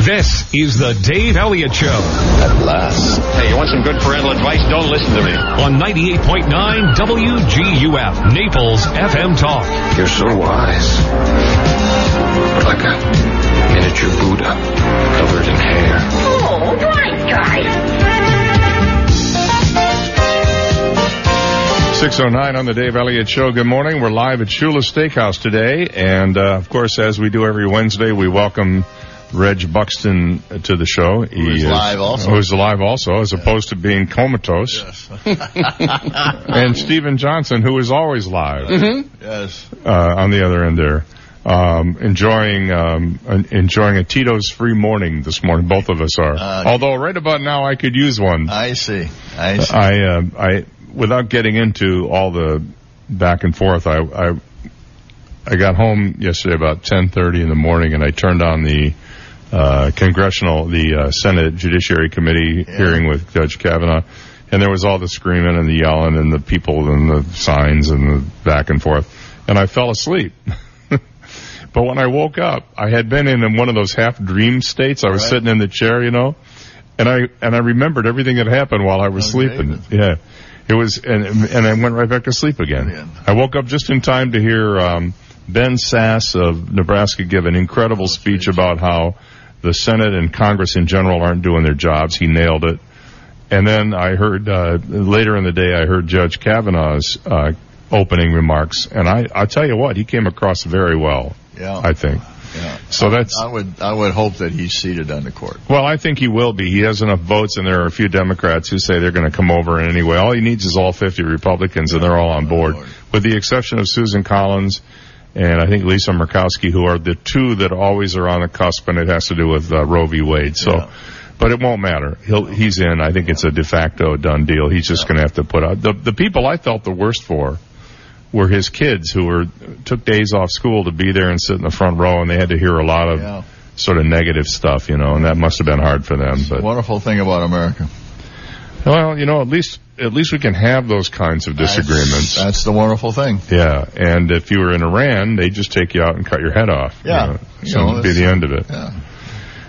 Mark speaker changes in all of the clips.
Speaker 1: This is the Dave Elliott Show
Speaker 2: At last.
Speaker 3: Hey, you want some good parental advice? Don't listen to me.
Speaker 1: on 98.9 WGUF, Naples FM Talk.
Speaker 2: You're so wise. Like a miniature Buddha covered in hair.
Speaker 4: Oh, right, guys.
Speaker 5: 609 on the Dave Elliott Show. Good morning. We're live at Shula Steakhouse today. And, uh, of course, as we do every Wednesday, we welcome Reg Buxton to the show. He
Speaker 6: is live also.
Speaker 5: Who's live also, as opposed to being comatose. and Stephen Johnson, who is always live
Speaker 6: Yes.
Speaker 5: uh, on the other end there. Um, enjoying um, en- enjoying a Tito's free morning this morning. Both of us are.
Speaker 6: Uh,
Speaker 5: Although right about now I could use one.
Speaker 6: I see. I see.
Speaker 5: I, uh, I, without getting into all the back and forth, I, I, I got home yesterday about 10:30 in the morning, and I turned on the uh, congressional, the uh, Senate Judiciary Committee hearing with Judge Kavanaugh, and there was all the screaming and the yelling and the people and the signs and the back and forth, and I fell asleep. but when I woke up, I had been in one of those half dream states. I was
Speaker 6: Right.
Speaker 5: sitting in the chair, you know, and I and I remembered everything that happened while I was
Speaker 6: Oh,
Speaker 5: sleeping. Yeah, it was, and and I went right back to sleep again. I woke up just in time to hear um, Ben Sasse of Nebraska give an incredible speech about how the Senate and Congress in general aren't doing their jobs. He nailed it. And then I heard uh, later in the day, I heard Judge Kavanaugh's uh, opening remarks, and I I tell you what, he came across very well.
Speaker 6: yeah.
Speaker 5: I think.
Speaker 6: yeah.
Speaker 5: So that's
Speaker 6: I would. I would hope that he's seated on the court.
Speaker 5: well, I think he will be. He has enough votes, and there are a few Democrats who say they're going to come over in any way. All he needs is all 50 Republicans, and they're all on board, with the exception of Susan Collins and I think Lisa Murkowski, who are the two that always are on the cusp, and it has to do with uh, Roe v. Wade. So,
Speaker 6: Yeah.
Speaker 5: but it won't matter. He'll he's in. I think it's a de facto done deal. He's just going to have to put out the the people I felt the worst for were his kids who were took days off school to be there and sit in the front row, and they had to hear a lot of
Speaker 6: Yeah.
Speaker 5: sort of negative stuff, you know, and that must have been hard for them. But
Speaker 6: Wonderful thing about America.
Speaker 5: Well, you know, at least at least we can have those kinds of disagreements.
Speaker 6: That's, that's the wonderful thing.
Speaker 5: yeah, and if you were in Iran, they just take you out and cut your head off. you
Speaker 6: Yeah.
Speaker 5: know,
Speaker 6: So
Speaker 5: it'd be the end of it.
Speaker 6: Yeah.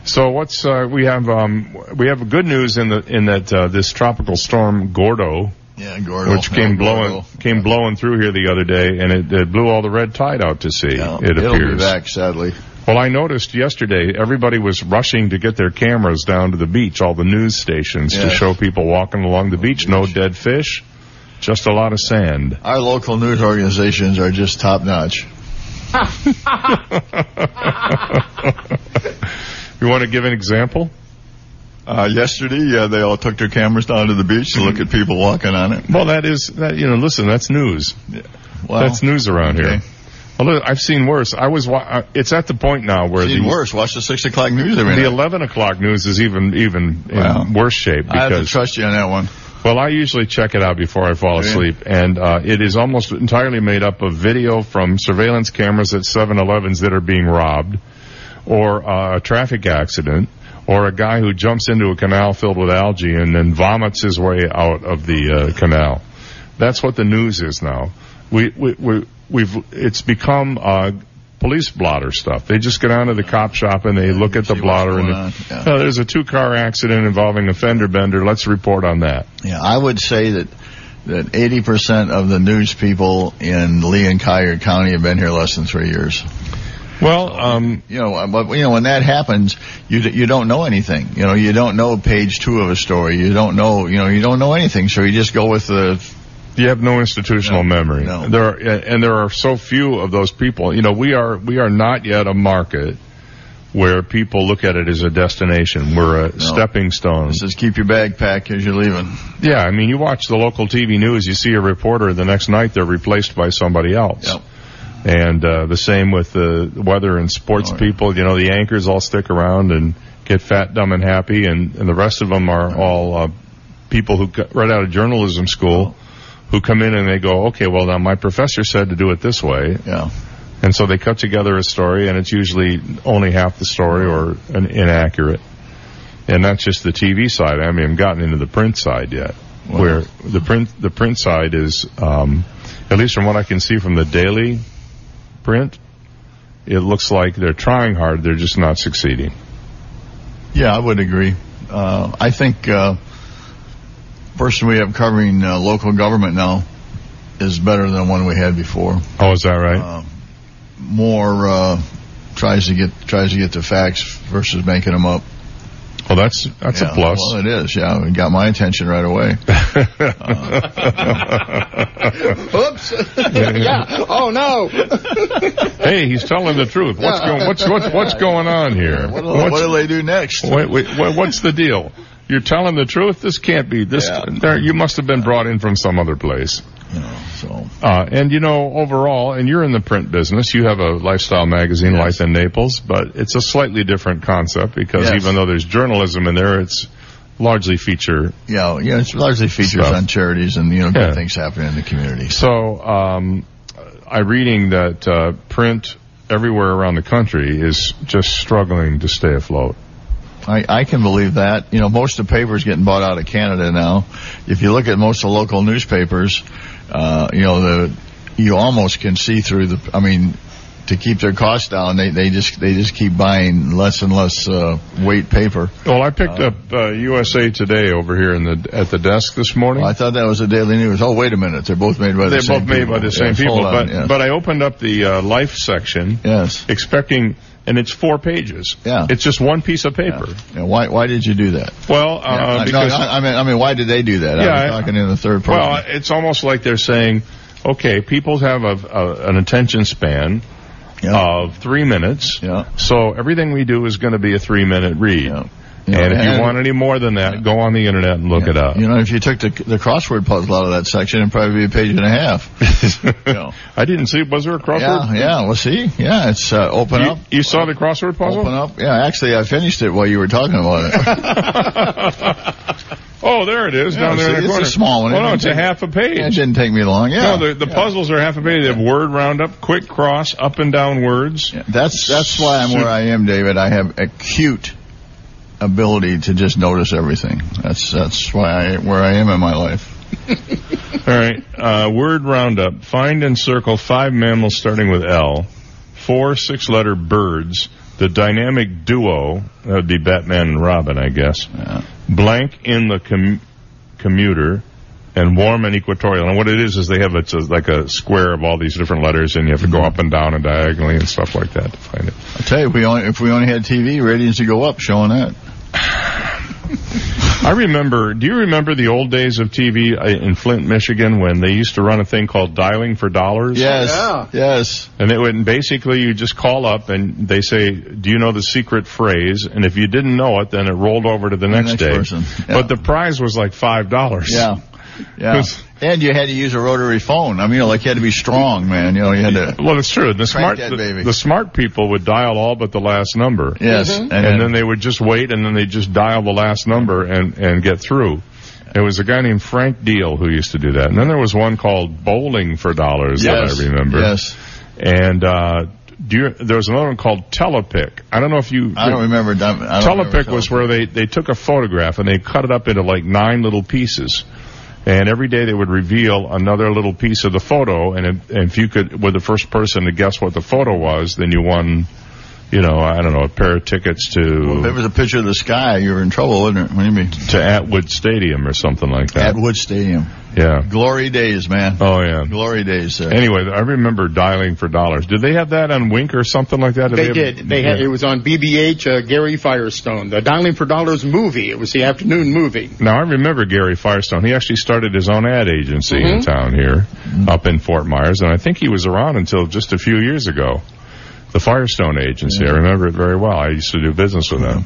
Speaker 5: So what's uh, we have um, we have good news in the in that uh, this tropical storm Gordo,
Speaker 6: Yeah. Gordo.
Speaker 5: which came
Speaker 6: Yeah,
Speaker 5: blowing
Speaker 6: Gordo.
Speaker 5: came blowing through here the other day, and it, it blew all the red tide out to sea.
Speaker 6: Yeah.
Speaker 5: It
Speaker 6: It'll be back sadly.
Speaker 5: Well, I noticed yesterday everybody was rushing to get their cameras down to the beach, all the news stations, to show people walking along the beach. No dead fish, just a lot of sand.
Speaker 6: Our local news organizations are just top notch.
Speaker 5: You want to give an example?
Speaker 6: Uh, yesterday, yeah, they all took their cameras down to the beach to look at people walking on it.
Speaker 5: Well, that is that. You know, listen, that's news.
Speaker 6: Well,
Speaker 5: that's news around
Speaker 6: okay.
Speaker 5: here. I've seen worse. I was. wa- It's at the point now where
Speaker 6: Seen
Speaker 5: the
Speaker 6: worse. Watch the six o'clock news every
Speaker 5: the
Speaker 6: night.
Speaker 5: eleven o'clock news is even even
Speaker 6: Wow.
Speaker 5: in worse shape
Speaker 6: I have to trust you on that one.
Speaker 5: Well, I usually check it out before I fall asleep, and uh, it is almost entirely made up of video from surveillance cameras at 7-Elevens that are being robbed, or uh, a traffic accident, or a guy who jumps into a canal filled with algae and then vomits his way out of the uh, canal. That's what the news is now. We, we, we we've it's become uh, police blotter stuff. They just go down to the cop shop and they look at the blotter and.
Speaker 6: Yeah.
Speaker 5: "Oh, there's a two car accident involving a fender bender. Let's report on that.
Speaker 6: Yeah, I would say that that 80% of the news people in Lee and Collier County have been here less than three years.
Speaker 5: Well, um,
Speaker 6: You know, but you know when that happens, you d- you don't know anything. You know, you don't know page two of a story. You don't know, you know, you don't know anything. So you just go with the.
Speaker 5: You have no institutional
Speaker 6: No,
Speaker 5: memory.
Speaker 6: no.
Speaker 5: There are, and there are so few of those people. You know, we are we are not yet a market where people look at it as a destination. We're a stepping stone.
Speaker 6: Says keep your bag packed as you're leaving.
Speaker 5: Yeah, I mean, you watch the local TV news, you see a reporter, the next night they're replaced by somebody else.
Speaker 6: Yep.
Speaker 5: And uh, the same with the weather and sports
Speaker 6: Oh, yeah.
Speaker 5: people. You know, the anchors all stick around and get fat, dumb, and happy, and, and the rest of them are all uh, people who got right out of journalism school who come in and they go, okay, well now my professor said to do it this way,
Speaker 6: Yeah.
Speaker 5: and so they cut together a story, and it's usually only half the story or an inaccurate. And that's just the TV side. I haven't even gotten into the print side yet, where the print the print side is, um, at least from what I can see from the daily print, it looks like they're trying hard. They're just not succeeding.
Speaker 6: Yeah, I would agree. Uh, I think uh, person we have covering uh, local government now is better than one we had before.
Speaker 5: Oh, is that right?
Speaker 6: Uh, more uh, tries to get tries to get the facts versus making them up.
Speaker 5: well, that's that's
Speaker 6: Yeah,
Speaker 5: a plus.
Speaker 6: Well, it is. Yeah, it got my attention right away.
Speaker 7: Oops. yeah. Oh no.
Speaker 5: hey, he's telling the truth. What's going what's what's what's going on here?
Speaker 6: What,
Speaker 5: What's-
Speaker 6: what do they do next?
Speaker 5: Wait, wait, what's the deal? You're telling the truth. This can't be. This
Speaker 6: Yeah.
Speaker 5: there, you must have been brought in from some other place.
Speaker 6: You know, so
Speaker 5: Uh, and you know, overall, and you're in the print business. You have a lifestyle magazine,
Speaker 6: Yes.
Speaker 5: Life in Naples, but it's a slightly different concept because
Speaker 6: Yes.
Speaker 5: even though there's journalism in there, it's largely feature.
Speaker 6: yeah, yeah, it's largely features
Speaker 5: Stuff.
Speaker 6: on charities and you know good
Speaker 5: Yeah.
Speaker 6: things happening in the community.
Speaker 5: So, um, I'm reading that uh, print everywhere around the country is just struggling to stay afloat.
Speaker 6: I, I can believe that. You know, most of the papers getting bought out of Canada now. If you look at most of the local newspapers, uh, you know, the you almost can see through the. I mean, to keep their costs down, they they just they just keep buying less and less uh, weight paper.
Speaker 5: Well, I picked up uh, USA Today over here in the at the desk this morning.
Speaker 6: I thought that was the Daily News. Oh, wait a minute, they're both made by the same
Speaker 5: They're
Speaker 6: same
Speaker 5: both made
Speaker 6: people.
Speaker 5: by the same
Speaker 6: Yes,
Speaker 5: people,
Speaker 6: on,
Speaker 5: but
Speaker 6: yes.
Speaker 5: but I opened up the uh, Life section,
Speaker 6: yes,
Speaker 5: expecting, and it's four pages.
Speaker 6: Yeah.
Speaker 5: it's just one piece of paper.
Speaker 6: Yeah, why why did you do that?
Speaker 5: Well, uh,
Speaker 6: Yeah, no,
Speaker 5: because
Speaker 6: I, I mean, I mean, why did they do that?
Speaker 5: Yeah,
Speaker 6: I was talking in the third person.
Speaker 5: well, it's almost like they're saying, okay, people have a, a an attention span
Speaker 6: yeah,
Speaker 5: of three minutes.
Speaker 6: yeah.
Speaker 5: So everything we do is going to be a three minute read.
Speaker 6: Yeah.
Speaker 5: And if you
Speaker 6: And-
Speaker 5: want any more than that, go on the internet and look it up.
Speaker 6: You know, if you took the the crossword puzzle out of that section, it'd probably be a page and a half. you know.
Speaker 5: I didn't see. Was there a crossword?
Speaker 6: Yeah, yeah. Well, see, yeah, it's uh, open
Speaker 5: You,
Speaker 6: up.
Speaker 5: you saw the crossword puzzle?
Speaker 6: Open up. Yeah, actually, I finished it while you were talking about it.
Speaker 5: oh, there it is
Speaker 6: Yeah,
Speaker 5: down there
Speaker 6: see,
Speaker 5: in the
Speaker 6: it's a small one.
Speaker 5: Well,
Speaker 6: It
Speaker 5: no, it's a half a page.
Speaker 6: it didn't take me long. Yeah,
Speaker 5: No, the, the
Speaker 6: yeah.
Speaker 5: puzzles are half a page. They have word roundup, quick cross, up and down words.
Speaker 6: Yeah, That's that's why I'm where I am, David. I have acute ability to just notice everything. That's that's why I where I am in my life.
Speaker 5: All right. Uh, word roundup. Find and circle five mammals starting with L. Four six-letter birds. The dynamic duo. That would be Batman and Robin, I guess.
Speaker 6: Yeah.
Speaker 5: Blank in the com- commuter. And warm and equatorial. And what it is is they have it's a, like a square of all these different letters, and you have to go up and down and diagonally and stuff like that to find it.
Speaker 6: I tell you, if we only if we only had TV, ratings would go up showing that.
Speaker 5: I remember. Do you remember the old days of TV uh, in Flint, Michigan, when they used to run a thing called dialing for dollars?
Speaker 6: Yes,
Speaker 7: Yeah.
Speaker 6: yes.
Speaker 5: And it would basically you just call up and they say, "Do you know the secret phrase?" And if you didn't know it, then it rolled over to the next,
Speaker 6: next
Speaker 5: day.
Speaker 6: person. Yeah.
Speaker 5: But the prize was like five dollars.
Speaker 6: Yeah. Yeah.
Speaker 5: Was-
Speaker 6: And you had to use a rotary phone. I mean, you know, like you had to be strong, man. You know, you had to.
Speaker 5: Well, it's true. The smart
Speaker 6: that
Speaker 5: the,
Speaker 6: baby.
Speaker 5: the smart people would dial all but the last number.
Speaker 6: Yes.
Speaker 7: Mhm.
Speaker 5: And, then they would just wait and then they just dial the last number and and get through. It was a guy named Frank Deal who used to do that. And then there was one called Bowling for Dollars
Speaker 6: yes.
Speaker 5: that I remember.
Speaker 6: Yes.
Speaker 5: And uh do you, there was another one called Telepic. I don't know if you
Speaker 6: I don't remember. I don't remember
Speaker 5: Telepic was where they, they took a photograph and they cut it up into like nine little pieces. And every day they would reveal another little piece of the photo. And if, and if you could, were the first person to guess what the photo was, then you won, you know, I don't know, a pair of tickets to.
Speaker 6: If it was a picture of the sky, you were in trouble, wouldn't it? What do you mean?
Speaker 5: to Atwood Stadium or something like that.
Speaker 6: Atwood Stadium.
Speaker 5: Yeah.
Speaker 6: Glory days, man.
Speaker 5: Oh yeah.
Speaker 6: Glory days. Uh,
Speaker 5: Anyway, I remember dialing for dollars. Did they have that on Wink or something like that?
Speaker 7: They
Speaker 5: have-
Speaker 7: did. They had,
Speaker 5: Yeah.
Speaker 7: it was on BBH, uh, Gary Firestone, the Dialing for Dollars movie. It was the afternoon movie.
Speaker 5: Now I remember Gary Firestone. He actually started his own ad agency in
Speaker 7: Mhm.
Speaker 5: town here, up in Fort Myers, and I think he was around until just a few years ago. The Firestone Agency. I remember it very well. I used to do business with them.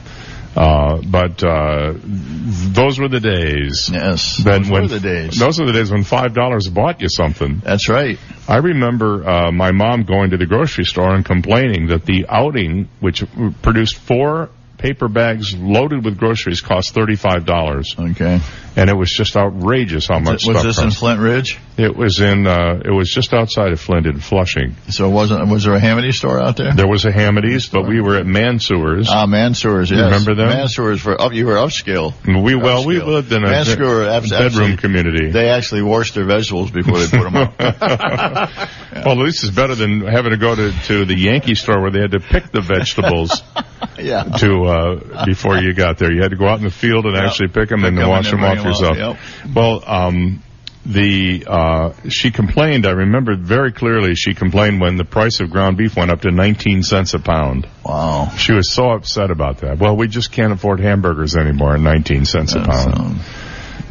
Speaker 5: Uh, but uh, those were the days.
Speaker 6: yes. Those
Speaker 5: when
Speaker 6: were the days.
Speaker 5: those are the days when five dollars bought you something.
Speaker 6: That's right.
Speaker 5: I remember uh, my mom going to the grocery store and complaining that the outing, which produced four paper bags loaded with groceries, cost thirty-five dollars,
Speaker 6: Okay.
Speaker 5: And it was just outrageous how much
Speaker 6: was this in. Flint Ridge?
Speaker 5: It was in. Uh, it was just outside of Flint in Flushing.
Speaker 6: So it wasn't was there a Hamady store out there?
Speaker 5: There was a Hamady's, but we were at Mansewers.
Speaker 6: Ah, Mansewers, yes.
Speaker 5: remember them?
Speaker 6: Mansewers for up. You were upscale.
Speaker 5: we well, we lived in a
Speaker 6: abs-
Speaker 5: bedroom community.
Speaker 6: They actually washed their vegetables before they put them up.
Speaker 5: Well, at least it's better than having to go to, to the Yankee store where they had to pick the vegetables.
Speaker 6: Yeah.
Speaker 5: to uh, before you got there. You had to go out in the field and
Speaker 6: Yep.
Speaker 5: actually pick them
Speaker 6: Pick
Speaker 5: and
Speaker 6: 'em
Speaker 5: wash them off yourself.
Speaker 6: off,
Speaker 5: Well, um, the uh, she complained. I remember very clearly. She complained when the price of ground beef went up to 19 cents a pound.
Speaker 6: Wow.
Speaker 5: She was so upset about that. Well, we just can't afford hamburgers anymore at 19 cents a pound.
Speaker 6: um,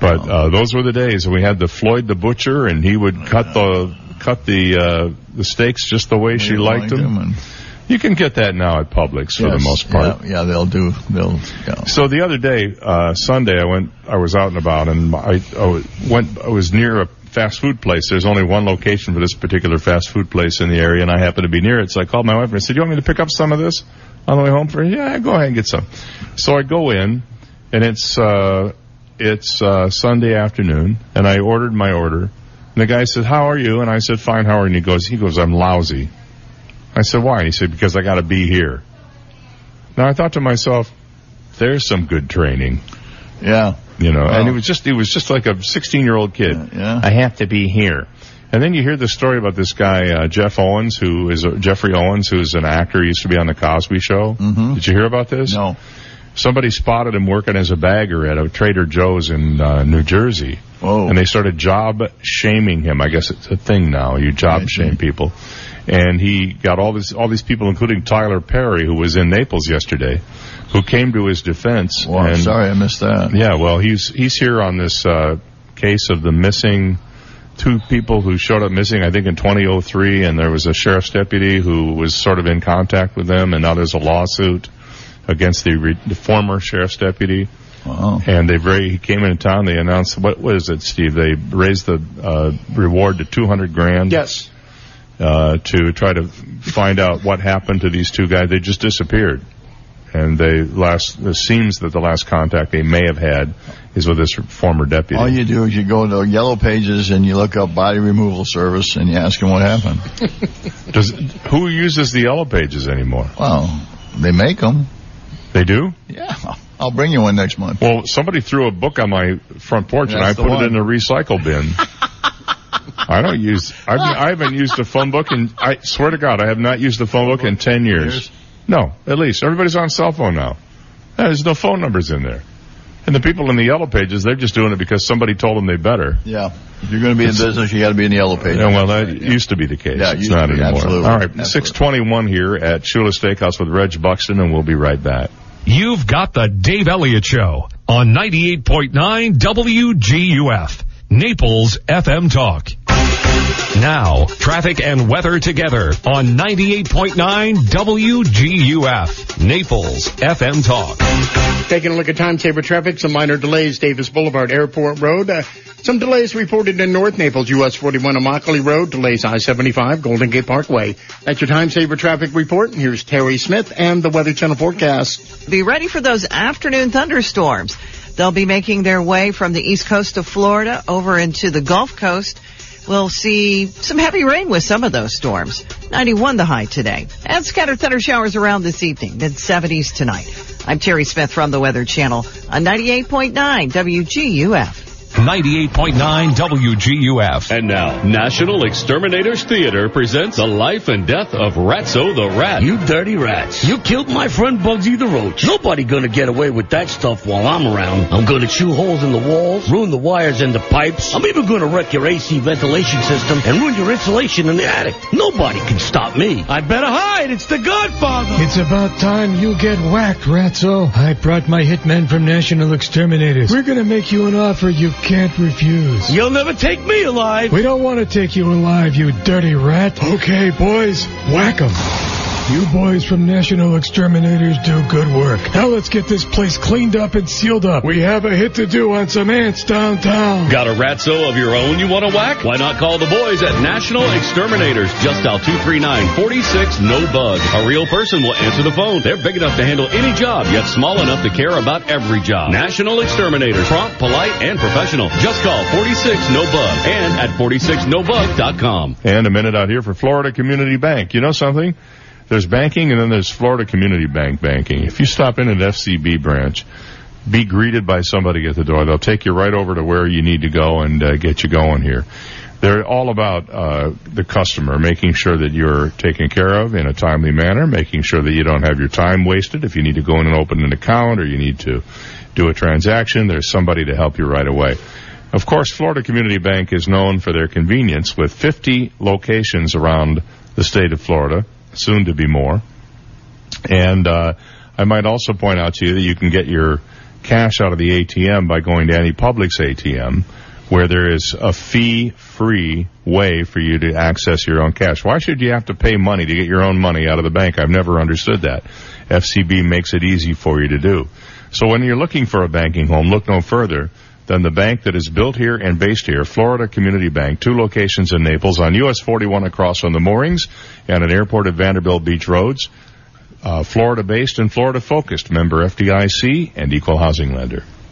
Speaker 5: But uh, those were the days. We had the Floyd the butcher, and he would cut the cut the uh, the steaks just the way she liked them. You can get that now at Publix for the most part.
Speaker 6: Yeah, yeah, they'll do. They'll. Yeah.
Speaker 5: So the other day, uh, Sunday, I went, I was out and about, and I, I went, I was near a fast food place. There's only one location for this particular fast food place in the area, and I happened to be near it. So I called my wife and I said, Do "You want me to pick up some of this on the way home?" For yeah, go ahead and get some. So I go in, and it's uh, it's uh, Sunday afternoon, and I ordered my order. And the guy said, "How are you?" And I said, "Fine. How are you?" And he goes, "He goes, I'm lousy." I said, "Why?" And he said, "Because I got to be here." Now I thought to myself, "There's some good training."
Speaker 6: Yeah.
Speaker 5: you know, and it was just, it was just like a 16 year old kid.
Speaker 6: Yeah.
Speaker 5: I have to be here. And then you hear the story about this guy, uh, Jeff Owens, who is, uh, Geoffrey Owens, who's an actor, he used to be on the Cosby show.
Speaker 6: Mhm.
Speaker 5: Did you hear about this?
Speaker 6: No.
Speaker 5: Somebody spotted him working as a bagger at a Trader Joe's in, uh, New Jersey.
Speaker 6: Oh.
Speaker 5: And they started job shaming him. I guess it's a thing now. You job
Speaker 6: Right.
Speaker 5: shame people. And he got all these, all these people, including Tyler Perry, who was in Naples yesterday, who came to his defense.
Speaker 6: Well, I'm
Speaker 5: and
Speaker 6: sorry I missed that.
Speaker 5: yeah, well, he's he's here on this uh, case of the missing two people who showed up missing. I think in 2003, and there was a sheriff's deputy who was sort of in contact with them, and now there's a lawsuit against the, re- the former sheriff's deputy.
Speaker 6: Wow.
Speaker 5: And they very he came into town. They announced what was it, Steve? They raised the uh, reward to 200 grand.
Speaker 7: Yes.
Speaker 5: Uh, to try to find out what happened to these two guys. They just disappeared. And they last, it seems that the last contact they may have had is with this former deputy.
Speaker 6: All you do is you go to Yellow Pages and you look up body removal service and you ask them what happened.
Speaker 5: Does, who uses the yellow pages anymore?
Speaker 6: Well, they make them.
Speaker 5: They do?
Speaker 6: Yeah. I'll bring you one next month.
Speaker 5: Well, somebody threw a book on my front porch and I
Speaker 6: That's
Speaker 5: put it in the recycle bin. I don't use, I've, I haven't used a phone book and I swear to God, I have not used a phone book in 10 years.
Speaker 6: Years?
Speaker 5: No, at least. Everybody's on cell phone now. There's no phone numbers in there. And the people in the yellow pages, they're just doing it because somebody told them they better.
Speaker 6: Yeah. If you're going to be in business, you got to be in the Yellow Pages.
Speaker 5: Yeah, well, that used to be the case.
Speaker 6: Yeah, it
Speaker 5: it's not
Speaker 6: be,
Speaker 5: anymore.
Speaker 6: absolutely.
Speaker 5: All right,
Speaker 6: Absolutely.
Speaker 5: 621 here at Shula Steakhouse with Reg Buxton, and we'll be right back.
Speaker 1: You've got the Dave Elliott Show on 98.9 WGUF, Naples FM Talk. Now, traffic and weather together on 98.9 WGUF, Naples FM Talk.
Speaker 7: Taking a look at time saver traffic, some minor delays, Davis Boulevard, Airport Road. Uh, some delays reported in North Naples, US 41 Immokalee Road, delays I-75, Golden Gate Parkway. That's your time saver traffic report. And here's Terry Smith and the Weather Channel forecast.
Speaker 8: Be ready for those afternoon thunderstorms. They'll be making their way from the east coast of Florida over into the Gulf Coast. We'll see some heavy rain with some of those storms. 91 the high today. And scattered thunder showers around this evening, mid 70s tonight. I'm Terry Smith from the Weather Channel on 98.9 WGUF.
Speaker 1: 98.9 WGUF.
Speaker 9: And now, National Exterminators Theater presents The Life and Death of Ratso the Rat.
Speaker 10: You dirty rats. You killed my friend Bugsy the Roach. Nobody gonna get away with that stuff while I'm around. I'm gonna chew holes in the walls, ruin the wires and the pipes. I'm even gonna wreck your AC ventilation system and ruin your insulation in the attic. Nobody can stop me. I better hide. It's the Godfather.
Speaker 11: It's about time you get whacked, Ratso. I brought my hitmen from National Exterminators. We're gonna make you an offer you can't refuse.
Speaker 10: You'll never take me alive.
Speaker 11: We don't want to take you alive, you dirty rat. Okay, boys, whack 'em. You boys from National Exterminators do good work. Now let's get this place cleaned up and sealed up. We have a hit to do on some ants downtown.
Speaker 9: Got a ratso of your own you want to whack? Why not call the boys at National Exterminators? Just dial 239-46 no bug. A real person will answer the phone. They're big enough to handle any job, yet small enough to care about every job. National Exterminators. Prompt, polite, and professional. Just call 46 no bug and at 46nobug.com.
Speaker 5: And a minute out here for Florida Community Bank. You know something? There's banking and then there's Florida Community Bank banking. If you stop in an FCB branch, be greeted by somebody at the door. They'll take you right over to where you need to go and uh, get you going here. They're all about uh, the customer, making sure that you're taken care of in a timely manner, making sure that you don't have your time wasted. If you need to go in and open an account or you need to do a transaction, there's somebody to help you right away. Of course, Florida Community Bank is known for their convenience with 50 locations around the state of Florida, soon to be more. And uh, I might also point out to you that you can get your cash out of the ATM by going to any Publix ATM, where there is a fee-free way for you to access your own cash. Why should you have to pay money to get your own money out of the bank? I've never understood that. FCB makes it easy for you to do. So when you're looking for a banking home, look no further than the bank that is built here and based here, Florida Community Bank, two locations in Naples on US 41 across from the moorings and an airport at Vanderbilt Beach Roads. Uh, Florida based and Florida focused, member FDIC and equal housing lender.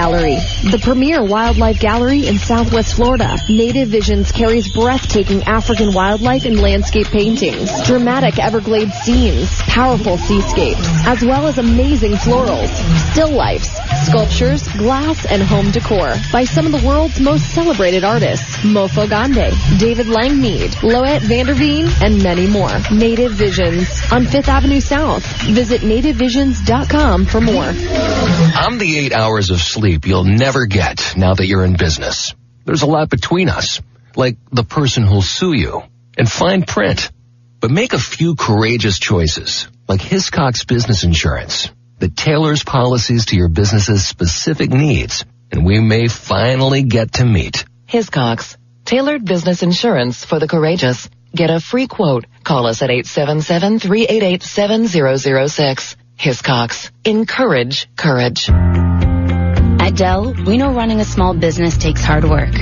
Speaker 12: the premier wildlife gallery in southwest Florida. Native Visions carries breathtaking African wildlife and landscape paintings, dramatic Everglades scenes, powerful seascapes, as well as amazing florals, still lifes, sculptures, glass, and home decor by some of the world's most celebrated artists. Mofo Gande, David Langmead, Loet Vanderveen, and many more. Native Visions on 5th Avenue South. Visit nativevisions.com for more.
Speaker 13: I'm the eight hours of sleep you'll never get now that you're in business. There's a lot between us, like the person who'll sue you and fine print. But make a few courageous choices, like Hiscox Business Insurance, that tailors policies to your business's specific needs, and we may finally get to meet.
Speaker 14: Hiscox. Tailored business insurance for the courageous. Get a free quote. Call us at 877-388-7006. Hiscox. Encourage courage.
Speaker 15: At Dell, we know running a small business takes hard work.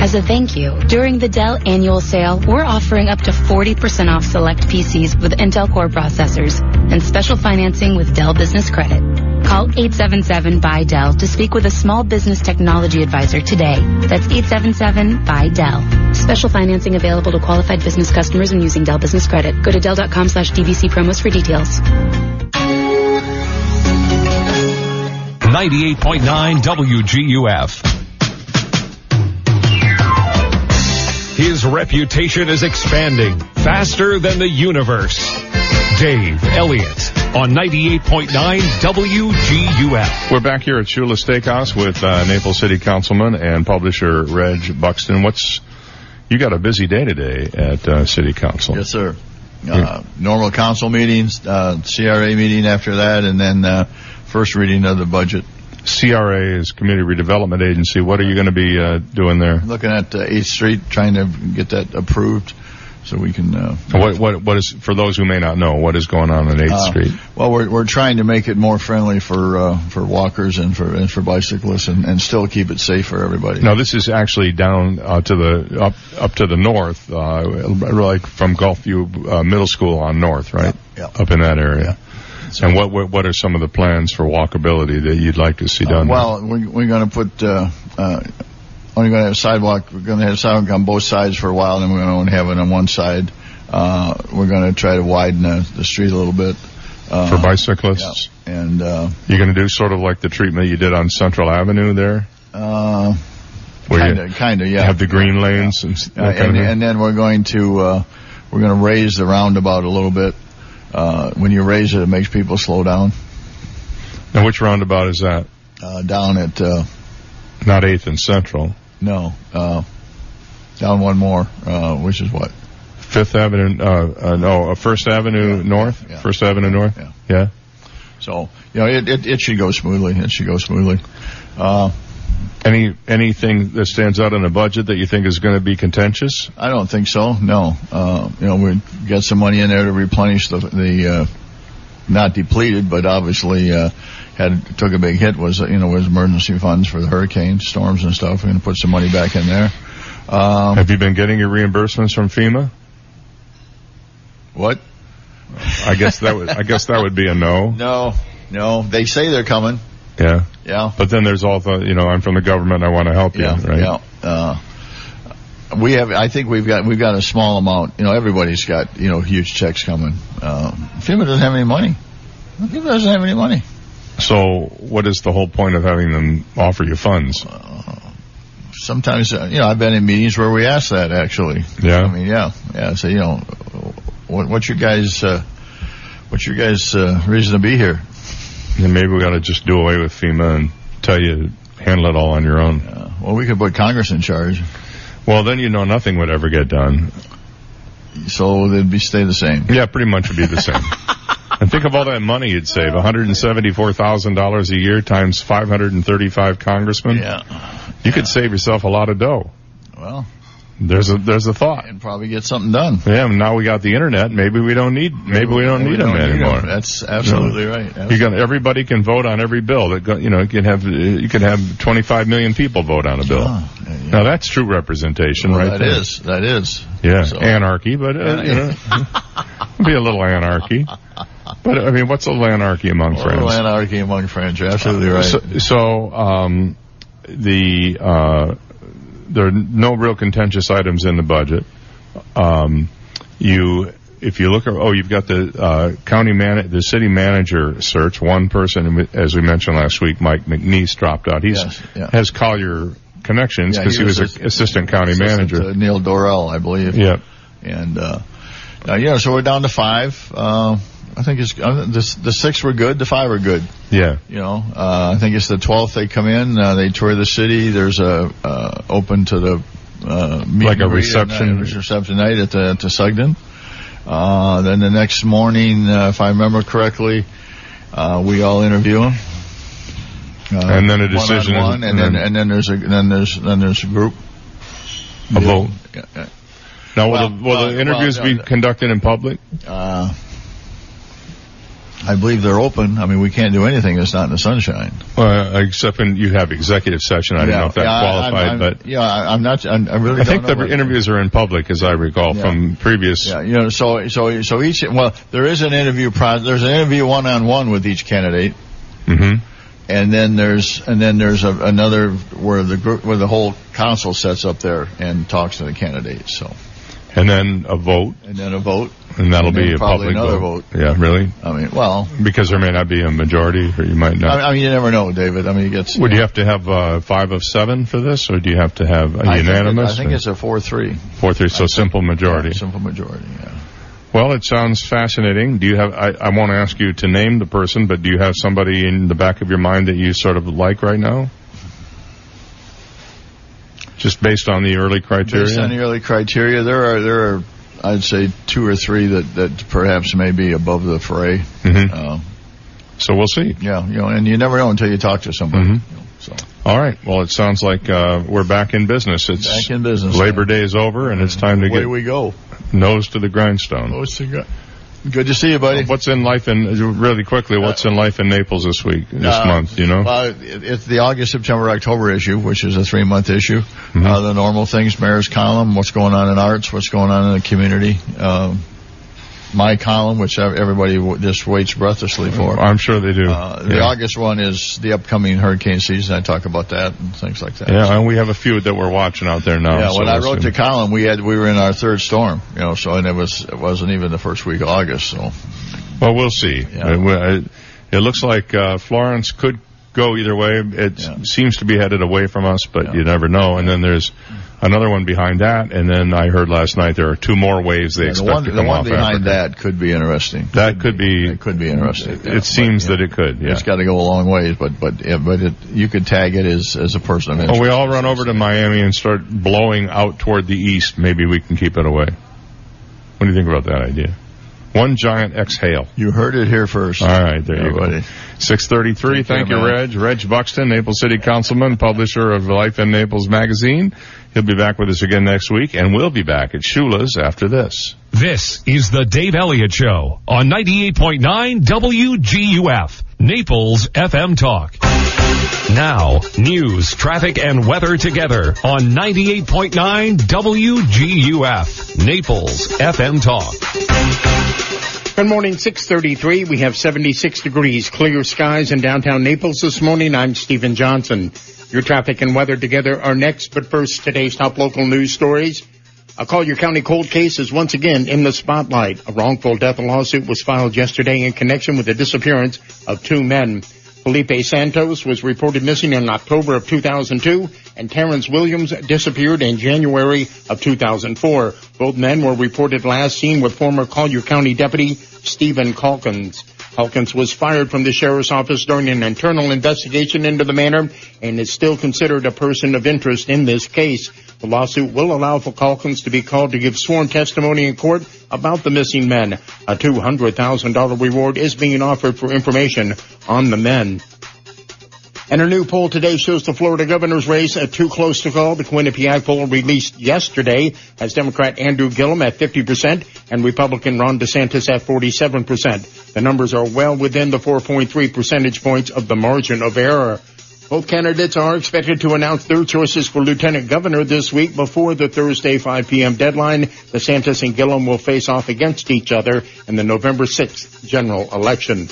Speaker 15: As a thank you, during the Dell annual sale, we're offering up to 40% off select PCs with Intel Core processors and special financing with Dell Business Credit. Call 877 by Dell to speak with a small business technology advisor today. That's 877 by Dell. Special financing available to qualified business customers and using Dell Business Credit. Go to Dell.com slash DBC promos for details.
Speaker 1: 98.9 WGUF. His reputation is expanding faster than the universe. Dave Elliott on 98.9 WGUF.
Speaker 5: We're back here at Shula Steakhouse with uh, Naples City Councilman and publisher Reg Buxton. What's you got a busy day today at uh, City Council?
Speaker 6: Yes, sir. Uh, normal council meetings, uh, CRA meeting after that, and then uh, first reading of the budget.
Speaker 5: CRA is Community Redevelopment Agency. What are you going to be uh, doing there?
Speaker 6: Looking at uh, 8th Street, trying to get that approved so we can. Uh,
Speaker 5: What what what is for those who may not know what is going on on Eighth
Speaker 6: uh,
Speaker 5: Street?
Speaker 6: Well, we're we're trying to make it more friendly for uh, for walkers and for and for bicyclists, and, and still keep it safe for everybody.
Speaker 5: Now, this is actually down uh, to the up up to the north, uh, like from Gulfview uh, Middle School on north, right?
Speaker 6: Yeah.
Speaker 5: Up in that area. And what, what what are some of the plans for walkability that you'd like to see done?
Speaker 6: Uh, well, we're, we're going to put. Uh, uh, only going to have a sidewalk. We're going to have sidewalk on both sides for a while, and then we're going to only have it on one side. Uh, we're going to try to widen the, the street a little bit. Uh,
Speaker 5: for bicyclists?
Speaker 6: Yeah. And, uh,
Speaker 5: you're going to do sort of like the treatment you did on Central Avenue there?
Speaker 6: Uh, kinda, kinda, yeah.
Speaker 5: have the green lanes and,
Speaker 6: Uh, and, and then we're going to, uh, we're going to raise the roundabout a little bit. Uh, when you raise it, it makes people slow down.
Speaker 5: Now, which roundabout is that?
Speaker 6: Uh, down at, uh,
Speaker 5: Not 8th and Central.
Speaker 6: no, uh, down one more, uh, which is what?
Speaker 5: Fifth Avenue, uh, uh, no, uh, First Avenue North?
Speaker 6: yeah.
Speaker 5: First Avenue North?
Speaker 6: Yeah.
Speaker 5: Yeah?
Speaker 6: So, you know, it, it, it should go smoothly. It should go smoothly.
Speaker 5: Any, anything that stands out in the budget that you think is going to be contentious?
Speaker 6: I don't think so. No. Uh, you know, we got some money in there to replenish the, the, uh, not depleted, but obviously, uh, had, took a big hit was, you know, was emergency funds for the hurricane storms and stuff. We're going to put some money back in there. Um,
Speaker 5: Have you been getting your reimbursements from FEMA?
Speaker 6: What?
Speaker 5: I guess that would I guess that would be a no.
Speaker 6: No, no. They say they're coming.
Speaker 5: Yeah.
Speaker 6: Yeah.
Speaker 5: But then there's all the you know I'm from the government I want to help you
Speaker 6: Yeah,
Speaker 5: right.
Speaker 6: yeah. Uh, we have. I think we've got we've got a small amount. You know, everybody's got you know huge checks coming. Uh, FEMA doesn't have any money. FEMA doesn't have any money.
Speaker 5: So what is the whole point of having them offer you funds?
Speaker 6: Sometimes, uh, you know, I've been in meetings where we ask that actually.
Speaker 5: Yeah.
Speaker 6: I mean, yeah, yeah. So you know, what, what's your guys? Uh, what's your guys' uh, reason to be here?
Speaker 5: And maybe we ought to just do away with FEMA and tell you to handle it all on your own.
Speaker 6: Well, we could put Congress in charge.
Speaker 5: Well, then you know nothing would ever get done.
Speaker 6: So they'd be stay the same.
Speaker 5: Yeah, pretty much would be the same. and think of all that money you'd save. $174,000 a year times 535 congressmen.
Speaker 6: Yeah.
Speaker 5: You could save yourself a lot of dough.
Speaker 6: Well,
Speaker 5: There's a there's a thought.
Speaker 6: and probably get something done.
Speaker 5: Yeah, and now we got the internet. Maybe we don't need maybe we don't
Speaker 6: We
Speaker 5: need
Speaker 6: don't
Speaker 5: them
Speaker 6: need
Speaker 5: anymore.
Speaker 6: That's absolutely right.
Speaker 5: You got everybody can vote on every bill. That go, you know you can have you can have 25 million people vote on a bill.
Speaker 6: Ah,
Speaker 5: Now that's true representation,
Speaker 6: Well,
Speaker 5: right?
Speaker 6: that
Speaker 5: there.
Speaker 6: is. That is.
Speaker 5: Yeah,
Speaker 6: So-
Speaker 5: anarchy, but uh, you know, be a little anarchy. But I mean, what's a little anarchy among
Speaker 6: A
Speaker 5: friends?
Speaker 6: little anarchy among friends. You're absolutely right.
Speaker 5: So, so um, the uh, there are no real contentious items in the budget. Um, you, if you look at, oh, you've got the uh, county man, the city manager search. One person, as we mentioned last week, Mike McNeese dropped out. He's
Speaker 6: Yes, yeah.
Speaker 5: has Collier connections
Speaker 6: Yeah,
Speaker 5: because he, was,
Speaker 6: ass-
Speaker 5: a assistant county
Speaker 6: assistant
Speaker 5: manager.
Speaker 6: Neil Dorrell, I believe.
Speaker 5: Yep.
Speaker 6: And uh, uh, yeah, so we're down to five. Uh, I think it's uh, the the six were good. The five are good.
Speaker 5: Yeah.
Speaker 6: You know, uh, I think it's the twelfth they come in. Uh, they tour the city. There's a uh, open to the uh,
Speaker 5: Like a
Speaker 6: and greet at
Speaker 5: reception?
Speaker 6: night, reception night at the at the Sugden. Uh, then the next morning, uh, if I remember correctly, uh, we all interview them. Uh,
Speaker 5: And then a decision
Speaker 6: one-on-one, and,
Speaker 5: and
Speaker 6: then and then there's a then there's then there's a group.
Speaker 5: A vote.
Speaker 6: Yeah.
Speaker 5: Now, will,
Speaker 6: Well,
Speaker 5: the, will the interviews
Speaker 6: well,
Speaker 5: be conducted in public?
Speaker 6: I believe they're open. I mean, we can't do anything that's not in the sunshine.
Speaker 5: Uh, except when you have executive session. I don't know if that
Speaker 6: yeah,
Speaker 5: qualified,
Speaker 6: I'm- I'm-
Speaker 5: but
Speaker 6: yeah, I- I'm not. I'm, I really.
Speaker 5: I think the interviews are in public, as I recall
Speaker 6: Yeah.
Speaker 5: from previous.
Speaker 6: Yeah, you know, so so so each well, there is an interview process. There's an interview one on one with each candidate,
Speaker 5: Mm-hmm.
Speaker 6: and then there's and then there's a, another where the group where the whole council sets up there and talks to the candidates. So
Speaker 5: And then a vote,
Speaker 6: and then a vote,
Speaker 5: and that'll
Speaker 6: And
Speaker 5: be a
Speaker 6: probably
Speaker 5: public
Speaker 6: another
Speaker 5: vote. Yeah, really?
Speaker 6: I mean, well,
Speaker 5: Because there may not be a majority, or you might not.
Speaker 6: I, I mean, you never know, David. I mean, it gets.
Speaker 5: Would you have to have uh, five of seven for this, or do you have to have a
Speaker 6: I think it-
Speaker 5: unanimous?
Speaker 6: I think it's a four three.
Speaker 5: four three, so simple majority.
Speaker 6: Simple majority. Yeah.
Speaker 5: Well, it sounds fascinating. Do you have? I, I won't ask you to name the person, but do you have somebody in the back of your mind that you sort of like right now? Just based on the early criteria.
Speaker 6: Based on the early criteria, there are there are I'd say two or three that that perhaps may be above the fray.
Speaker 5: Mhm.
Speaker 6: Uh,
Speaker 5: so we'll see.
Speaker 6: Yeah, you know, and you never know until you talk to somebody.
Speaker 5: Mhm.
Speaker 6: you know, so
Speaker 5: All right. Well, it sounds like uh, we're back in business. It's
Speaker 6: Back in business.
Speaker 5: Labor Day is over, and it's time to
Speaker 6: away
Speaker 5: get
Speaker 6: we go.
Speaker 5: nose to the grindstone.
Speaker 6: Nose to gr- Good to see you, buddy.
Speaker 5: What's in life in really quickly? What's in life in Naples this week, this
Speaker 6: Uh,
Speaker 5: month? You know.
Speaker 6: Uh, it's the August, September, October issue, which is a three month issue.
Speaker 5: Mm-hmm.
Speaker 6: Uh, the normal things, mayor's column, what's going on in arts, what's going on in the community. Um, my column, which everybody w- just waits breathlessly for.
Speaker 5: I'm sure they do.
Speaker 6: Uh, the
Speaker 5: yeah.
Speaker 6: August one is the upcoming hurricane season. I talk about that and things like that.
Speaker 5: Yeah, and we have a few that we're watching out there now.
Speaker 6: Yeah,
Speaker 5: so
Speaker 6: when I wrote the column, we had we were in our third storm, you know, so and it was it wasn't even the first week of August. So
Speaker 5: Well, we'll see.
Speaker 6: Yeah.
Speaker 5: It, it, it looks like uh, Florence could go either way. It seems to be headed away from us, but you never know. And then there's another one behind that, and then I heard last night there are two more waves they
Speaker 6: Yeah, the
Speaker 5: expect
Speaker 6: one
Speaker 5: to
Speaker 6: the one
Speaker 5: off
Speaker 6: behind
Speaker 5: Africa.
Speaker 6: that could be interesting.
Speaker 5: That could be.
Speaker 6: It could be interesting.
Speaker 5: It seems that it could. Yeah.
Speaker 6: It's got to go a long ways, but but yeah, but it, you could tag it as as a person of interest.
Speaker 5: Well, we all run over to Miami and start blowing out toward the east. Maybe we can keep it away. What do you think about that idea? One giant exhale.
Speaker 6: You heard it here first.
Speaker 5: All right, there
Speaker 6: Yeah,
Speaker 5: you go.
Speaker 6: buddy.
Speaker 5: 633.
Speaker 6: Take care,
Speaker 5: Thank you,
Speaker 6: man.
Speaker 5: Reg. Reg Buxton, Naples City Councilman, publisher of Life in Naples magazine. He'll be back with us again next week, and we'll be back at Shula's after this.
Speaker 1: This is the Dave Elliott Show on 98.9 WGUF, Naples FM Talk. Now, news, traffic, and weather together on 98.9 WGUF, Naples FM Talk.
Speaker 7: Good morning, 633. We have 76 degrees, clear skies in downtown Naples this morning. I'm Stephen Johnson. Your traffic and weather together are next, but first, today's top local news stories. A Collier County cold case is once again in the spotlight. A wrongful death lawsuit was filed yesterday in connection with the disappearance of two men. Felipe Santos was reported missing in October of 2002 and Terrence Williams disappeared in January of 2004. Both men were reported last seen with former Collier County Deputy Stephen Calkins. Calkins was fired from the sheriff's office during an internal investigation into the matter and is still considered a person of interest in this case. The lawsuit will allow for Calkins to be called to give sworn testimony in court about the missing men. A $200,000 reward is being offered for information on the men. And a new poll today shows the Florida governor's race at too close to call. The Quinnipiac poll released yesterday has Democrat Andrew Gillum at 50% and Republican Ron DeSantis at 47%. The numbers are well within the 4.3 percentage points of the margin of error. Both candidates are expected to announce their choices for lieutenant governor this week before the Thursday 5 p.m. deadline. DeSantis and Gillum will face off against each other in the November 6th general election.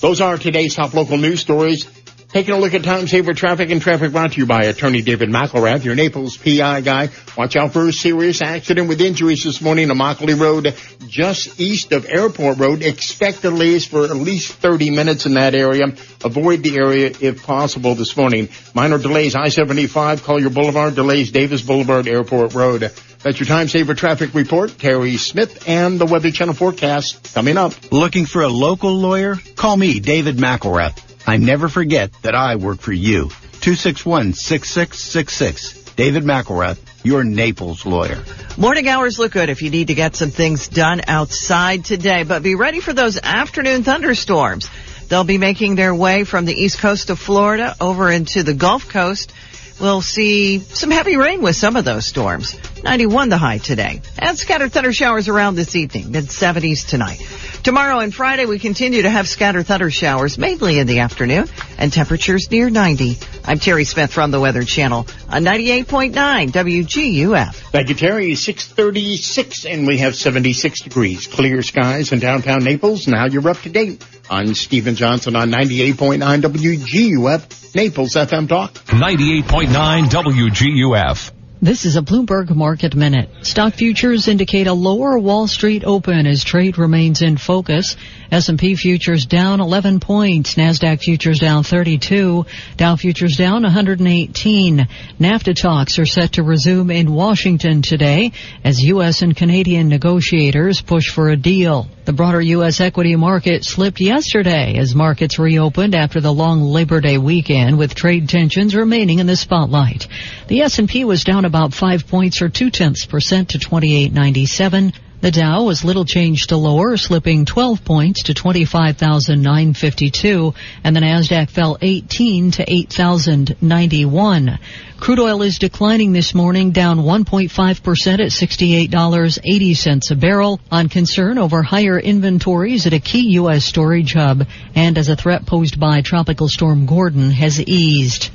Speaker 7: Those are today's top local news stories. Taking a look at time saver traffic and traffic brought to you by attorney David McElrath, your Naples PI guy. Watch out for a serious accident with injuries this morning on Immokalee Road, just east of Airport Road. Expect delays for at least 30 minutes in that area. Avoid the area if possible this morning. Minor delays I-75, Collier Boulevard, delays Davis Boulevard, Airport Road. That's your time saver traffic report. Terry Smith and the Weather Channel forecast coming up.
Speaker 16: Looking for a local lawyer? Call me, David McElrath. I never forget that I work for you. 261-6666. David McElrath, your Naples lawyer.
Speaker 8: Morning hours look good if you need to get some things done outside today, but be ready for those afternoon thunderstorms. They'll be making their way from the east coast of Florida over into the Gulf Coast. We'll see some heavy rain with some of those storms. 91 the high today. And scattered thunder showers around this evening, mid 70s tonight. Tomorrow and Friday we continue to have scattered thunder showers, mainly in the afternoon, and temperatures near 90. I'm Terry Smith from the Weather Channel on 98.9 WGUF.
Speaker 7: Thank you, Terry. 636 and we have 76 degrees. Clear skies in downtown Naples. Now you're up to date. I'm Stephen Johnson on 98.9 WGUF, Naples FM Talk.
Speaker 1: 98.9 WGUF.
Speaker 17: This is a Bloomberg Market Minute. Stock futures indicate a lower Wall Street open as trade remains in focus. S&P futures down 11 points, Nasdaq futures down 32, Dow futures down 118. NAFTA talks are set to resume in Washington today as US and Canadian negotiators push for a deal. The broader U.S. equity market slipped yesterday as markets reopened after the long Labor Day weekend with trade tensions remaining in the spotlight. The S&P was down about five points or two tenths percent to 2897. The Dow was little changed to lower, slipping 12 points to 25,952, and the Nasdaq fell 18 to 8,091. Crude oil is declining this morning, down 1.5% at $68.80 a barrel on concern over higher inventories at a key U.S. storage hub and as a threat posed by Tropical Storm Gordon has eased.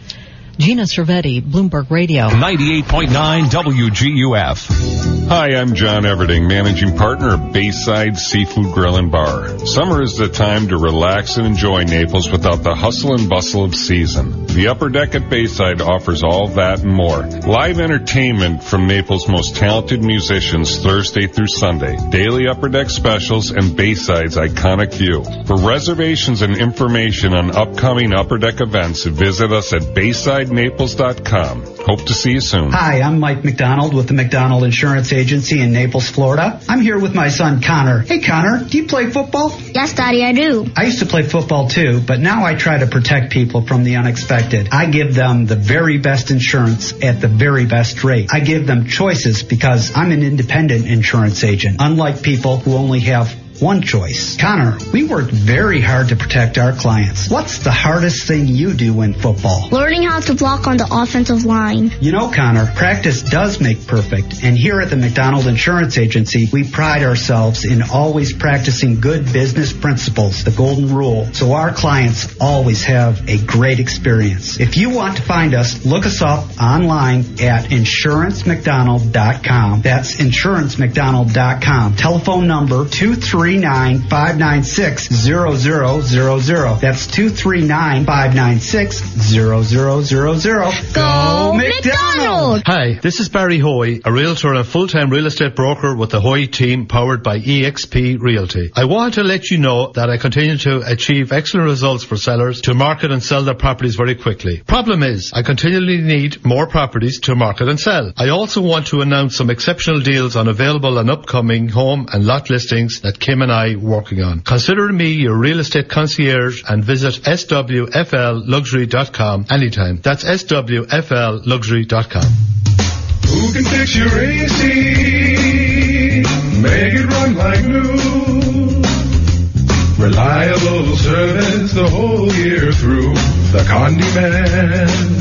Speaker 17: Gina Cervetti, Bloomberg Radio.
Speaker 1: 98.9 WGUF.
Speaker 18: Hi, I'm John Everding, managing partner of Bayside Seafood Grill and Bar. Summer is the time to relax and enjoy Naples without the hustle and bustle of season. The Upper Deck at Bayside offers all that and more. Live entertainment from Naples' most talented musicians Thursday through Sunday. Daily Upper Deck specials and Bayside's iconic view. For reservations and information on upcoming Upper Deck events, visit us at BaysideNaples.com. Hope to see you soon.
Speaker 19: Hi, I'm Mike McDonald with the McDonald Insurance Agency in Naples, Florida. I'm here with my son Connor. Hey Connor, do you play football?
Speaker 20: Yes, Daddy, I do.
Speaker 19: I used to play football too, but now I try to protect people from the unexpected. I give them the very best insurance at the very best rate. I give them choices because I'm an independent insurance agent, unlike people who only have one choice. Connor, we work very hard to protect our clients. What's the hardest thing you do in football?
Speaker 20: Learning how to block on the offensive line.
Speaker 19: You know, Connor, practice does make perfect. And here at the McDonald Insurance Agency, we pride ourselves in always practicing good business principles, the golden rule, so our clients always have a great experience. If you want to find us, look us up online at insurancemcdonald.com. That's insurancemcdonald.com. Telephone number 239-596-0000. That's 239-596-0000.
Speaker 20: Go McDonald!
Speaker 21: Hi, this is Barry Hoy, a realtor and full-time real estate broker with the Hoy team powered by EXP Realty. I want to let you know that I continue to achieve excellent results for sellers to market and sell their properties very quickly. Problem is, I continually need more properties to market and sell. I also want to announce some exceptional deals on available and upcoming home and lot listings that And I working on. Consider me your real estate concierge and visit swflluxury.com anytime. That's swflluxury.com.
Speaker 11: Who can fix your AC? Make it run like new. Reliable service the whole year through. The Condi Man.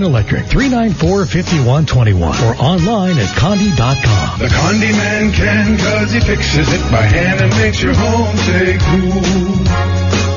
Speaker 22: Electric, 394-5121 or online at condi.com.
Speaker 11: The Condi Man can cause he fixes it by hand and makes your home stay cool.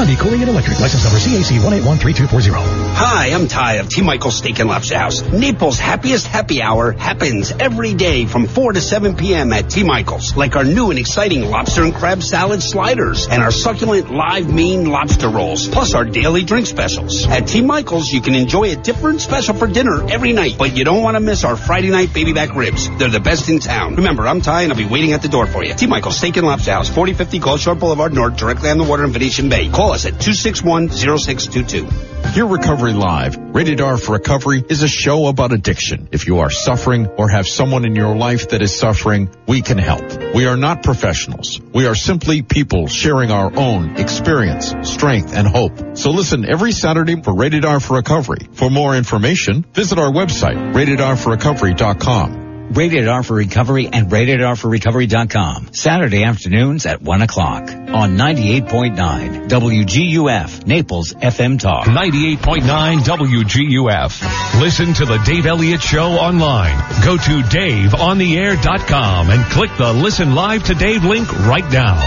Speaker 22: Condi Cooling and Electric, license number CAC 1813240.
Speaker 23: Hi, I'm Ty of T. Michael's Steak and Lobster House. Naples' happiest happy hour happens every day from 4 to 7 p.m. at T. Michael's. Like our new and exciting lobster and crab salad sliders and our succulent live Maine lobster rolls, plus our daily drink specials. At T. Michael's, you can enjoy a different special for dinner every night, but you don't want to miss our Friday night baby back ribs. They're the best in town. Remember, I'm Ty and I'll be waiting at the door for you. T. Michael's Steak and Lobster House, 4050 Gulf Shore Boulevard North, directly on the water in Venetian Bay. Call us at 261-0622.
Speaker 24: Hear Recovery Live. Rated R for Recovery is a show about addiction. If you are suffering or have someone in your life that is suffering, we can help. We are not professionals. We are simply people sharing our own experience, strength, and hope. So listen every Saturday for Rated R for Recovery. For more information, visit our website, ratedrforrecovery.com.
Speaker 25: Rated R for Recovery and RatedRforRecovery.com. Saturday afternoons at 1 o'clock on 98.9 WGUF, Naples FM Talk.
Speaker 1: 98.9 WGUF. Listen to the Dave Elliott Show online. Go to DaveOnTheAir.com and click the Listen Live to Dave link right now.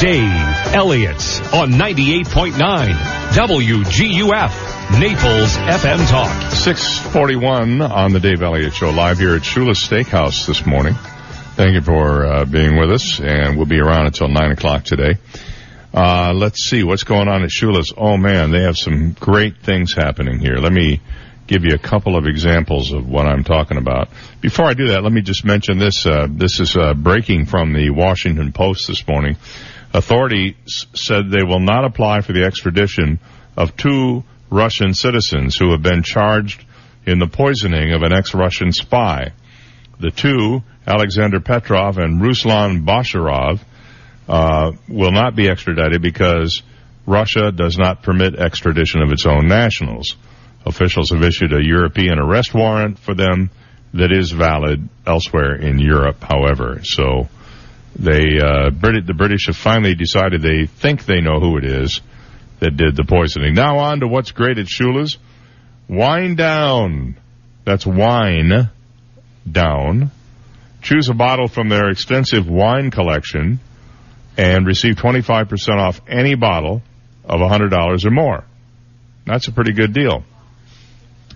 Speaker 1: Dave Elliott's on 98.9 WGUF. Naples FM Talk.
Speaker 5: 641 on the Dave Elliott Show, live here at Shula's Steakhouse this morning. Thank you for uh, being with us, and we'll be around until 9 o'clock today. Uh, let's see what's going on at Shula's. Oh man, they have some great things happening here. Let me give you a couple of examples of what I'm talking about. Before I do that, let me just mention this. Uh, this is uh, breaking from the Washington Post this morning. Authorities said they will not apply for the extradition of two Russian citizens who have been charged in the poisoning of an ex-Russian spy. The two, Alexander Petrov and Ruslan Boshirov, uh, will not be extradited because Russia does not permit extradition of its own nationals. Officials have issued a European arrest warrant for them that is valid elsewhere in Europe, however. So they, uh, Brit- the British have finally decided they think they know who it is that did the poisoning. Now on to what's great at Shula's. Wine down. That's wine down. Choose a bottle from their extensive wine collection and receive 25% off any bottle of $100 or more. That's a pretty good deal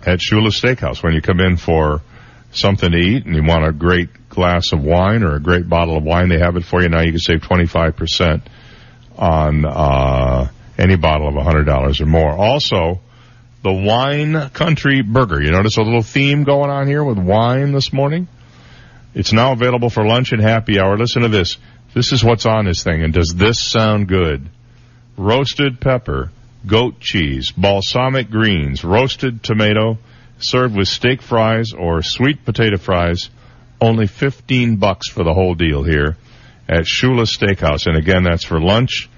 Speaker 5: at Shula's Steakhouse when you come in for something to eat and you want a great glass of wine or a great bottle of wine, they have it for you. Now you can save 25% on, uh, any bottle of $100 or more. Also, the Wine Country Burger. You notice a little theme going on here with wine this morning? It's now available for lunch and happy hour. Listen to this. This is what's on this thing, and does this sound good? Roasted pepper, goat cheese, balsamic greens, roasted tomato, served with steak fries or sweet potato fries. Only 15 bucks for the whole deal here at Shula Steakhouse. And again, that's for lunch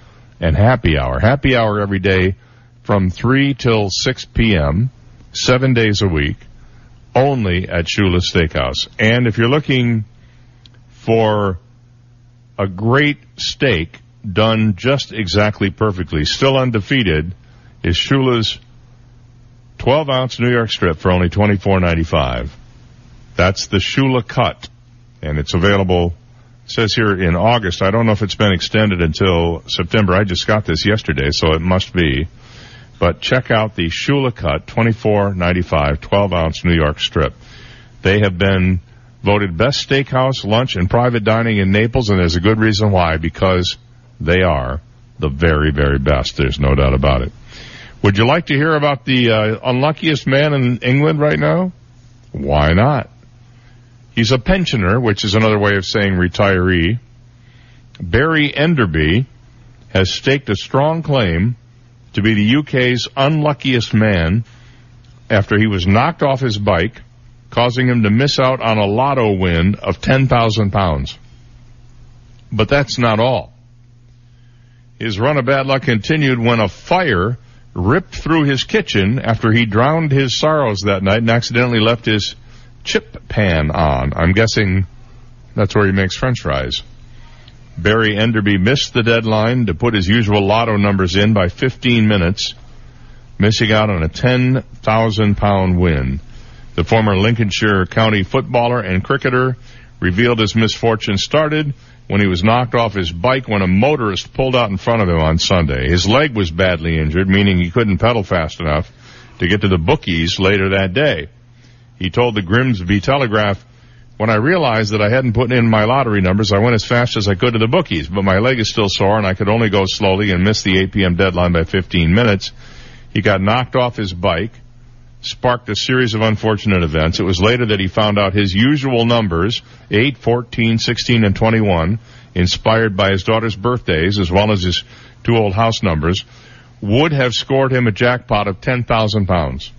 Speaker 5: and happy hour. Happy hour every day from 3 till 6 p.m., seven days a week, only at Shula Steakhouse. And if you're looking for a great steak done just exactly perfectly, still undefeated, is Shula's 12 ounce New York strip for only $24.95. That's the Shula cut, and it's available. Says here in August. I don't know if it's been extended until September. I just got this yesterday, so it must be. But check out the Shula cut, $24.95, 12 ounce New York strip. They have been voted best steakhouse, lunch, and private dining in Naples, and there's a good reason why, because they are the very, very best. There's no doubt about it. Would you like to hear about the uh, unluckiest man in England right now? Why not? He's a pensioner, which is another way of saying retiree. Barry Enderby has staked a strong claim to be the UK's unluckiest man after he was knocked off his bike, causing him to miss out on a lotto win of £10,000. But that's not all. His run of bad luck continued when a fire ripped through his kitchen after he drowned his sorrows that night and accidentally left his chip pan on. I'm guessing that's where he makes french fries. Barry Enderby missed the deadline to put his usual lotto numbers in by 15 minutes, missing out on a 10,000 pound win. The former Lincolnshire County footballer and cricketer revealed his misfortune started when he was knocked off his bike when a motorist pulled out in front of him on Sunday. His leg was badly injured, meaning he couldn't pedal fast enough to get to the bookies later that day. He told the Grimsby Telegraph, when I realized that I hadn't put in my lottery numbers, I went as fast as I could to the bookies, but my leg is still sore and I could only go slowly and missed the 8 p.m. deadline by 15 minutes. He got knocked off his bike, sparked a series of unfortunate events. It was later that he found out his usual numbers, 8, 14, 16, and 21, inspired by his daughter's birthdays as well as his two old house numbers, would have scored him a jackpot of 10,000 pounds.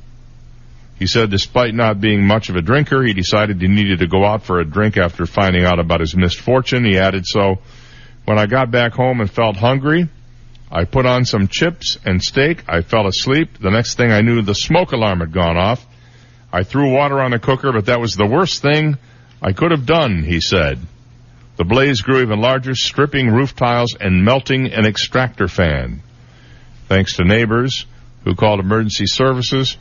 Speaker 5: He said despite not being much of a drinker, he decided he needed to go out for a drink after finding out about his misfortune. He added, so when I got back home and felt hungry, I put on some chips and steak. I fell asleep. The next thing I knew, the smoke alarm had gone off. I threw water on the cooker, but that was the worst thing I could have done, he said. The blaze grew even larger, stripping roof tiles and melting an extractor fan. Thanks to neighbors who called emergency services,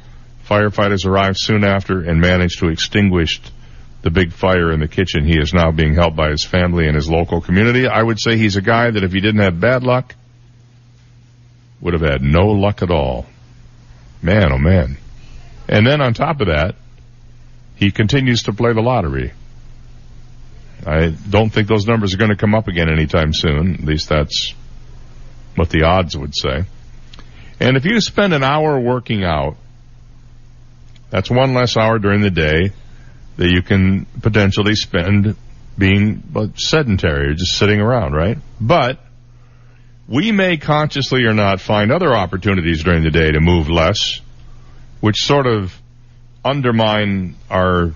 Speaker 5: Firefighters arrived soon after and managed to extinguish the big fire in the kitchen. He is now being helped by his family and his local community. I would say he's a guy that if he didn't have bad luck, would have had no luck at all. Man, oh man. And then on top of that, he continues to play the lottery. I don't think those numbers are going to come up again anytime soon. At least that's what the odds would say. And if you spend an hour working out, that's one less hour during the day that you can potentially spend being sedentary or just sitting around, right? But we may consciously or not find other opportunities during the day to move less, which sort of undermine our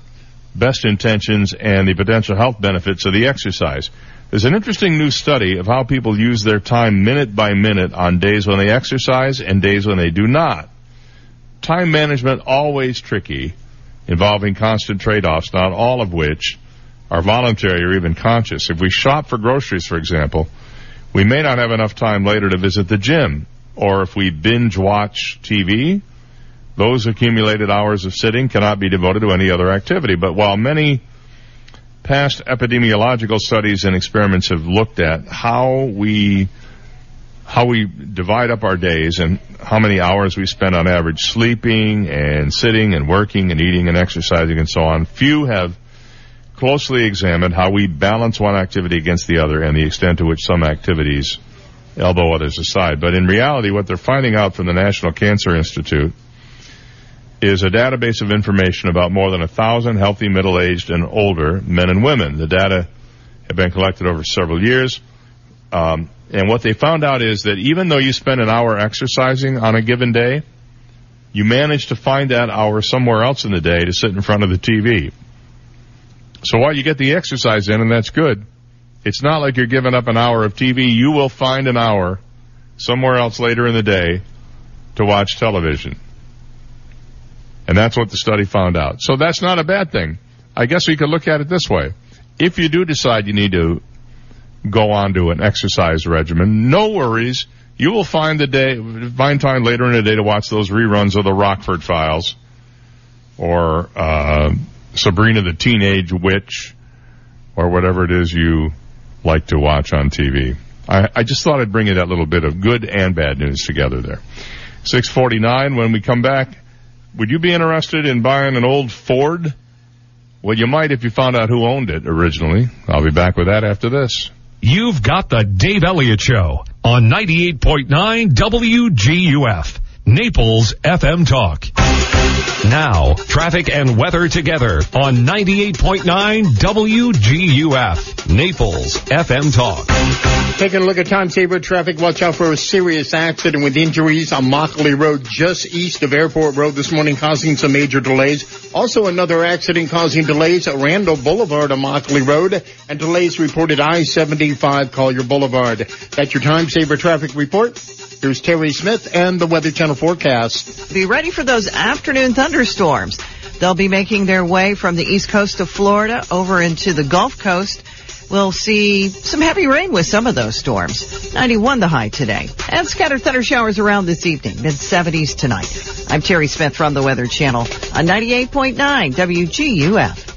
Speaker 5: best intentions and the potential health benefits of the exercise. There's an interesting new study of how people use their time minute by minute on days when they exercise and days when they do not time management always tricky, involving constant trade-offs, not all of which are voluntary or even conscious. If we shop for groceries, for example, we may not have enough time later to visit the gym. Or if we binge watch TV, those accumulated hours of sitting cannot be devoted to any other activity. But while many past epidemiological studies and experiments have looked at how we how we divide up our days and how many hours we spend on average sleeping and sitting and working and eating and exercising and so on. Few have closely examined how we balance one activity against the other and the extent to which some activities elbow others aside. But in reality, what they're finding out from the National Cancer Institute is a database of information about more than a thousand healthy middle-aged and older men and women. The data have been collected over several years. Um, and what they found out is that even though you spend an hour exercising on a given day, you manage to find that hour somewhere else in the day to sit in front of the TV. So while you get the exercise in, and that's good, it's not like you're giving up an hour of TV. You will find an hour somewhere else later in the day to watch television. And that's what the study found out. So that's not a bad thing. I guess we could look at it this way. If you do decide you need to go on to an exercise regimen, no worries. You will find the day, find time later in the day to watch those reruns of the Rockford Files or, uh, Sabrina the Teenage Witch or whatever it is you like to watch on TV. I, I just thought I'd bring you that little bit of good and bad news together there. 649 when we come back. Would you be interested in buying an old Ford? Well, you might if you found out who owned it originally. I'll be back with that after this.
Speaker 1: You've got the Dave Elliott Show on 98.9 WGUF, Naples FM Talk. Now, traffic and weather together on 98.9 WGUF, Naples FM Talk.
Speaker 7: Taking a look at time saver traffic. Watch out for a serious accident with injuries on Immokalee Road just east of Airport Road this morning causing some major delays. Also another accident causing delays at Randall Boulevard on Immokalee Road and delays reported I-75 Collier Boulevard. That's your time saver traffic report. Here's Terry Smith and the Weather Channel forecast.
Speaker 8: Be ready for those afternoon thunderstorms. They'll be making their way from the east coast of Florida over into the Gulf Coast. We'll see some heavy rain with some of those storms. 91 the high today. And scattered thunder showers around this evening. Mid 70s tonight. I'm Terry Smith from the Weather Channel on 98.9 WGUF.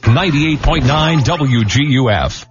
Speaker 1: 98.9 WGUF.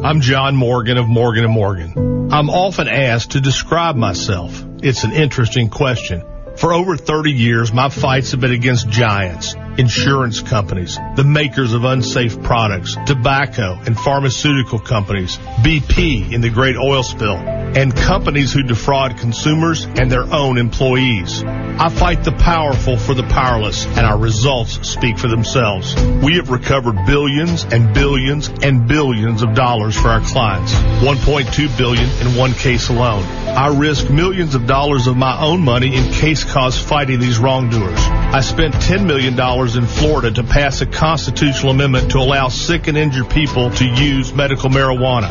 Speaker 26: I'm John Morgan of Morgan & Morgan. I'm often asked to describe myself. It's an interesting question. For over 30 years, my fights have been against giants, insurance companies, the makers of unsafe products, tobacco and pharmaceutical companies, BP in the great oil spill, and companies who defraud consumers and their own employees. I fight the powerful for the powerless, and our results speak for themselves. We have recovered billions and billions and billions of dollars for our clients. 1.2 billion in one case alone. I risk millions of dollars of my own money in case cause fighting these wrongdoers. I spent $10 million in Florida to pass a constitutional amendment to allow sick and injured people to use medical marijuana.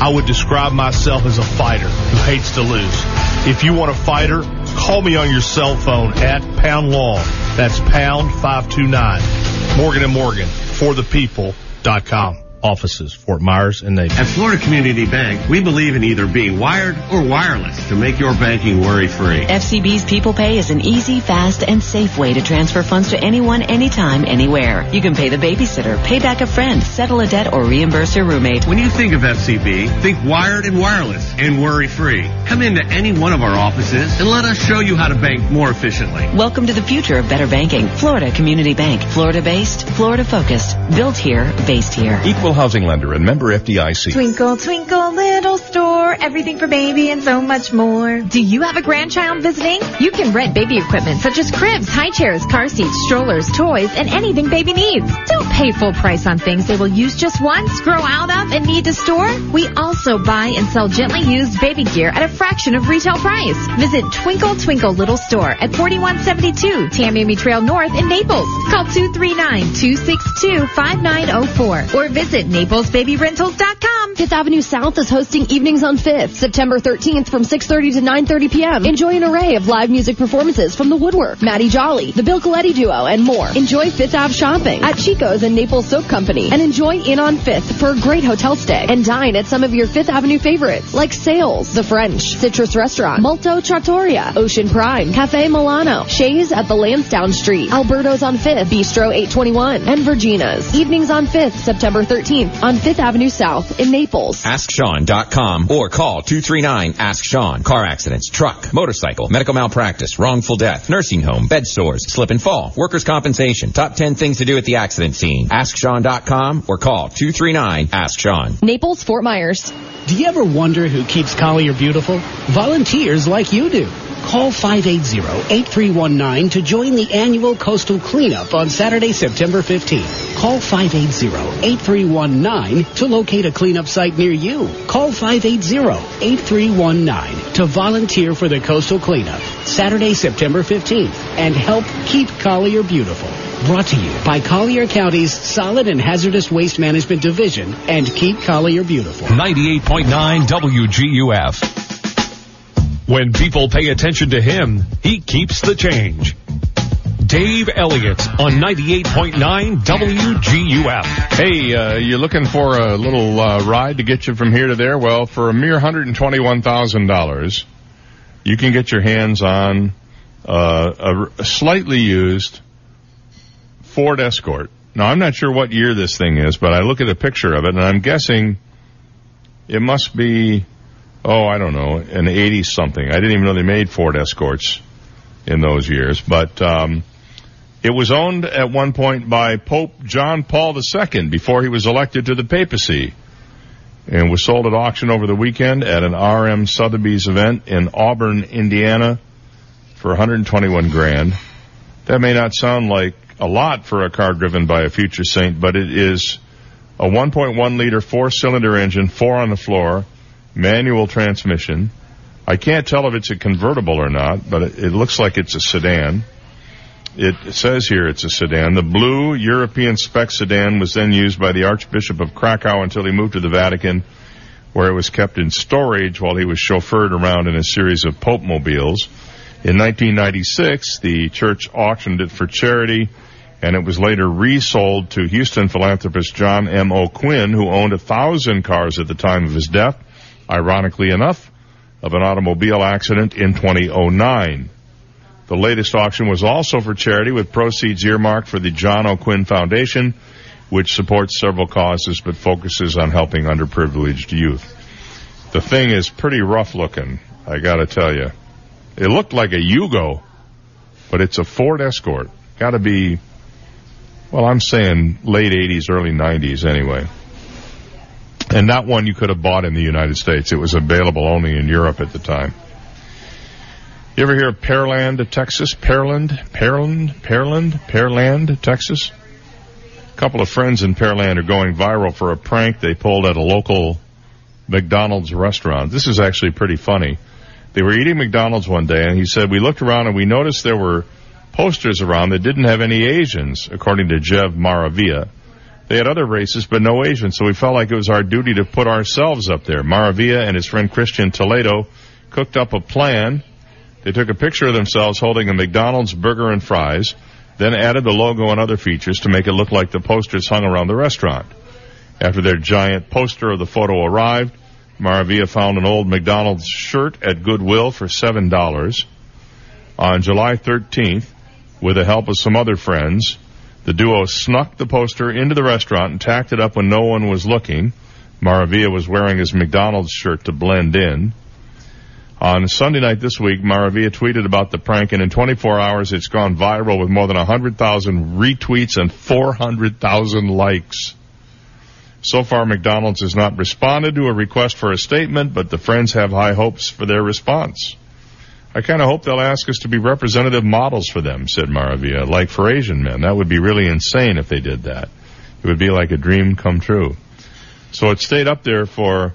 Speaker 26: I would describe myself as a fighter who hates to lose. If you want a fighter, call me on your cell phone at pound law. That's pound 529. Morgan and Morgan for the people.com. Offices, Fort Myers and Naples.
Speaker 27: At Florida Community Bank, we believe in either being wired or wireless to make your banking worry free.
Speaker 28: FCB's People Pay is an easy, fast, and safe way to transfer funds to anyone, anytime, anywhere. You can pay the babysitter, pay back a friend, settle a debt, or reimburse your roommate.
Speaker 27: When you think of FCB, think wired and wireless and worry free. Come into any one of our offices and let us show you how to bank more efficiently.
Speaker 28: Welcome to the future of better banking. Florida Community Bank. Florida based, Florida focused. Built here, based here.
Speaker 29: Equal housing lender and member FDIC.
Speaker 30: Twinkle, twinkle, little store, everything for baby and so much more. Do you have a grandchild visiting? You can rent baby equipment such as cribs, high chairs, car seats, strollers, toys, and anything baby needs. Don't pay full price on things they will use just once, grow out of, and need to store. We also buy and sell gently used baby gear at a fraction of retail price. Visit Twinkle Twinkle Little Store at 4172 Tamiami Trail North in Naples. Call 239-262-5904 or visit NaplesBabyRentals.com.
Speaker 12: Fifth Avenue South is hosting Evenings on Fifth, September 13th from 6.30 to 9.30 p.m. Enjoy an array of live music performances from The Woodwork, Maddie Jolly, The Bill Coletti Duo, and more. Enjoy Fifth Ave shopping at Chico's and Naples Soap Company, and enjoy Inn on Fifth for a great hotel stay, and dine at some of your Fifth Avenue favorites like Sails, The French, Citrus Restaurant, Molto Trattoria, Ocean Prime, Cafe Milano, Shays at the Lansdowne Street, Alberto's on Fifth, Bistro 821, and Virginia's. Evenings on Fifth, September 13th on Fifth Avenue South in Naples.
Speaker 31: AskSean.com or call 239-ASK-SEAN. Car accidents, truck, motorcycle, medical malpractice, wrongful death, nursing home, bed sores, slip and fall, workers' compensation. Top 10 things to do at the accident scene. AskSean.com or call 239-ASK-SEAN.
Speaker 12: Naples, Fort Myers.
Speaker 32: Do you ever wonder who keeps Collier beautiful? Volunteers like you do.
Speaker 27: Call 580-8319 to join the annual coastal cleanup on Saturday, September 15th. Call 580-8319 to locate a cleanup site near you. Call 580-8319 to volunteer for the coastal cleanup Saturday, September 15th and help keep Collier beautiful. Brought to you by Collier County's Solid and Hazardous Waste Management Division and Keep Collier Beautiful.
Speaker 1: 98.9 WGUF. When people pay attention to him, he keeps the change. Dave Elliott on 98.9 WGUF.
Speaker 5: Hey, uh, you looking for a little uh, ride to get you from here to there? Well, for a mere $121,000, you can get your hands on uh, a, a slightly used Ford Escort. Now, I'm not sure what year this thing is, but I look at a picture of it, and I'm guessing it must be, oh, I don't know, an 80 something. I didn't even know they made Ford Escorts in those years, but um, it was owned at one point by Pope John Paul II before he was elected to the papacy, and was sold at auction over the weekend at an R.M. Sotheby's event in Auburn, Indiana, for 121 grand. That may not sound like a lot for a car driven by a future saint, but it is a 1.1 liter four cylinder engine, four on the floor, manual transmission. I can't tell if it's a convertible or not, but it, it looks like it's a sedan. It says here it's a sedan. The blue European spec sedan was then used by the Archbishop of Krakow until he moved to the Vatican, where it was kept in storage while he was chauffeured around in a series of Pope mobiles. In 1996, the church auctioned it for charity, and it was later resold to Houston philanthropist John M. O'Quinn, who owned a thousand cars at the time of his death, ironically enough, of an automobile accident in 2009. The latest auction was also for charity with proceeds earmarked for the John O'Quinn Foundation, which supports several causes but focuses on helping underprivileged youth. The thing is pretty rough looking, I gotta tell you. It looked like a Yugo, but it's a Ford Escort. Gotta be, well, I'm saying late 80s, early 90s anyway. And not one you could have bought in the United States. It was available only in Europe at the time. You ever hear of Pearland, Texas? Pearland, Pearland, Pearland, Pearland, Texas? A couple of friends in Pearland are going viral for a prank they pulled at a local McDonald's restaurant. This is actually pretty funny. They were eating McDonald's one day and he said, we looked around and we noticed there were posters around that didn't have any Asians, according to Jevh Maravilla. They had other races, but no Asians, so we felt like it was our duty to put ourselves up there. Maravilla and his friend Christian Toledo cooked up a plan. They took a picture of themselves holding a McDonald's burger and fries, then added the logo and other features to make it look like the posters hung around the restaurant. After their giant poster of the photo arrived, Maravilla found an old McDonald's shirt at Goodwill for $7. On July 13th, with the help of some other friends, the duo snuck the poster into the restaurant and tacked it up when no one was looking. Maravilla was wearing his McDonald's shirt to blend in. On Sunday night this week, Maravilla tweeted about the prank, and in 24 hours, it's gone viral with more than 100,000 retweets and 400,000 likes. So far, McDonald's has not responded to a request for a statement, but the friends have high hopes for their response. I kind of hope they'll ask us to be representative models for them, said Maravilla, like for Asian men. That would be really insane if they did that. It would be like a dream come true. So it stayed up there for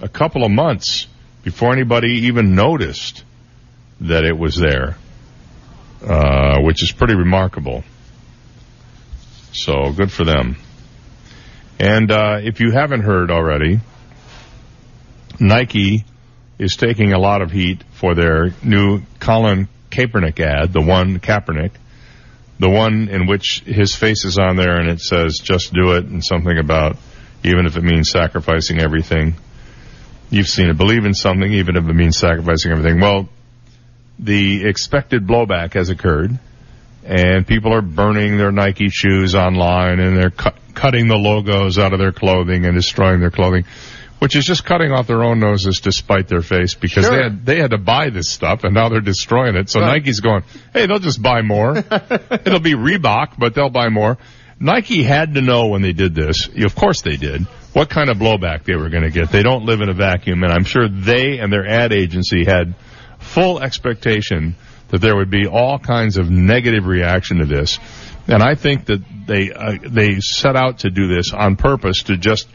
Speaker 5: a couple of months before anybody even noticed that it was there, uh, which is pretty remarkable. So good for them. And uh, if you haven't heard already, Nike is taking a lot of heat for their new Colin Kaepernick ad, the one Kaepernick, the one in which his face is on there and it says "Just do it" and something about even if it means sacrificing everything. You've seen it. Believe in something, even if it means sacrificing everything. Well, the expected blowback has occurred, and people are burning their Nike shoes online, and they're cu- cutting the logos out of their clothing and destroying their clothing which is just cutting off their own noses to spite their face because
Speaker 7: Sure.
Speaker 5: they had they had to buy this stuff and now they're destroying it. So
Speaker 7: Right.
Speaker 5: Nike's going, hey, they'll just buy more. It'll be Reebok, but they'll buy more. Nike had to know when they did this, of course they did, what kind of blowback they were going to get. They don't live in a vacuum, and I'm sure they and their ad agency had full expectation that there would be all kinds of negative reaction to this. And I think that they uh, they set out to do this on purpose to just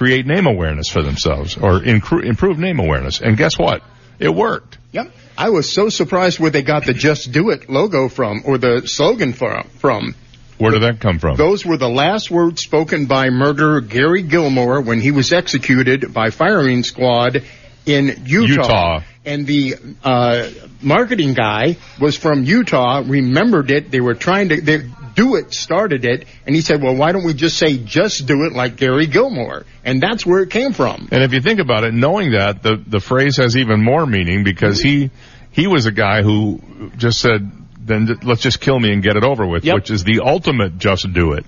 Speaker 5: create name awareness for themselves or incru- improve name awareness. And guess what? It worked.
Speaker 7: Yep. I was so surprised where they got the Just Do It logo from or the slogan from.
Speaker 5: Where did that come from?
Speaker 7: Those were the last words spoken by murderer Gary Gilmore when he was executed by firing squad in Utah.
Speaker 5: Utah.
Speaker 7: And the uh, marketing guy was from Utah, remembered it. They were trying to they, do it, started it, and he said, "Well, why don't we just say just do it like Gary Gilmore?" And that's where it came from.
Speaker 5: And if you think about it, knowing that, the the phrase has even more meaning because he he was a guy who just said, "Then let's just kill me and get it over with,"
Speaker 7: Yep.
Speaker 5: which is the ultimate just do it.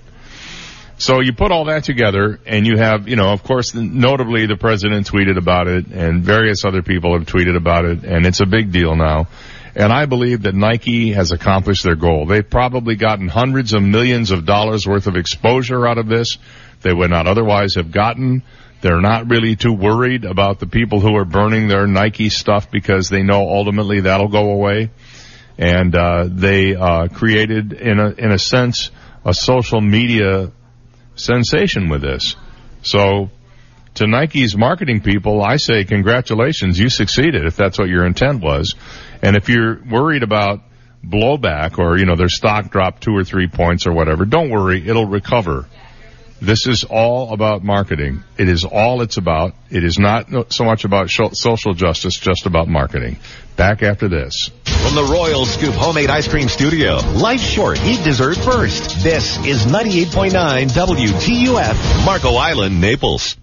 Speaker 5: So you put all that together, and you have, you know, of course, notably the president tweeted about it, and various other people have tweeted about it, and it's a big deal now. And I believe that Nike has accomplished their goal. They've probably gotten hundreds of millions of dollars worth of exposure out of this they would not otherwise have gotten. They're not really too worried about the people who are burning their Nike stuff because they know ultimately that'll go away. And uh, they uh, created, in a in a sense, a social media sensation with this. So, to Nike's marketing people, I say congratulations, you succeeded if that's what your intent was. And if you're worried about blowback or, you know, their stock dropped two or three points or whatever, don't worry, it'll recover. This is all about marketing. It is all it's about. It is not so much about social justice, just about marketing. Back after this.
Speaker 24: From the Royal Scoop Homemade Ice Cream Studio, life short. Eat dessert first. This is 98.9 WGUF, Marco Island, Naples.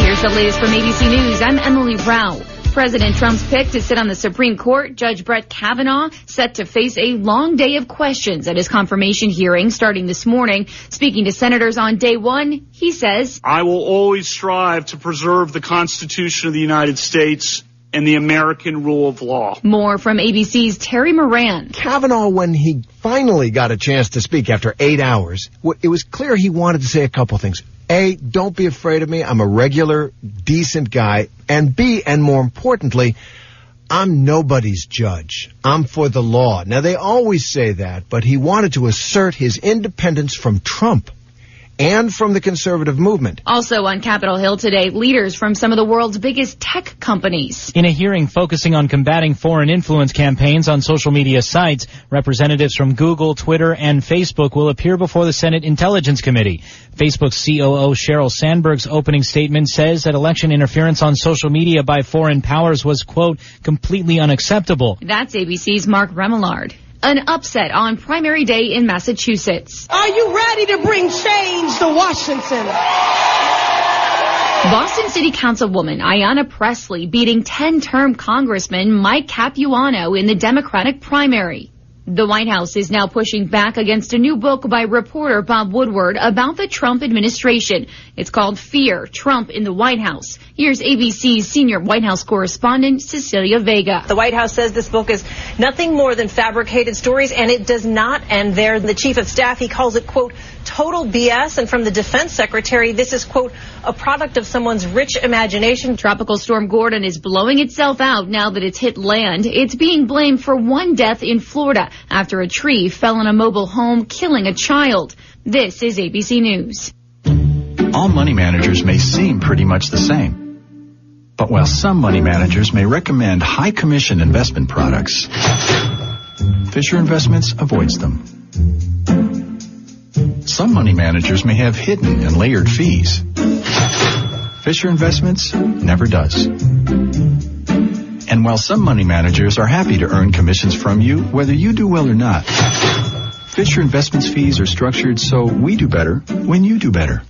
Speaker 33: Here's the latest from ABC News. I'm Emily Rao. President Trump's pick to sit on the Supreme Court, Judge Brett Kavanaugh, set to face a long day of questions at his confirmation hearing starting this morning. Speaking to senators on day one, he says,
Speaker 26: I will always strive to preserve the Constitution of the United States and the American rule of law.
Speaker 33: More from ABC's Terry Moran.
Speaker 34: Kavanaugh, when he finally got a chance to speak after eight hours, it was clear he wanted to say a couple things. A, don't be afraid of me. I'm a regular, decent guy. And B, and more importantly, I'm nobody's judge. I'm for the law. Now, they always say that, but he wanted to assert his independence from Trump and from the conservative movement.
Speaker 33: Also on Capitol Hill today, leaders from some of the world's biggest tech companies.
Speaker 27: In a hearing focusing on combating foreign influence campaigns on social media sites, representatives from Google, Twitter, and Facebook will appear before the Senate Intelligence Committee. Facebook's COO Sheryl Sandberg's opening statement says that election interference on social media by foreign powers was, quote, completely unacceptable.
Speaker 33: That's ABC's Mark Remillard. An upset on primary day in Massachusetts.
Speaker 35: Are you ready to bring change to Washington?
Speaker 33: Boston City Councilwoman Ayanna Pressley beating 10-term Congressman Mike Capuano in the Democratic primary. The White House is now pushing back against a new book by reporter Bob Woodward about the Trump administration. It's called Fear, Trump in the White House. Here's ABC's senior White House correspondent, Cecilia Vega.
Speaker 36: The White House says this book is nothing more than fabricated stories, and it does not end there. The chief of staff, he calls it, quote, total BS. And from the defense secretary, this is, quote, a product of someone's rich imagination.
Speaker 33: Tropical storm Gordon is blowing itself out now that it's hit land. It's being blamed for one death in Florida after a tree fell on a mobile home, killing a child. This is ABC News.
Speaker 37: All money managers may seem pretty much the same. But while some money managers may recommend high commission investment products, Fisher Investments avoids them. Some money managers may have hidden and layered fees. Fisher Investments never does. And while some money managers are happy to earn commissions from you, whether you do well or not, Fisher Investments fees are structured so we do better when you do better.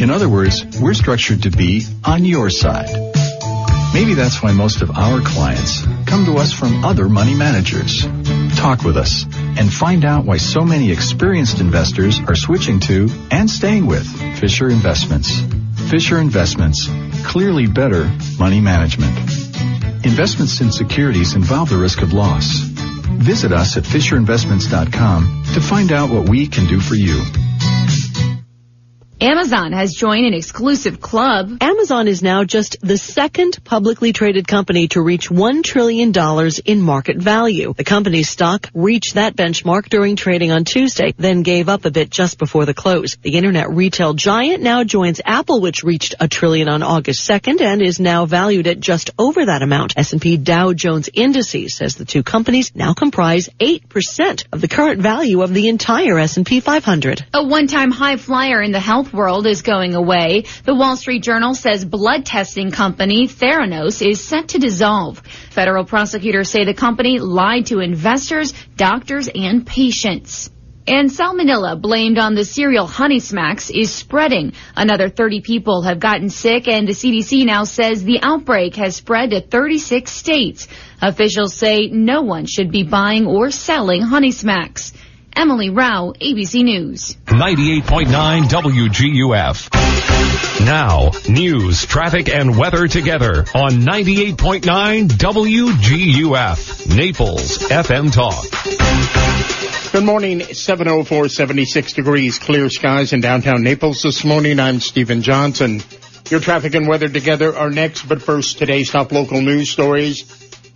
Speaker 37: In other words, we're structured to be on your side. Maybe that's why most of our clients come to us from other money managers. Talk with us and find out why so many experienced investors are switching to and staying with Fisher Investments. Fisher Investments, clearly better money management. Investments in securities involve the risk of loss. Visit us at FisherInvestments.com to find out what we can do for you.
Speaker 33: Amazon has joined an exclusive club.
Speaker 38: Amazon is now just the second publicly traded company to reach $1 trillion in market value. The company's stock reached that benchmark during trading on Tuesday, then gave up a bit just before the close. The internet retail giant now joins Apple, which reached a trillion on August 2nd and is now valued at just over that amount. S&P Dow Jones Indices says the two companies now comprise 8% of the current value of the entire S&P 500.
Speaker 33: A one-time high flyer in the health world is going away. The Wall Street Journal says blood testing company Theranos is set to dissolve. Federal prosecutors say the company lied to investors, doctors, and patients. And salmonella blamed on the cereal Honey Smacks is spreading. Another 30 people have gotten sick and the CDC now says the outbreak has spread to 36 states. Officials say no one should be buying or selling Honey Smacks. Emily Rao, ABC News.
Speaker 1: 98.9 WGUF. Now, news, traffic, and weather together on 98.9 WGUF. Naples FM Talk.
Speaker 7: Good morning, 704, 76 degrees, clear skies in downtown Naples this morning. I'm Stephen Johnson. Your traffic and weather together are next, but first, today's top local news stories.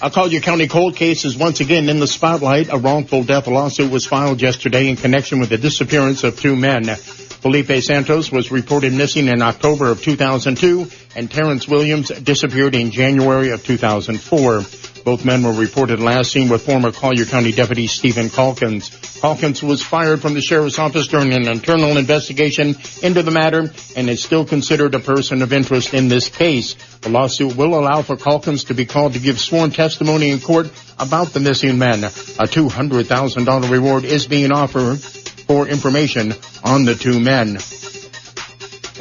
Speaker 7: A Collier County cold case is once again in the spotlight. A wrongful death lawsuit was filed yesterday in connection with the disappearance of two men. Felipe Santos was reported missing in October of 2002 and Terrence Williams disappeared in January of 2004. Both men were reported last seen with former Collier County Deputy Stephen Calkins. Calkins was fired from the sheriff's office during an internal investigation into the matter and is still considered a person of interest in this case. The lawsuit will allow for Calkins to be called to give sworn testimony in court about the missing men. A $200,000 reward is being offered for information on the two men.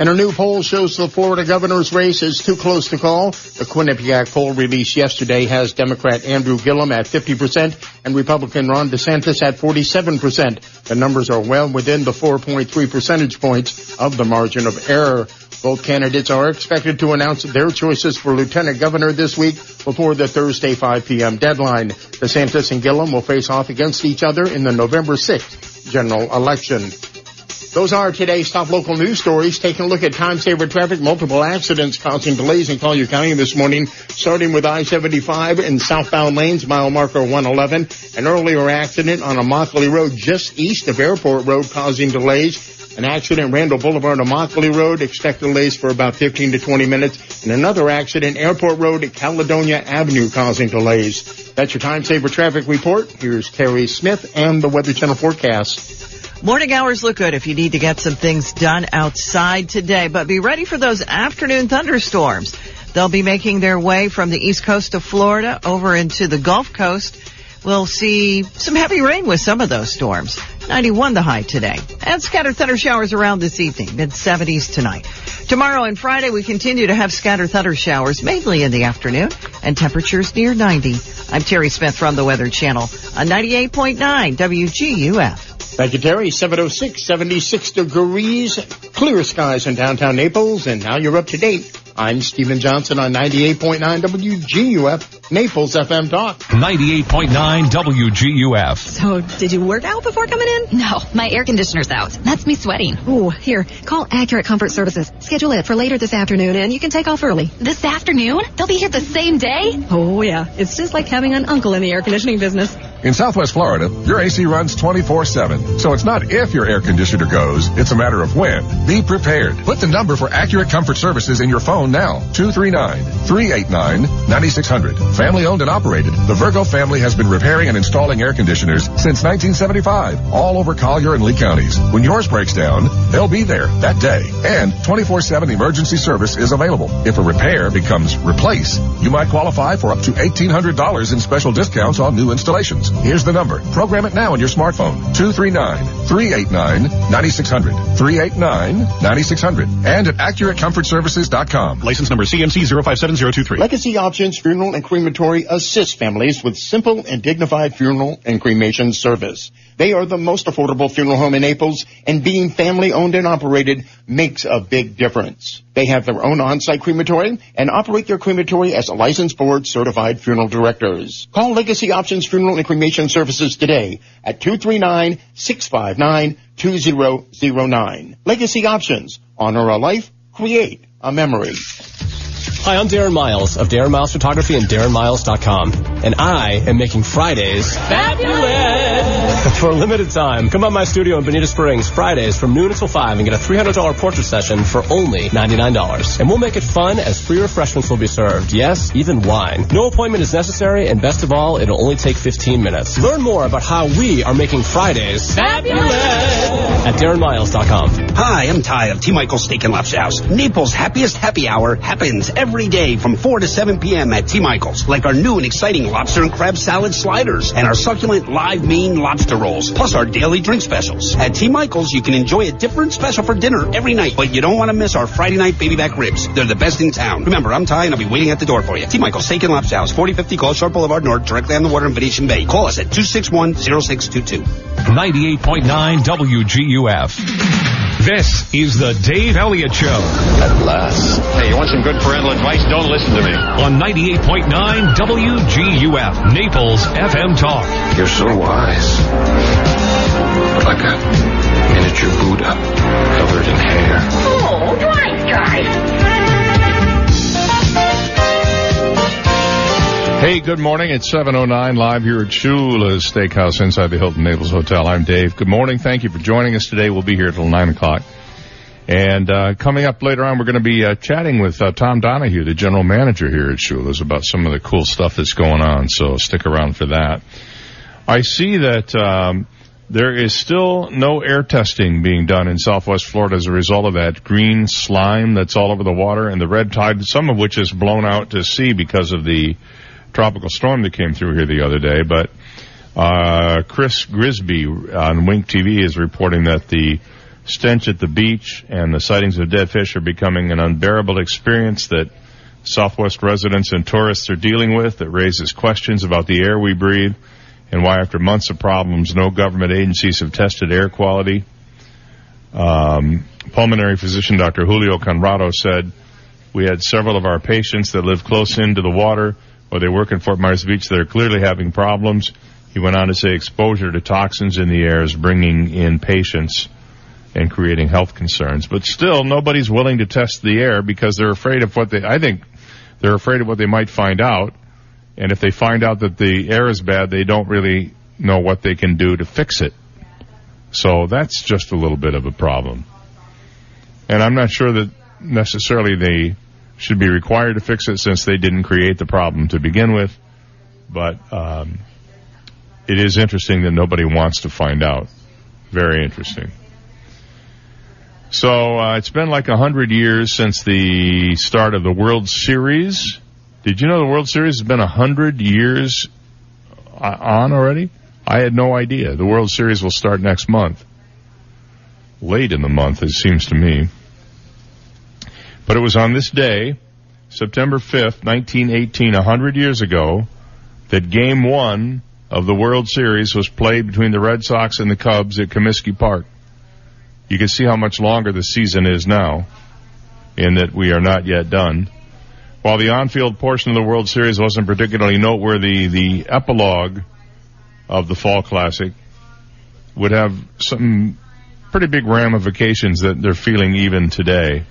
Speaker 7: And a new poll shows the Florida governor's race is too close to call. The Quinnipiac poll released yesterday has Democrat Andrew Gillum at 50% and Republican Ron DeSantis at 47%. The numbers are well within the 4.3 percentage points of the margin of error. Both candidates are expected to announce their choices for lieutenant governor this week before the Thursday 5 p.m. deadline. DeSantis and Gillum will face off against each other in the November 6th general election. Those are today's top local news stories. Taking a look at time saver traffic, multiple accidents causing delays in Collier County this morning, starting with I-75 in southbound lanes, mile marker 111. An earlier accident on Immokalee Road just east of Airport Road causing delays. An accident, Randall Boulevard, Immokalee Road, expect delays for about 15 to 20 minutes. And another accident, Airport Road at Caledonia Avenue causing delays. That's your time saver traffic report. Here's Terry Smith and the Weather Channel forecast.
Speaker 8: Morning hours look good if you need to get some things done outside today, but be ready for those afternoon thunderstorms. They'll be making their way from the east coast of Florida over into the Gulf Coast. We'll see some heavy rain with some of those storms. 91 the high today. And scattered thunder showers around this evening, mid 70s tonight. Tomorrow and Friday we continue to have scattered thunder showers, mainly in the afternoon, and temperatures near 90. I'm Terry Smith from the Weather Channel on 98.9 WGUF.
Speaker 7: Thank you, Terry. 706, 76 degrees, clear skies in downtown Naples, and now you're up to date. I'm Stephen Johnson on 98.9 WGUF, Naples FM Talk.
Speaker 1: 98.9 WGUF.
Speaker 39: So, did you work out before coming in?
Speaker 40: No, my air conditioner's out. That's me sweating.
Speaker 39: Ooh, here, call Accurate Comfort Services. Schedule it for later this afternoon, and you can take off early.
Speaker 40: This afternoon? They'll be here the same day?
Speaker 39: Oh, yeah. It's just like having an uncle in the air conditioning business.
Speaker 41: In Southwest Florida, your AC runs 24-7. So it's not if your air conditioner goes, it's a matter of when. Be prepared. Put the number for Accurate Comfort Services in your phone now. 239-389-9600. Family owned and operated, the Virgo family has been repairing and installing air conditioners since 1975, all over Collier and Lee counties. When yours breaks down, they'll be there that day. And 24-7 emergency service is available. If a repair becomes replace, you might qualify for up to $1,800 in special discounts on new installations. Here's the number. Program it now on your smartphone. 239-389-9600. 389-9600. And at AccurateComfortServices.com.
Speaker 11: License number CMC 057023.
Speaker 7: Legacy Options Funeral and Crematory assists families with simple and dignified funeral and cremation service. They are the most affordable funeral home in Naples, and being family owned and operated makes a big difference. They have their own on-site crematory and operate their crematory as licensed board certified funeral directors. Call Legacy Options Funeral and Cremation Services today at 239-659-2009. Legacy Options Honor a life, create a memory.
Speaker 42: Hi, I'm Darren Miles of Darren Miles Photography and DarrenMiles.com. And I am making Fridays fabulous! For a limited time, come by my studio in Bonita Springs Fridays from noon until 5 and get a $300 portrait session for only $99. And we'll make it fun as free refreshments will be served. Yes, even wine. No appointment is necessary, and best of all, it'll only take 15 minutes. Learn more about how we are making Fridays fabulous at DarrenMiles.com.
Speaker 23: Hi, I'm Ty of T. Michael's Steak and Lobster House. Naples' happiest happy hour happens every day from 4 to 7 p.m. at T. Michael's. Like our new and exciting lobster and crab salad sliders and our succulent live Maine lobster rolls, plus our daily drink specials. At T. Michael's, you can enjoy a different special for dinner every night, but you don't want to miss our Friday night baby back ribs. They're the best in town. Remember, I'm Ty and I'll be waiting at the door for you. T. Michael's Steak and Lobster House, 4050 Gulf Shore Boulevard North, directly on the water in Venetian Bay. Call us at 261-0622.
Speaker 1: 98.9 WGUF. This is the Dave Elliott Show.
Speaker 43: At last. Hey, you want some good parental advice? Don't listen to me.
Speaker 1: On 98.9 WGUF, Naples FM Talk.
Speaker 43: You're so wise. Like a miniature Buddha covered in hair.
Speaker 44: Oh, nice guy.
Speaker 5: Hey, good morning. It's 7.09 live here at Shula's Steakhouse inside the Hilton Naples Hotel. I'm Dave. Good morning. Thank you for joining us today. We'll be here till 9 o'clock. And uh, coming up later on, we're going to be uh, chatting with uh, Tom Donahue, the general manager here at Shula's, about some of the cool stuff that's going on. So stick around for that. I see that um, there is still no air testing being done in Southwest Florida as a result of that green slime that's all over the water and the red tide, some of which is blown out to sea because of the tropical storm that came through here the other day. But uh, Chris Grisby on Wink TV is reporting that the stench at the beach and the sightings of dead fish are becoming an unbearable experience that Southwest residents and tourists are dealing with that raises questions about the air we breathe and why after months of problems no government agencies have tested air quality. Um, pulmonary physician Dr. Julio Conrado said, we had several of our patients that live close into the water or they work in Fort Myers Beach that are clearly having problems. He went on to say exposure to toxins in the air is bringing in patients and creating health concerns. But still, nobody's willing to test the air because they're afraid of what they, I think they're afraid of what they might find out. And if they find out that the air is bad, they don't really know what they can do to fix it. So that's just a little bit of a problem. And I'm not sure that necessarily they should be required to fix it since they didn't create the problem to begin with. But um, it is interesting that nobody wants to find out. Very interesting. So uh, it's been like a hundred years since the start of the World Series. Did you know the World Series has been a hundred years on already? I had no idea. The World Series will start next month. Late in the month, it seems to me. But it was on this day, September 5th, 1918, a hundred years ago, that game one of the World Series was played between the Red Sox and the Cubs at Comiskey Park. You can see how much longer the season is now, in that we are not yet done. While the on-field portion of the World Series wasn't particularly noteworthy, the epilogue of the Fall Classic would have some pretty big ramifications that they're feeling even today.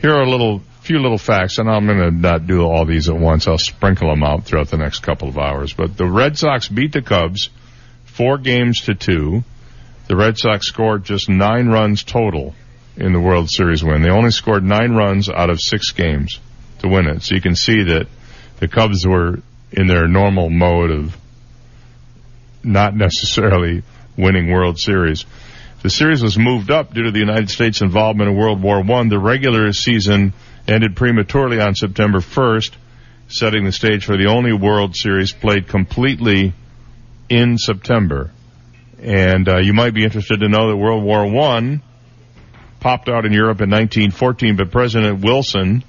Speaker 5: Here are a little, few little facts, and I'm going to not do all these at once. I'll sprinkle them out throughout the next couple of hours. But the Red Sox beat the Cubs four games to two. The Red Sox scored just nine runs total in the World Series win. They only scored nine runs out of six games to win it. So you can see that the Cubs were in their normal mode of not necessarily winning World Series. The series was moved up due to the United States involvement in World War I. The regular season ended prematurely on September 1st, setting the stage for the only World Series played completely in September. And uh, you might be interested to know that World War I popped out in Europe in 1914, but President Wilson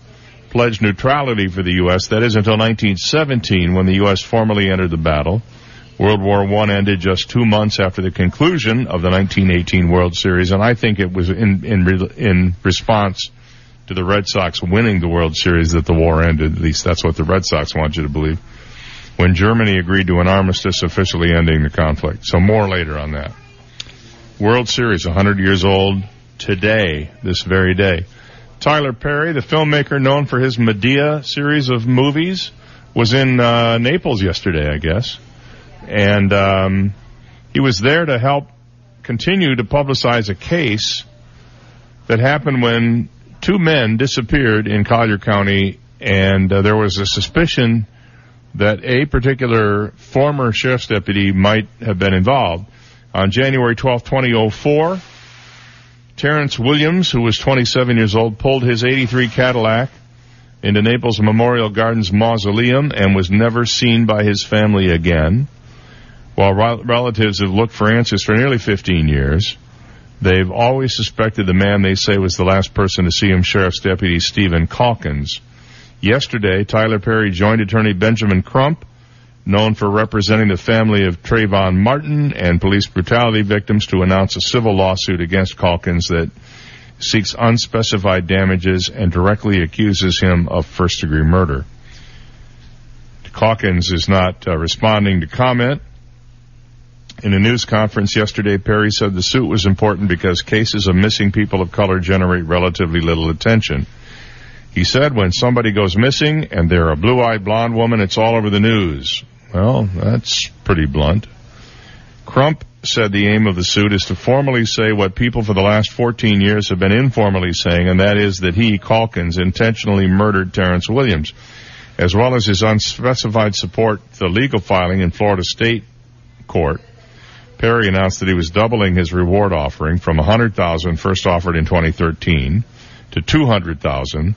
Speaker 5: pledged neutrality for the U.S. That is until 1917 when the U.S. formally entered the battle. World War I ended just two months after the conclusion of the 1918 World Series, and I think it was in in in response to the Red Sox winning the World Series that the war ended. At least that's what the Red Sox want you to believe. When Germany agreed to an armistice officially ending the conflict. So more later on that. World Series, 100 years old today, this very day. Tyler Perry, the filmmaker known for his Madea series of movies, was in uh, Naples yesterday, I guess, and um, he was there to help continue to publicize a case that happened when two men disappeared in Collier County, and uh, there was a suspicion that a particular former sheriff's deputy might have been involved. On January 12, 2004, Terrence Williams, who was 27 years old, pulled his 83 Cadillac into Naples Memorial Gardens mausoleum and was never seen by his family again. While rel- relatives have looked for answers for nearly 15 years, they've always suspected the man they say was the last person to see him, Sheriff's Deputy Stephen Calkins. Yesterday, Tyler Perry joined attorney Benjamin Crump, known for representing the family of Trayvon Martin and police brutality victims, to announce a civil lawsuit against Calkins that seeks unspecified damages and directly accuses him of first degree murder. Calkins is not uh, responding to comment. In a news conference yesterday, Perry said the suit was important because cases of missing people of color generate relatively little attention. He said when somebody goes missing and they're a blue-eyed blonde woman, it's all over the news. Well, that's pretty blunt. Crump said the aim of the suit is to formally say what people for the last 14 years have been informally saying, and that is that he, Calkins, intentionally murdered Terrence Williams, as well as his unspecified support for the legal filing in Florida State Court. Perry announced that he was doubling his reward offering from 100,000 first offered in 2013 to 200,000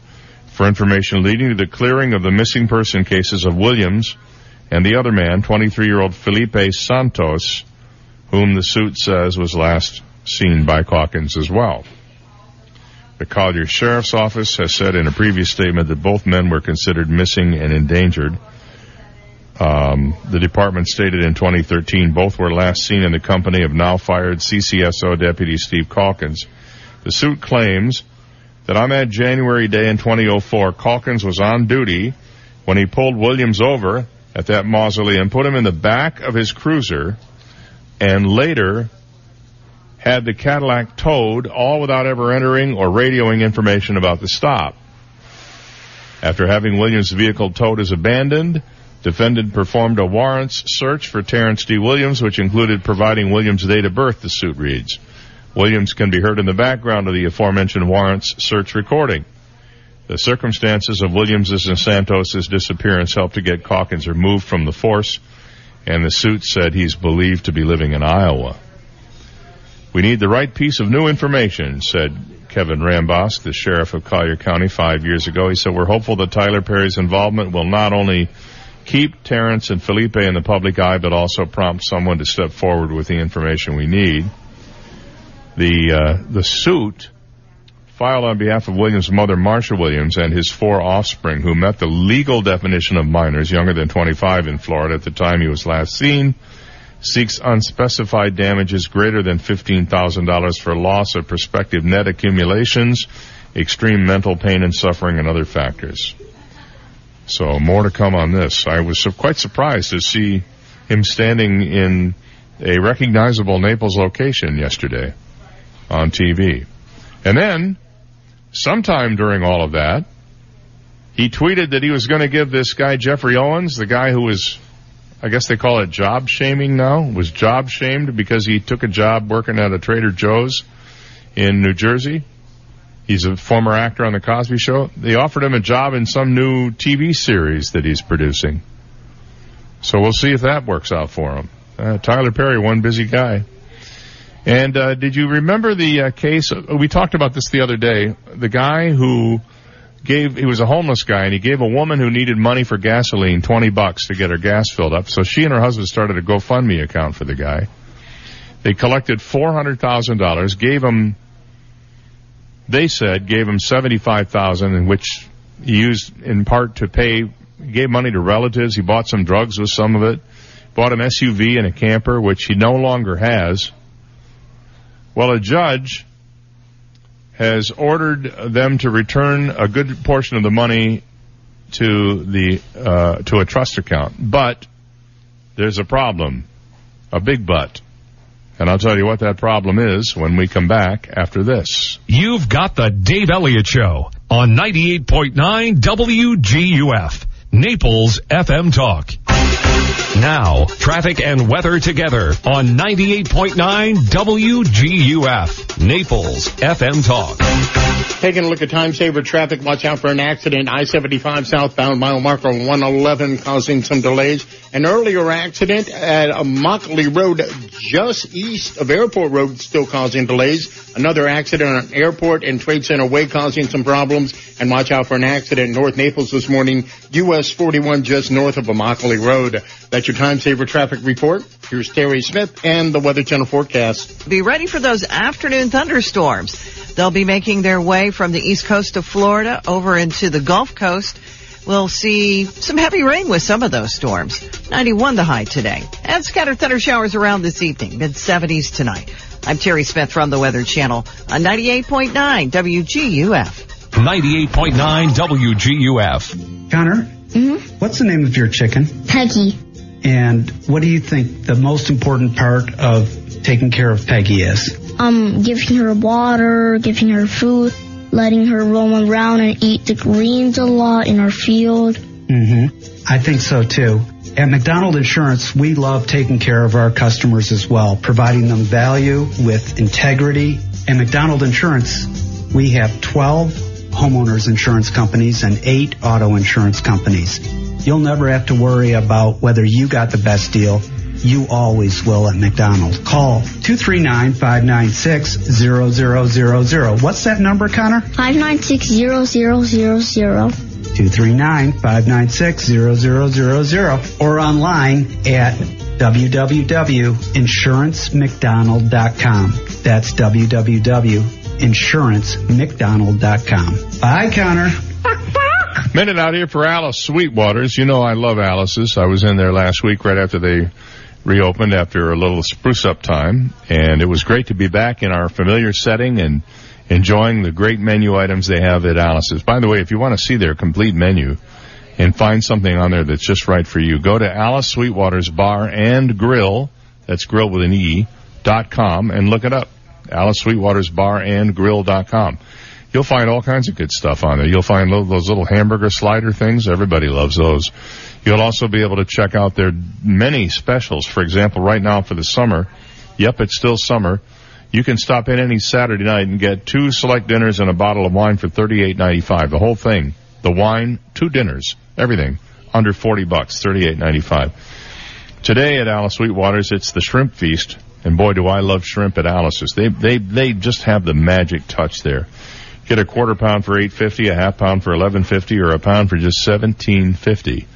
Speaker 5: for information leading to the clearing of the missing person cases of Williams and the other man, 23-year-old Felipe Santos, whom the suit says was last seen by Calkins as well. The Collier Sheriff's Office has said in a previous statement that both men were considered missing and endangered. Um, the department stated in 2013 both were last seen in the company of now fired CCSO Deputy Steve Calkins. The suit claims that on that January day in 2004, Calkins was on duty when he pulled Williams over at that mausoleum, put him in the back of his cruiser, and later had the Cadillac towed, all without ever entering or radioing information about the stop. After having Williams' vehicle towed as abandoned, defendant performed a warrants search for Terrence D. Williams, which included providing Williams' date of birth, the suit reads. Williams can be heard in the background of the aforementioned warrants search recording. The circumstances of Williams' and Santos' disappearance helped to get Calkins removed from the force, and the suit said he's believed to be living in Iowa. We need the right piece of new information, said Kevin Rambosk, the sheriff of Collier County five years ago. He said, we're hopeful that Tyler Perry's involvement will not only keep Terrence and Felipe in the public eye, but also prompt someone to step forward with the information we need. The, uh, the suit filed on behalf of Williams' mother, Marsha Williams, and his four offspring, who met the legal definition of minors younger than 25 in Florida at the time he was last seen, seeks unspecified damages greater than $15,000 for loss of prospective net accumulations, extreme mental pain and suffering, and other factors. So more to come on this. I was quite surprised to see him standing in a recognizable Naples location yesterday on TV. And then, sometime during all of that, he tweeted that he was going to give this guy, Geoffrey Owens, the guy who was, I guess they call it job shaming now, was job shamed because he took a job working at a Trader Joe's in New Jersey. He's a former actor on The Cosby Show. They offered him a job in some new TV series that he's producing. So we'll see if that works out for him. Uh, Tyler Perry, one busy guy. And uh, did you remember the uh, case? We talked about this the other day. The guy who gave he was a homeless guy and he gave a woman who needed money for gasoline 20 bucks to get her gas filled up. So she and her husband started a GoFundMe account for the guy. They collected $400,000, gave him they said gave him 75,000 in which he used in part to pay gave money to relatives. He bought some drugs with some of it. Bought an SUV and a camper which he no longer has. Well, a judge has ordered them to return a good portion of the money to the uh, to a trust account, but there's a problem, a big but. And I'll tell you what that problem is when we come back after this.
Speaker 1: You've got the Dave Elliott Show on 98.9 WGUF, Naples FM Talk. Now, traffic and weather together on 98.9 WGUF, Naples FM Talk.
Speaker 7: Taking a look at time saver traffic, watch out for an accident. I-75 southbound mile marker 111 causing some delays. An earlier accident at Immokalee Road just east of Airport Road still causing delays. Another accident on Airport and Trade Center Way causing some problems. And watch out for an accident in North Naples this morning, US 41 just north of Immokalee Road. That's your time saver traffic report. Here's Terry Smith and the Weather Channel forecast.
Speaker 8: Be ready for those afternoon thunderstorms. They'll be making their way from the east coast of Florida over into the Gulf Coast. We'll see some heavy rain with some of those storms. 91 the high today. And scattered thunder showers around this evening, mid 70s tonight. I'm Terry Smith from the Weather Channel on 98.9 WGUF.
Speaker 1: 98.9 WGUF.
Speaker 19: Connor, what's the name of your chicken?
Speaker 45: Peggy.
Speaker 19: And what do you think the most important part of taking care of Peggy is?
Speaker 45: Um, giving her water, giving her food, letting her roam around and eat the greens a lot in our field.
Speaker 19: Mm-hmm. I think so too. At McDonald Insurance, we love taking care of our customers as well, providing them value with integrity. At McDonald Insurance, we have 12 homeowners insurance companies and 8 auto insurance companies. You'll never have to worry about whether you got the best deal. You always will at McDonald. Call 239-596-0000. What's that number, Connor?
Speaker 45: 5960000.
Speaker 19: 239-596-0000 or online at www.insurancemcdonald.com. That's www.insurancemcdonald.com. Bye, Connor.
Speaker 5: Minute out here for Alice Sweetwaters. You know I love Alice's. I was in there last week right after they reopened after a little spruce up time, and it was great to be back in our familiar setting and enjoying the great menu items they have at Alice's. By the way, if you want to see their complete menu and find something on there that's just right for you, go to Alice Sweetwater's Bar and Grill. That's grill with an E dot com and look it up. Alice Sweetwater's Bar and. You'll find all kinds of good stuff on there. You'll find those little hamburger slider things. Everybody loves those. You'll also be able to check out their many specials. For example, right now for the summer, yep, it's still summer. You can stop in any Saturday night and get two select dinners and a bottle of wine for thirty-eight ninety-five. The whole thing, the wine, two dinners, everything under forty bucks, thirty-eight ninety-five. Today at Alice Sweetwater's, it's the shrimp feast, and boy, do I love shrimp at Alice's. They they they just have the magic touch there. Get a quarter pound for eight fifty, a half pound for eleven fifty, or a pound for just seventeen fifty.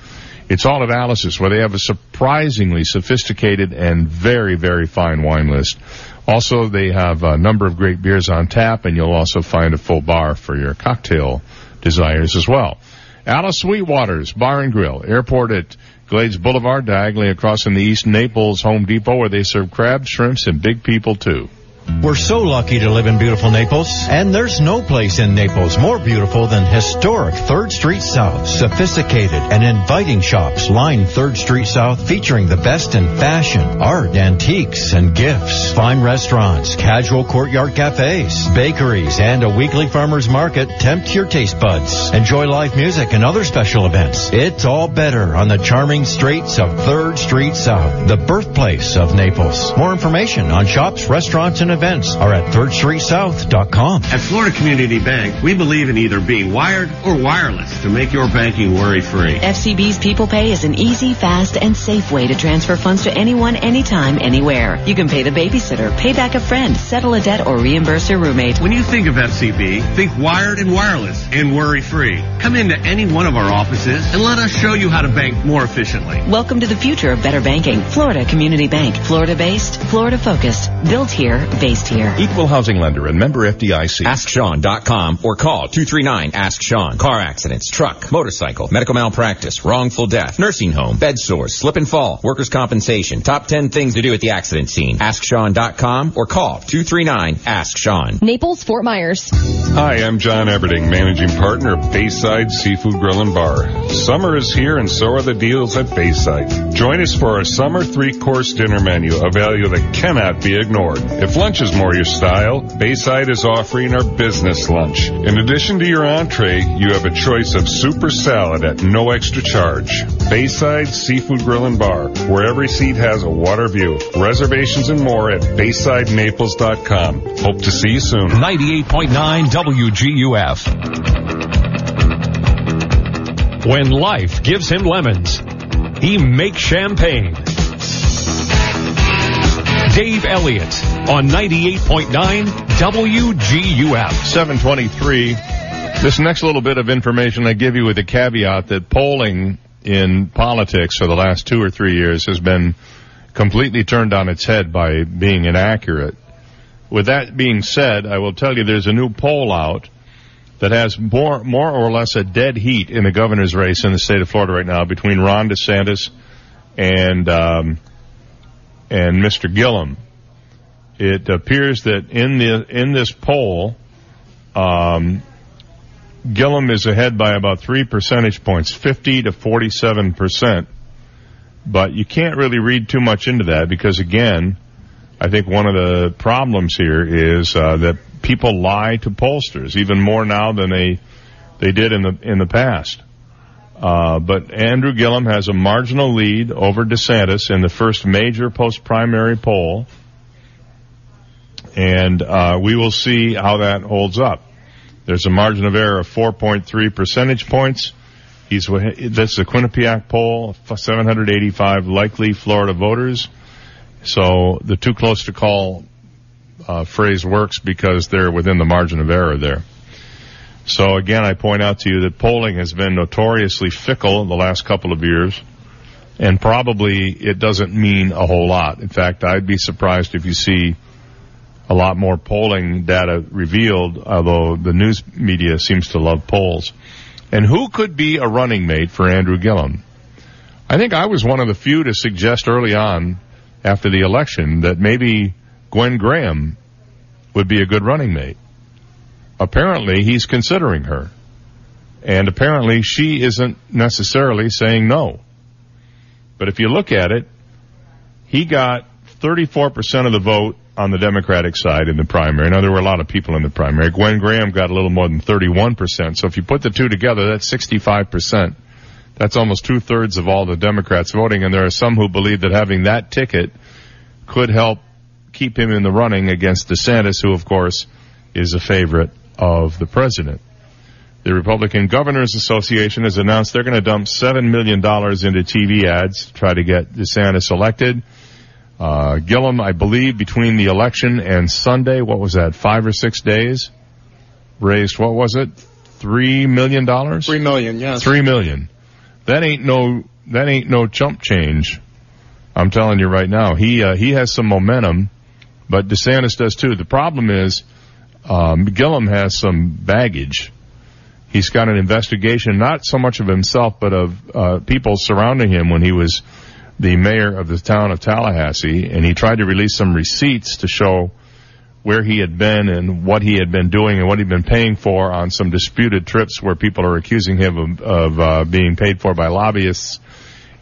Speaker 5: It's all at Alice's, where they have a surprisingly sophisticated and very, very fine wine list. Also, they have a number of great beers on tap, and you'll also find a full bar for your cocktail desires as well. Alice Sweetwater's Bar and Grill, airport at Glades Boulevard, diagonally across in the East Naples Home Depot, where they serve crab, shrimps, and big people too.
Speaker 46: We're so lucky to live in beautiful Naples, and there's no place in Naples more beautiful than historic 3rd Street South. Sophisticated and inviting shops line 3rd Street South featuring the best in fashion, art, antiques, and gifts. Fine restaurants, casual courtyard cafes, bakeries, and a weekly farmer's market tempt your taste buds. Enjoy live music and other special events. It's all better on the charming streets of 3rd Street South, the birthplace of Naples. More information on shops, restaurants, and events are at 3rdstreetsouth.com.
Speaker 47: At Florida Community Bank, we believe in either being wired or wireless to make your banking worry-free.
Speaker 28: FCB's People Pay is an easy, fast, and safe way to transfer funds to anyone, anytime, anywhere. You can pay the babysitter, pay back a friend, settle a debt, or reimburse your roommate.
Speaker 47: When you think of FCB, think wired and wireless and worry-free. Come into any one of our offices and let us show you how to bank more efficiently.
Speaker 28: Welcome to the future of better banking. Florida Community Bank. Florida-based, Florida-focused. Built here, based here.
Speaker 1: Equal housing lender and member FDIC.
Speaker 31: AskSean.com or call 239-ASK-SEAN. Car accidents, truck, motorcycle, medical malpractice, wrongful death, nursing home, bed sores, slip and fall, workers' compensation. Top 10 things to do at the accident scene. AskSean.com or call 239-ASK-SEAN.
Speaker 48: Naples, Fort Myers.
Speaker 5: Hi, I'm John Everding, managing partner of Bayside Seafood Grill and Bar. Summer is here and so are the deals at Bayside. Join us for our summer three-course dinner menu, a value that cannot be ignored. If lunch is more your style, Bayside is offering our business lunch. In addition to your entree, you have a choice of super salad at no extra charge. Bayside Seafood Grill and Bar, where every seat has a water view. Reservations and more at BaysideNaples.com. Hope to see you soon.
Speaker 1: 98.9 WGUF. When life gives him lemons, he makes champagne. Dave Elliott on 98.9 WGUF.
Speaker 5: 723. This next little bit of information I give you with the caveat that polling in politics for the last two or three years has been completely turned on its head by being inaccurate. With that being said, I will tell you there's a new poll out that has more, more or less a dead heat in the governor's race in the state of Florida right now between Ron DeSantis and, um, and Mr. Gillum. It appears that in the, in this poll, um, Gillum is ahead by about three percentage points, 50 to 47 percent. But you can't really read too much into that because again, I think one of the problems here is uh, that people lie to pollsters even more now than they they did in the in the past. Uh, but Andrew Gillum has a marginal lead over DeSantis in the first major post primary poll, and uh, we will see how that holds up. There's a margin of error of 4.3 percentage points. He's that's the Quinnipiac poll, 785 likely Florida voters. So the too close to call uh, phrase works because they're within the margin of error there. So again, I point out to you that polling has been notoriously fickle in the last couple of years, and probably it doesn't mean a whole lot. In fact, I'd be surprised if you see a lot more polling data revealed, although the news media seems to love polls. And who could be a running mate for Andrew Gillum? I think I was one of the few to suggest early on after the election that maybe Gwen Graham would be a good running mate. Apparently he's considering her. And apparently she isn't necessarily saying no. But if you look at it, he got 34% of the vote on the Democratic side in the primary. Now there were a lot of people in the primary. Gwen Graham got a little more than 31%. So if you put the two together, that's 65%. That's almost two thirds of all the Democrats voting, and there are some who believe that having that ticket could help keep him in the running against DeSantis, who of course is a favorite of the president. The Republican Governors Association has announced they're going to dump $7 million into TV ads to try to get DeSantis elected. Uh, Gillum, I believe, between the election and Sunday, what was that, five or six days, raised, what was it, three million dollars?
Speaker 7: Three million, yes.
Speaker 5: Three million. That ain't no, that ain't no chump change. I'm telling you right now. He, uh, he has some momentum, but DeSantis does too. The problem is, um, Gillum has some baggage. He's got an investigation, not so much of himself, but of, uh, people surrounding him when he was the mayor of the town of Tallahassee, and he tried to release some receipts to show where he had been and what he had been doing and what he'd been paying for on some disputed trips where people are accusing him of, of uh, being paid for by lobbyists.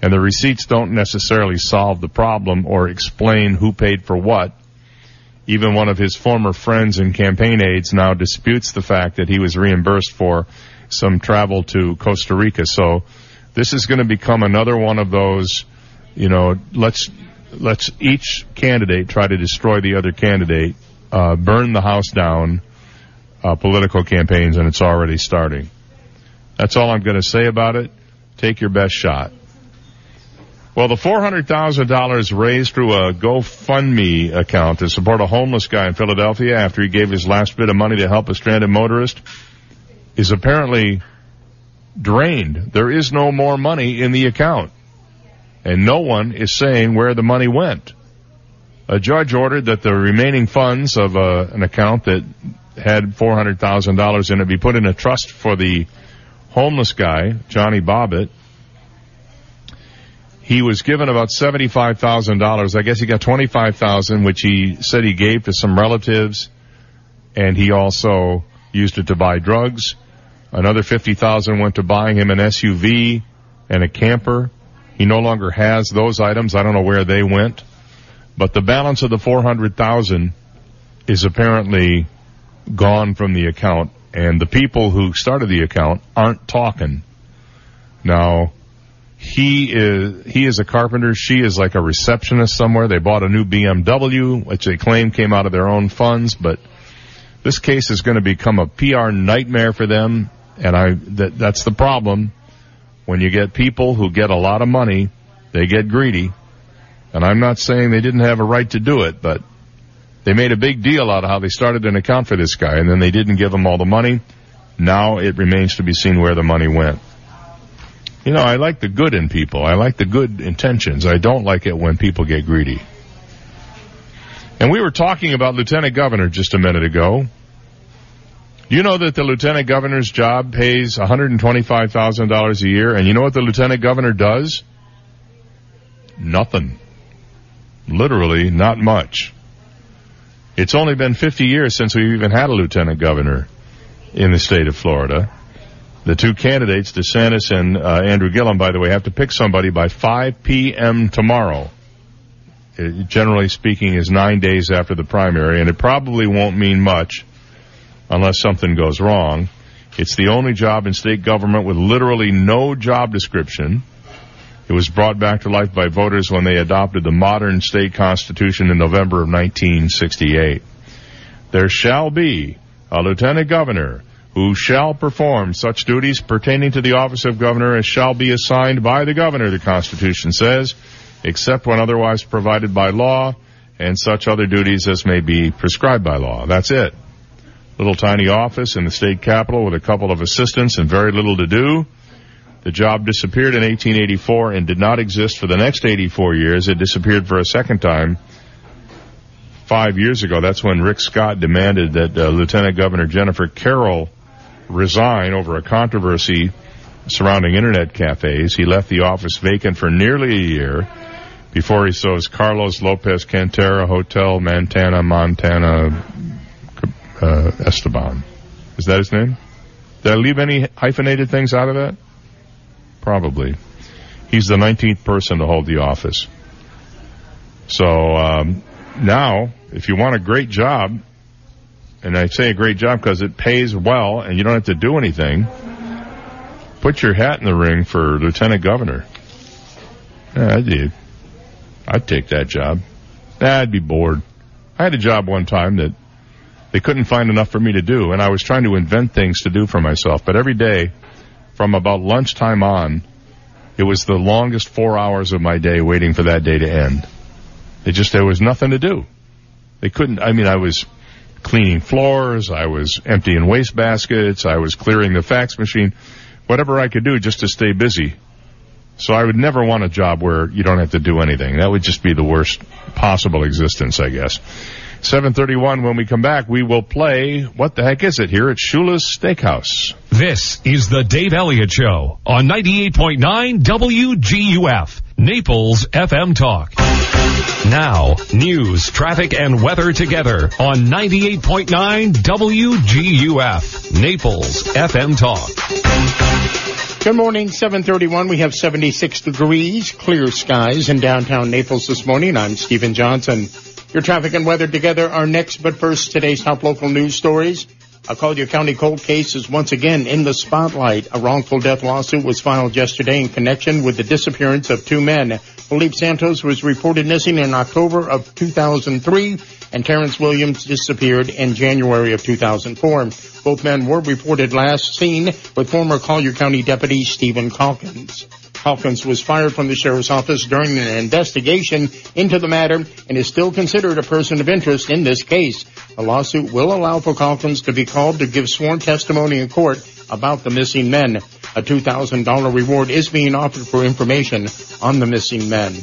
Speaker 5: And the receipts don't necessarily solve the problem or explain who paid for what. Even one of his former friends and campaign aides now disputes the fact that he was reimbursed for some travel to Costa Rica. So this is going to become another one of those you know, let's let's each candidate try to destroy the other candidate, uh, burn the house down, uh, political campaigns, and it's already starting. That's all I'm going to say about it. Take your best shot. Well, the $400,000 raised through a GoFundMe account to support a homeless guy in Philadelphia after he gave his last bit of money to help a stranded motorist is apparently drained. There is no more money in the account and no one is saying where the money went. A judge ordered that the remaining funds of uh, an account that had $400,000 in it be put in a trust for the homeless guy, Johnny Bobbitt. He was given about $75,000. I guess he got 25,000, which he said he gave to some relatives, and he also used it to buy drugs. Another 50,000 went to buying him an SUV and a camper. He no longer has those items. I don't know where they went. But the balance of the 400,000 is apparently gone from the account and the people who started the account aren't talking. Now, he is, he is a carpenter. She is like a receptionist somewhere. They bought a new BMW, which they claim came out of their own funds, but this case is going to become a PR nightmare for them. And I, that, that's the problem. When you get people who get a lot of money, they get greedy. And I'm not saying they didn't have a right to do it, but they made a big deal out of how they started an account for this guy and then they didn't give him all the money. Now it remains to be seen where the money went. You know, I like the good in people. I like the good intentions. I don't like it when people get greedy. And we were talking about Lieutenant Governor just a minute ago. You know that the Lieutenant Governor's job pays $125,000 a year? And you know what the Lieutenant Governor does? Nothing. Literally, not much. It's only been 50 years since we've even had a lieutenant governor in the state of Florida. The two candidates, DeSantis and uh, Andrew Gillum, by the way, have to pick somebody by 5 p.m. tomorrow. It, generally speaking, is nine days after the primary, and it probably won't mean much unless something goes wrong. It's the only job in state government with literally no job description. It was brought back to life by voters when they adopted the modern state constitution in November of 1968. There shall be a lieutenant governor who shall perform such duties pertaining to the office of governor as shall be assigned by the governor, the Constitution says, except when otherwise provided by law, and such other duties as may be prescribed by law. That's it. Little tiny office in the state capitol with a couple of assistants and very little to do. The job disappeared in 1884 and did not exist for the next 84 years. It disappeared for a second time five years ago. That's when Rick Scott demanded that uh, Lieutenant Governor Jennifer Carroll resign over a controversy surrounding internet cafes. He left the office vacant for nearly a year before he saws Carlos Lopez Cantera Hotel Montana, Montana, uh, Esteban. Is that his name? Did I leave any hyphenated things out of that? Probably. He's the 19th person to hold the office. So um, now, if you want a great job, and I say a great job because it pays well and you don't have to do anything, put your hat in the ring for lieutenant governor. Yeah, I did. I'd take that job. Nah, I'd be bored. I had a job one time that they couldn't find enough for me to do, and I was trying to invent things to do for myself. But every day from about lunchtime on, it was the longest four hours of my day waiting for that day to end. It just, there was nothing to do. They couldn't, I mean, I was cleaning floors, I was emptying waste baskets, I was clearing the fax machine, whatever I could do just to stay busy. So I would never want a job where you don't have to do anything. That would just be the worst possible existence, I guess. 731 when we come back, we will play, what the heck is it here at Shula's Steakhouse?
Speaker 1: This is the Dave Elliott Show on 98.9 WGUF, Naples FM Talk. Now, news, traffic, and weather together on 98.9 WGUF, Naples FM Talk.
Speaker 7: Good morning, 731. We have 76 degrees, clear skies in downtown Naples this morning. I'm Stephen Johnson. Your traffic and weather together are next, but first, today's top local news stories. A Collier County cold case is once again in the spotlight. A wrongful death lawsuit was filed yesterday in connection with the disappearance of two men. Felipe Santos was reported missing in October of 2003 and Terrence Williams disappeared in January of 2004. Both men were reported last seen with former Collier County Deputy Stephen Calkins. Calkins was fired from the sheriff's office during an investigation into the matter and is still considered a person of interest in this case. A lawsuit will allow for Calkins to be called to give sworn testimony in court about the missing men. A $2,000 reward is being offered for information on the missing men.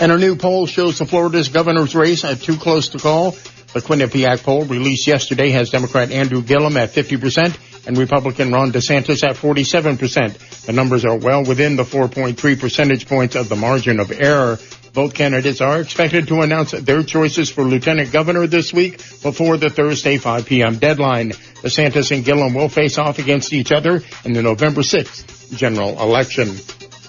Speaker 7: And a new poll shows the Florida's governor's race at too close to call. The Quinnipiac poll released yesterday has Democrat Andrew Gillum at 50% and Republican Ron DeSantis at 47%. The numbers are well within the 4.3 percentage points of the margin of error. Both candidates are expected to announce their choices for lieutenant governor this week before the Thursday 5 p.m. deadline. DeSantis and Gillum will face off against each other in the November 6th general election.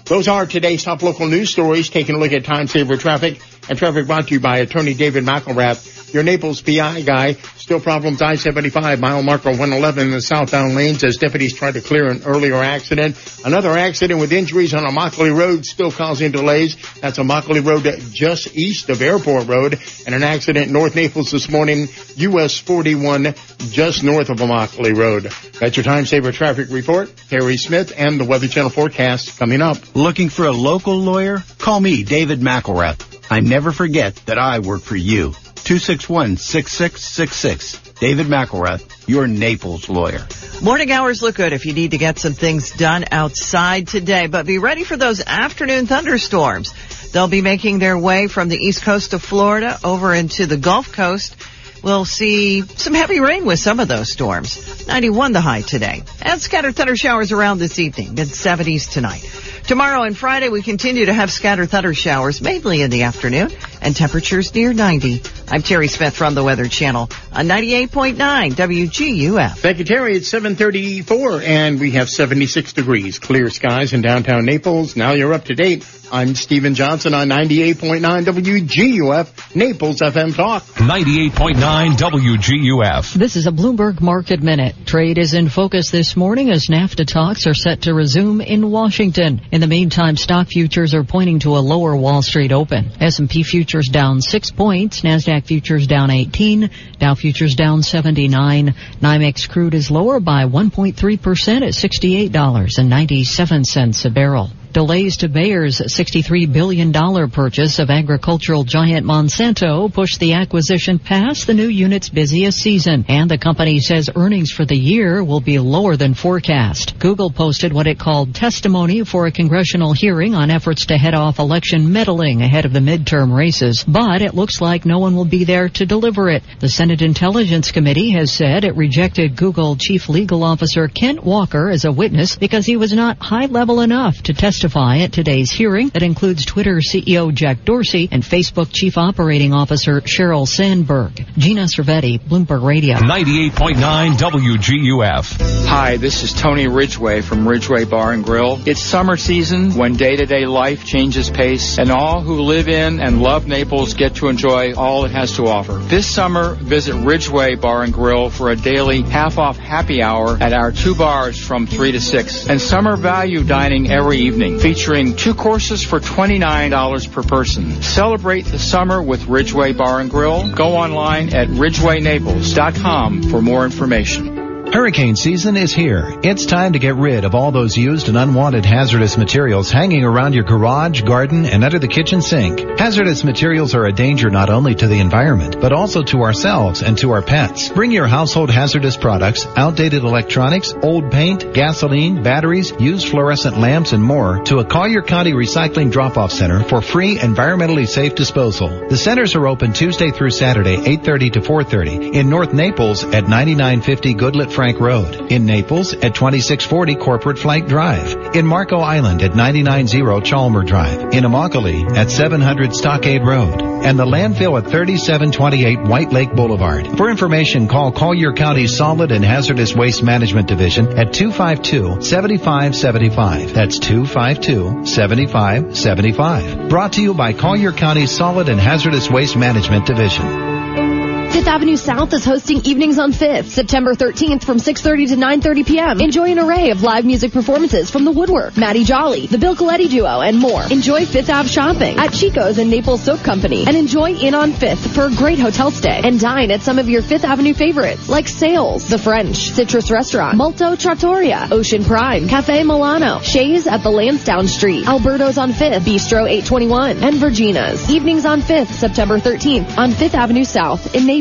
Speaker 7: Those are today's top local news stories. Taking a look at time saver traffic and traffic brought to you by attorney David McElrath. Your Naples PI guy. Still problems I-75 mile marker 111 in the southbound lanes as deputies try to clear an earlier accident. Another accident with injuries on Immokalee Road still causing delays. That's Immokalee Road just east of Airport Road and an accident North Naples this morning, US 41 just north of Immokalee Road. That's your time saver traffic report. Harry Smith and the Weather Channel forecast coming up.
Speaker 48: Looking for a local lawyer? Call me, David McElrath. I never forget that I work for you. 261-6666. David McElrath, your Naples lawyer.
Speaker 8: Morning hours look good if you need to get some things done outside today, but be ready for those afternoon thunderstorms. They'll be making their way from the east coast of Florida over into the Gulf Coast. We'll see some heavy rain with some of those storms. 91 the high today. And scattered thunder showers around this evening, mid 70s tonight. Tomorrow and Friday, we continue to have scattered thunder showers, mainly in the afternoon, and temperatures near 90. I'm Terry Smith from the Weather Channel on 98.9 WGUF.
Speaker 7: Thank you, Terry. It's 734 and we have 76 degrees. Clear skies in downtown Naples. Now you're up to date. I'm Stephen Johnson on 98.9 WGUF, Naples FM Talk.
Speaker 1: 98.9 WGUF.
Speaker 17: This is a Bloomberg Market Minute. Trade is in focus this morning as NAFTA talks are set to resume in Washington. In the meantime, stock futures are pointing to a lower Wall Street open. S&P futures down 6 points, Nasdaq futures down 18, Dow futures down 79. NYMEX crude is lower by 1.3% at $68.97 a barrel. Delays to Bayer's $63 billion purchase of agricultural giant Monsanto pushed the acquisition past the new unit's busiest season, and the company says earnings for the year will be lower than forecast. Google posted what it called testimony for a congressional hearing on efforts to head off election meddling ahead of the midterm races, but it looks like no one will be there to deliver it. The Senate Intelligence Committee has said it rejected Google Chief Legal Officer Kent Walker as a witness because he was not high level enough to testify at today's hearing that includes Twitter CEO Jack Dorsey and Facebook Chief Operating Officer Sheryl Sandberg. Gina Cervetti, Bloomberg Radio.
Speaker 1: 98.9 WGUF.
Speaker 49: Hi, this is Tony Ridgway from Ridgway Bar and Grill. It's summer season when day-to-day life changes pace and all who live in and love Naples get to enjoy all it has to offer. This summer, visit Ridgway Bar and Grill for a daily half-off happy hour at our two bars from 3 to 6 and summer value dining every evening featuring two courses for $29 per person. Celebrate the summer with Ridgway Bar and Grill. Go online at ridgwaynaples.com for more information.
Speaker 46: Hurricane season is here. It's time to get rid of all those used and unwanted hazardous materials hanging around your garage, garden, and under the kitchen sink. Hazardous materials are a danger not only to the environment, but also to ourselves and to our pets. Bring your household hazardous products, outdated electronics, old paint, gasoline, batteries, used fluorescent lamps, and more to a Collier County Recycling Drop-Off Center for free, environmentally safe disposal. The centers are open Tuesday through Saturday, 8.30 to 4.30 in North Naples at 9950 Goodlette Frank Road. In Naples at 2640 Corporate Flight Drive. In Marco Island at 990 Chalmer Drive. In Immokalee at 700 Stockade Road. And the landfill at 3728 White Lake Boulevard. For information, call Collier County Solid and Hazardous Waste Management Division at 252-7575. That's 252-7575. Brought to you by Collier County Solid and Hazardous Waste Management Division.
Speaker 12: Fifth Avenue South is hosting Evenings on 5th, September 13th from 6.30 to 9.30 p.m. Enjoy an array of live music performances from The Woodwork, Maddie Jolly, The Bill Coletti Duo, and more. Enjoy Fifth Ave shopping at Chico's and Naples Soap Company. And enjoy Inn on 5th for a great hotel stay. And dine at some of your Fifth Avenue favorites like Sails, The French, Citrus Restaurant, Molto Trattoria, Ocean Prime, Cafe Milano, Shays at the Lansdowne Street, Alberto's on 5th, Bistro 821, and Virginia's. Evenings on 5th, September 13th on 5th Avenue South in Naples.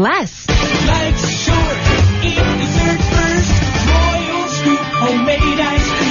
Speaker 50: less.
Speaker 51: Life's short. Eat dessert first. Royal Scoop homemade ice cream.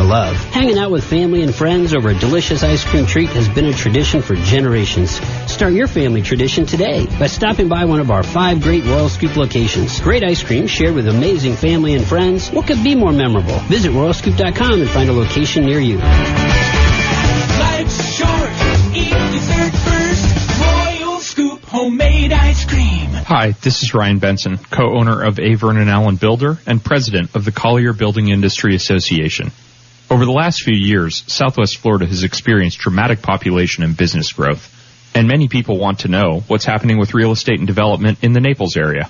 Speaker 52: to love. Hanging out with family and friends over a delicious ice cream treat has been a tradition for generations. Start your family tradition today by stopping by one of our five great Royal Scoop locations. Great ice cream shared with amazing family and friends. What could be more memorable? Visit royalscoop.com and find a location near you.
Speaker 51: Life's short. Eat dessert first. Royal Scoop homemade ice cream.
Speaker 53: Hi, this is Ryan Benson, co-owner of A. Vernon Allen Builder and president of the Collier Building Industry Association. Over the last few years, Southwest Florida has experienced dramatic population and business growth, and many people want to know what's happening with real estate and development in the Naples area.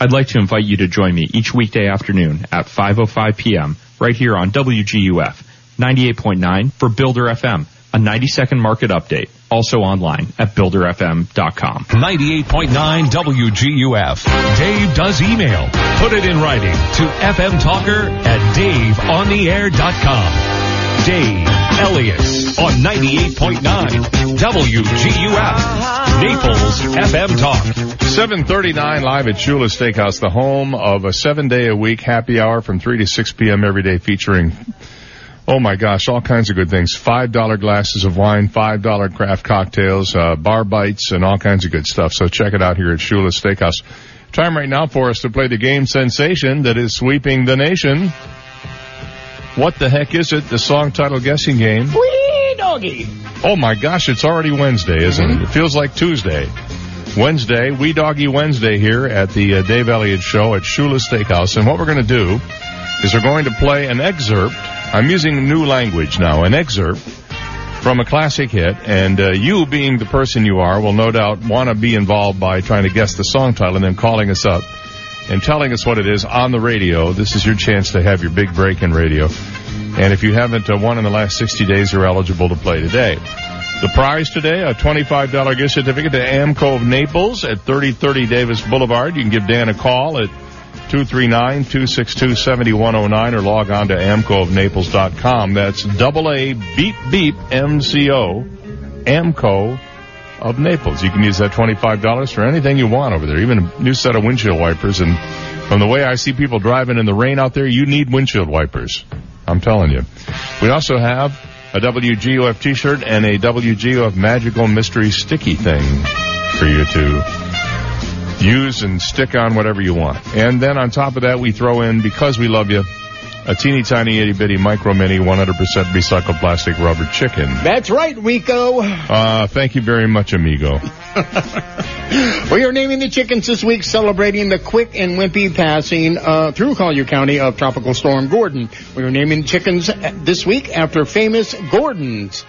Speaker 53: I'd like to invite you to join me each weekday afternoon at 5.05 p.m. right here on WGUF 98.9 for Builder FM, a 90-second market update, also online at builderfm.com.
Speaker 1: 98.9 WGUF. Dave does email. Put it in writing to fmtalker at daveontheair.com. Dave Elliott on 98.9 WGUF. Naples FM Talk.
Speaker 5: 739 live at Shula Steakhouse, the home of a seven day a week happy hour from 3 to 6 p.m. every day featuring Oh my gosh, all kinds of good things. Five dollar glasses of wine, five dollar craft cocktails, uh, bar bites, and all kinds of good stuff. So check it out here at Shula Steakhouse. Time right now for us to play the game sensation that is sweeping the nation. What the heck is it? The song title guessing game.
Speaker 7: Wee doggy.
Speaker 5: Oh my gosh, it's already Wednesday, isn't it? It feels like Tuesday. Wednesday, Wee Doggy Wednesday here at the uh, Dave Elliott Show at Shula Steakhouse. And what we're going to do is we're going to play an excerpt. I'm using new language now, an excerpt from a classic hit. And uh, you, being the person you are, will no doubt want to be involved by trying to guess the song title and then calling us up and telling us what it is on the radio. This is your chance to have your big break in radio. And if you haven't uh, won in the last 60 days, you're eligible to play today. The prize today, a $25 gift certificate to AAMCO of Naples at 3030 Davis Boulevard. You can give Dan a call at 239-262-7109 or log on to amcoofnaples.com. That's double A beep beep M-C-O, AAMCO of Naples. You can use that $25 for anything you want over there, even a new set of windshield wipers. And from the way I see people driving in the rain out there, you need windshield wipers. I'm telling you. We also have a WGOF t-shirt and a WGOF magical mystery sticky thing for you to use and stick on whatever you want. And then on top of that, we throw in, because we love you, a teeny tiny itty bitty micro mini 100% recycled plastic rubber chicken.
Speaker 7: That's right, Rico.
Speaker 5: Uh, thank you very much, amigo.
Speaker 7: we are naming the chickens this week, celebrating the quick and wimpy passing uh, through Collier County of Tropical Storm Gordon. We are naming chickens this week after famous Gordons.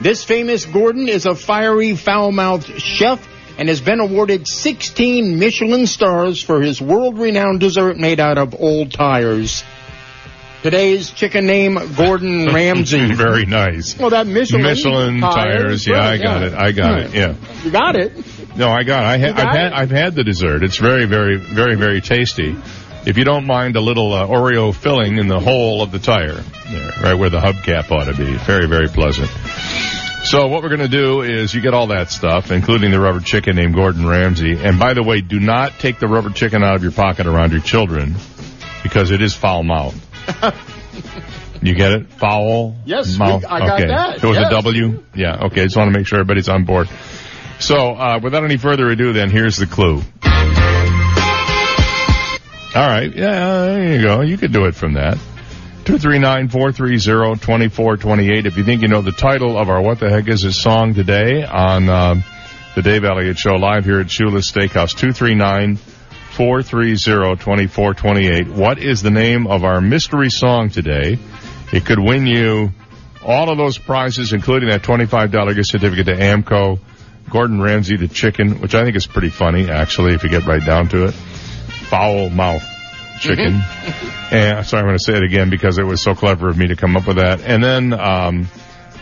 Speaker 7: This famous Gordon is a fiery, foul-mouthed chef and has been awarded 16 Michelin stars for his world-renowned dessert made out of old tires. Today's chicken name, Gordon Ramsay.
Speaker 5: Very nice.
Speaker 7: Well, that Michelin,
Speaker 5: Michelin tires. Yeah, I got
Speaker 7: yeah.
Speaker 5: it. I got it. Yeah.
Speaker 7: You got it.
Speaker 5: No, I got it. I ha-
Speaker 7: got
Speaker 5: I've had
Speaker 7: it?
Speaker 5: I've had the dessert. It's very, very, very, very tasty. If you don't mind a little uh, Oreo filling in the hole of the tire, there, right where the hubcap ought to be. Very, very pleasant. So what we're going to do is you get all that stuff, including the rubber chicken named Gordon Ramsay. And by the way, do not take the rubber chicken out of your pocket around your children because it is foul mouth. You get it? Foul
Speaker 7: Yes, we- I got
Speaker 5: okay.
Speaker 7: that,
Speaker 5: It was
Speaker 7: yes.
Speaker 5: a W. Yeah. Okay. Just want to make sure everybody's on board. So, uh, without any further ado, then here's the clue. All right, yeah, there you go. You could do it from that. 239-430-2428. If you think you know the title of our What the Heck Is This song today on um, the Dave Elliott Show live here at Shula's Steakhouse, 239-430-2428. What is the name of our mystery song today? It could win you all of those prizes, including that $25 gift certificate to AAMCO, Gordon Ramsay the chicken, which I think is pretty funny, actually, if you get right down to it. Foul mouth chicken. and sorry, I'm going to say it again because it was so clever of me to come up with that. And then um,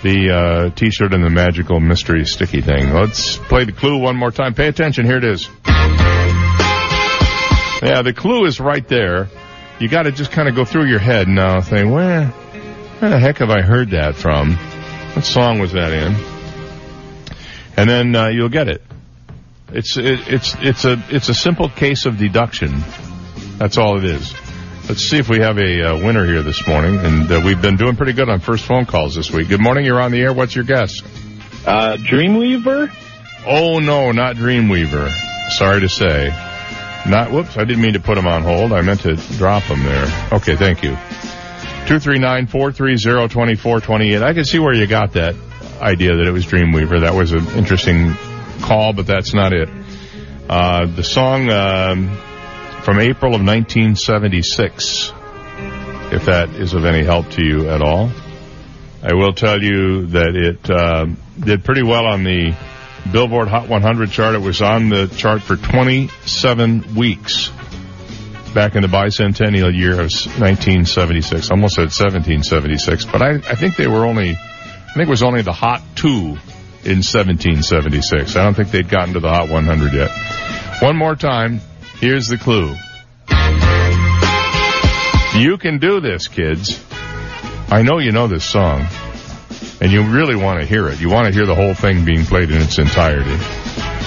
Speaker 5: the uh, T-shirt and the magical mystery sticky thing. Let's play the clue one more time. Pay attention. Here it is. Yeah, the clue is right there. You got to just kind of go through your head now, think, where, where the heck have I heard that from? What song was that in? And then uh, you'll get it. It's it, it's it's a it's a simple case of deduction. That's all it is. Let's see if we have a uh, winner here this morning, and uh, we've been doing pretty good on first phone calls this week. Good morning, you're on the air. What's your guess?
Speaker 54: Uh, Dreamweaver?
Speaker 5: Oh no, not Dreamweaver. Sorry to say. Not. Whoops, I didn't mean to put him on hold. I meant to drop him there. Okay, thank you. Two three nine four three zero twenty four twenty eight. I can see where you got that idea that it was Dreamweaver. That was an interesting call, but that's not it. Uh, the song um, from April of 1976, if that is of any help to you at all. I will tell you that it uh, did pretty well on the Billboard Hot 100 chart. It was on the chart for 27 weeks back in the bicentennial year of 1976. Almost said 1776, but I, I think they were only, I think it was only the Hot 2 in 1776. I don't think they'd gotten to the Hot 100 yet. One more time, here's the clue. You can do this, kids. I know you know this song, and you really want to hear it. You want to hear the whole thing being played in its entirety.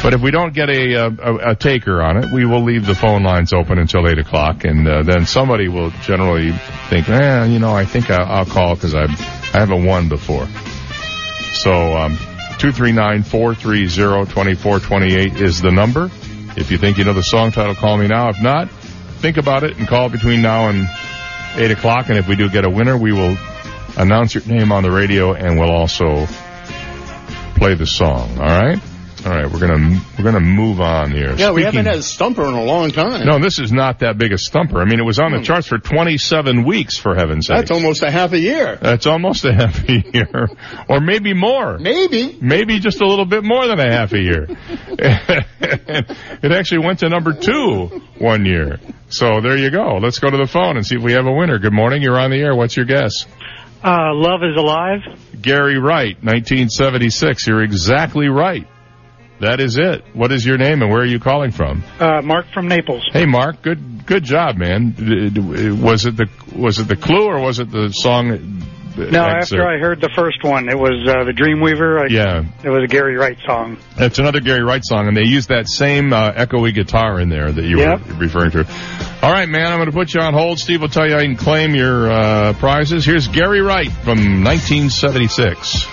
Speaker 5: But if we don't get a, a, a taker on it, we will leave the phone lines open until 8 o'clock, and uh, then somebody will generally think, eh, you know, I think I'll, I'll call because I haven't won before. So, um, 239-430-2428 is the number. If you think you know the song title, call me now. If not, think about it and call between now and 8 o'clock. And if we do get a winner, we will announce your name on the radio and we'll also play the song. All right? All right, we're gonna we're gonna move on here.
Speaker 7: Yeah, we haven't had a stumper in a long time.
Speaker 5: No, this is not that big a stumper. I mean, it was on the charts for 27 weeks, for heaven's sake.
Speaker 7: Hmm. That's almost a half a year.
Speaker 5: That's almost a half a year, or maybe more.
Speaker 7: Maybe,
Speaker 5: maybe just a little bit more than a half a year. it actually went to number two one year. So there you go. Let's go to the phone and see if we have a winner. Good morning. You're on the air. What's your guess?
Speaker 55: Uh, Love is Alive.
Speaker 5: Gary Wright, 1976. You're exactly right. That is it. What is your name and where are you calling from?
Speaker 55: Uh, Mark from Naples.
Speaker 5: Hey, Mark. Good, good job, man. Was it the was it the clue or was it the song?
Speaker 55: No, after I heard the first one, it was uh, the Dreamweaver. I,
Speaker 5: Yeah.
Speaker 55: It was a Gary Wright song.
Speaker 5: That's another Gary Wright song, and they used that same uh, echoey guitar in there that you
Speaker 55: Yep.
Speaker 5: were referring to. All right, man, I'm going to put you on hold. Steve will tell you how you can claim your uh, prizes. Here's Gary Wright from 1976.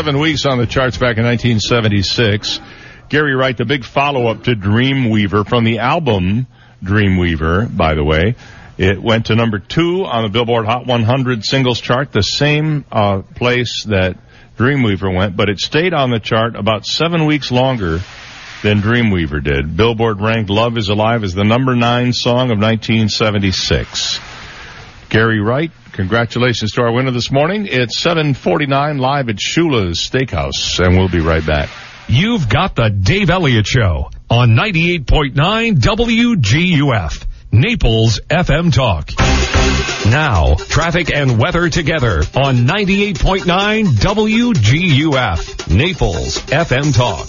Speaker 5: 27 weeks on the charts back in 1976. Gary Wright, the big follow-up to Dreamweaver from the album Dreamweaver, by the way. It went to number two on the Billboard Hot 100 singles chart, the same uh, place that Dreamweaver went, but it stayed on the chart about seven weeks longer than Dreamweaver did. Billboard ranked Love is Alive as the number nine song of 1976. Gary Wright, congratulations to our winner this morning. It's 749 live at Shula's Steakhouse, and we'll be right back.
Speaker 1: You've got the Dave Elliott Show on 98.9 WGUF, Naples FM Talk. Now, traffic and weather together on 98.9 WGUF, Naples FM Talk.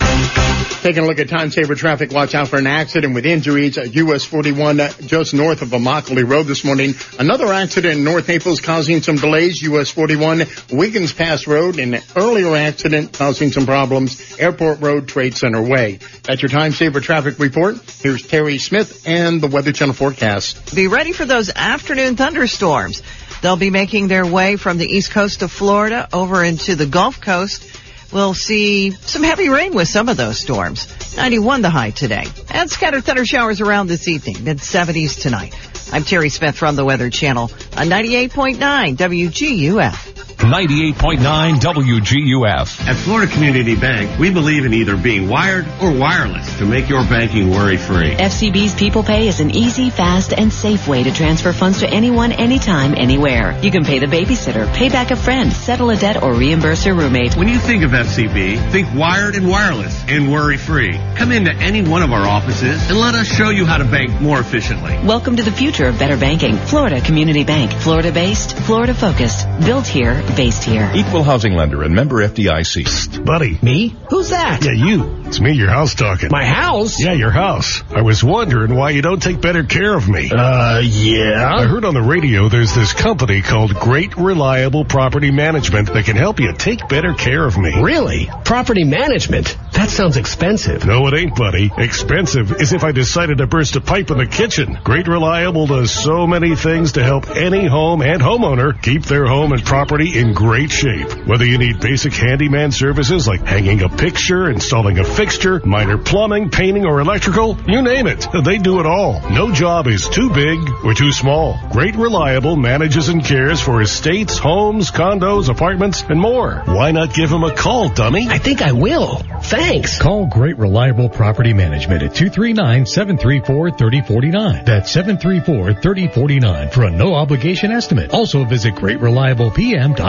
Speaker 7: Taking a look at time saver traffic. Watch out for an accident with injuries at US 41 uh, just north of Immokalee Road this morning. Another accident in North Naples causing some delays. US 41 Wiggins Pass Road. An earlier accident causing some problems. Airport Road Trade Center Way. That's your time saver traffic report. Here's Terry Smith and the Weather Channel forecast.
Speaker 8: Be ready for those afternoon thunderstorms. They'll be making their way from the east coast of Florida over into the Gulf Coast. We'll see some heavy rain with some of those storms. 91 the high today. And scattered thunder showers around this evening. Mid 70s tonight. I'm Terry Smith from the Weather Channel on 98.9 WGUF.
Speaker 1: 98.9 WGUF.
Speaker 47: At Florida Community Bank, we believe in either being wired or wireless to make your banking worry-free.
Speaker 28: FCB's People Pay is an easy, fast, and safe way to transfer funds to anyone, anytime, anywhere. You can pay the babysitter, pay back a friend, settle a debt, or reimburse your roommate.
Speaker 47: When you think of FCB, think wired and wireless and worry-free. Come into any one of our offices and let us show you how to bank more efficiently.
Speaker 28: Welcome to the future of better banking. Florida Community Bank. Florida based, Florida focused. Built here, based here.
Speaker 56: Equal housing lender and member FDIC.
Speaker 57: Buddy.
Speaker 58: Me? Who's that?
Speaker 57: Yeah, you. It's me, your house talking.
Speaker 58: My house?
Speaker 57: Yeah, your house. I was wondering why you don't take better care of me.
Speaker 58: Uh, yeah?
Speaker 57: I heard on the radio there's this company called Great Reliable Property Management that can help you take better care of me.
Speaker 58: Really? Property management? That sounds expensive.
Speaker 57: No, it ain't, buddy. Expensive is if I decided to burst a pipe in the kitchen. Great Reliable does so many things to help any home and homeowner keep their home and property in great shape. Whether you need basic handyman services like hanging a picture, installing a fixture, minor plumbing, painting, or electrical, you name it. They do it all. No job is too big or too small. Great Reliable manages and cares for estates, homes, condos, apartments, and more. Why not give them a call, dummy?
Speaker 58: I think I will. Thanks.
Speaker 22: Call Great Reliable Property Management at 239-734-3049. That's 734-3049 for a no obligation estimate. Also visit greatreliablepm.com.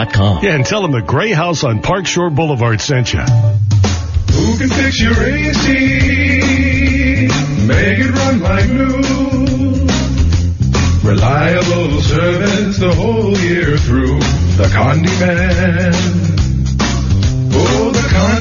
Speaker 57: Yeah, and tell them the gray house on Park Shore Boulevard sent you.
Speaker 51: Who can fix your AC? Make it run like new. Reliable service the whole year through. The Condi Man.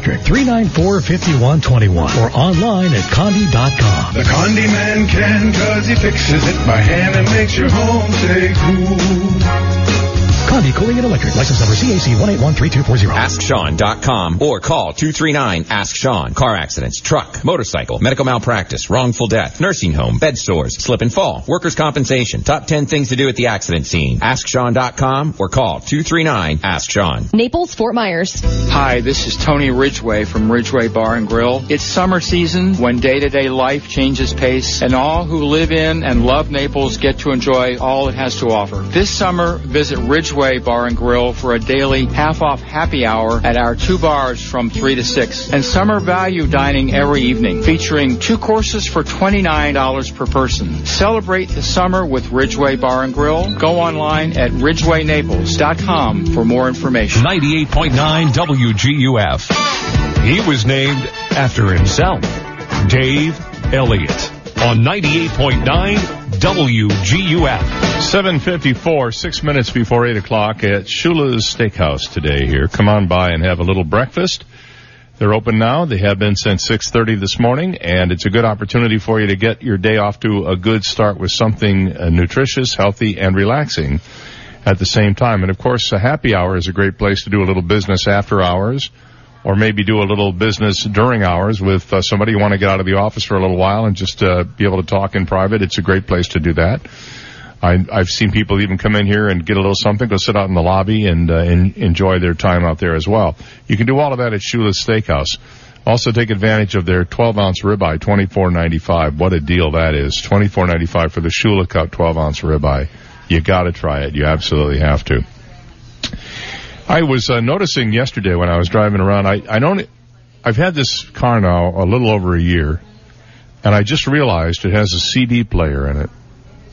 Speaker 22: 394-5121 or online at condi.com.
Speaker 51: The Condi Man can cause he fixes it by hand and makes your home stay cool.
Speaker 22: Condi Cooling and Electric, license number CAC 1813240.
Speaker 31: AskSean.com or call 239-ASK-SEAN. Car accidents, truck, motorcycle, medical malpractice, wrongful death, nursing home, bed sores, slip and fall, workers' compensation. Top 10 things to do at the accident scene. AskSean.com or call 239-ASK-SEAN.
Speaker 12: Naples, Fort Myers.
Speaker 49: Hi, this is Tony Ridgway from Ridgway Bar and Grill. It's summer season when day-to-day life changes pace and all who live in and love Naples get to enjoy all it has to offer. This summer, visit Ridgway Bar and Grill for a daily half-off happy hour at our two bars from 3 to 6 and summer value dining every evening featuring two courses for $29 per person. Celebrate the summer with Ridgway Bar and Grill. Go online at ridgwaynaples.com for more information.
Speaker 1: 98.9 WGUF. He was named after himself, Dave Elliott, on 98.9 WGUF.
Speaker 5: 754, six minutes before 8 o'clock at Shula's Steakhouse today here. Come on by and have a little breakfast. They're open now. They have been since 6.30 this morning, and it's a good opportunity for you to get your day off to a good start with something uh, nutritious, healthy, and relaxing at the same time. And of course, a happy hour is a great place to do a little business after hours, or maybe do a little business during hours with uh, somebody you want to get out of the office for a little while and just uh, be able to talk in private. It's a great place to do that. I, I've seen people even come in here and get a little something, go sit out in the lobby and, uh, and enjoy their time out there as well. You can do all of that at Shula's Steakhouse. Also take advantage of their 12 ounce ribeye, 24.95. What a deal that is. 24.95 for the Shula Cut 12 ounce ribeye. You gotta try it. You absolutely have to. I was uh, noticing yesterday when I was driving around, I, I don't, I've had this car now a little over a year, and I just realized it has a CD player in it.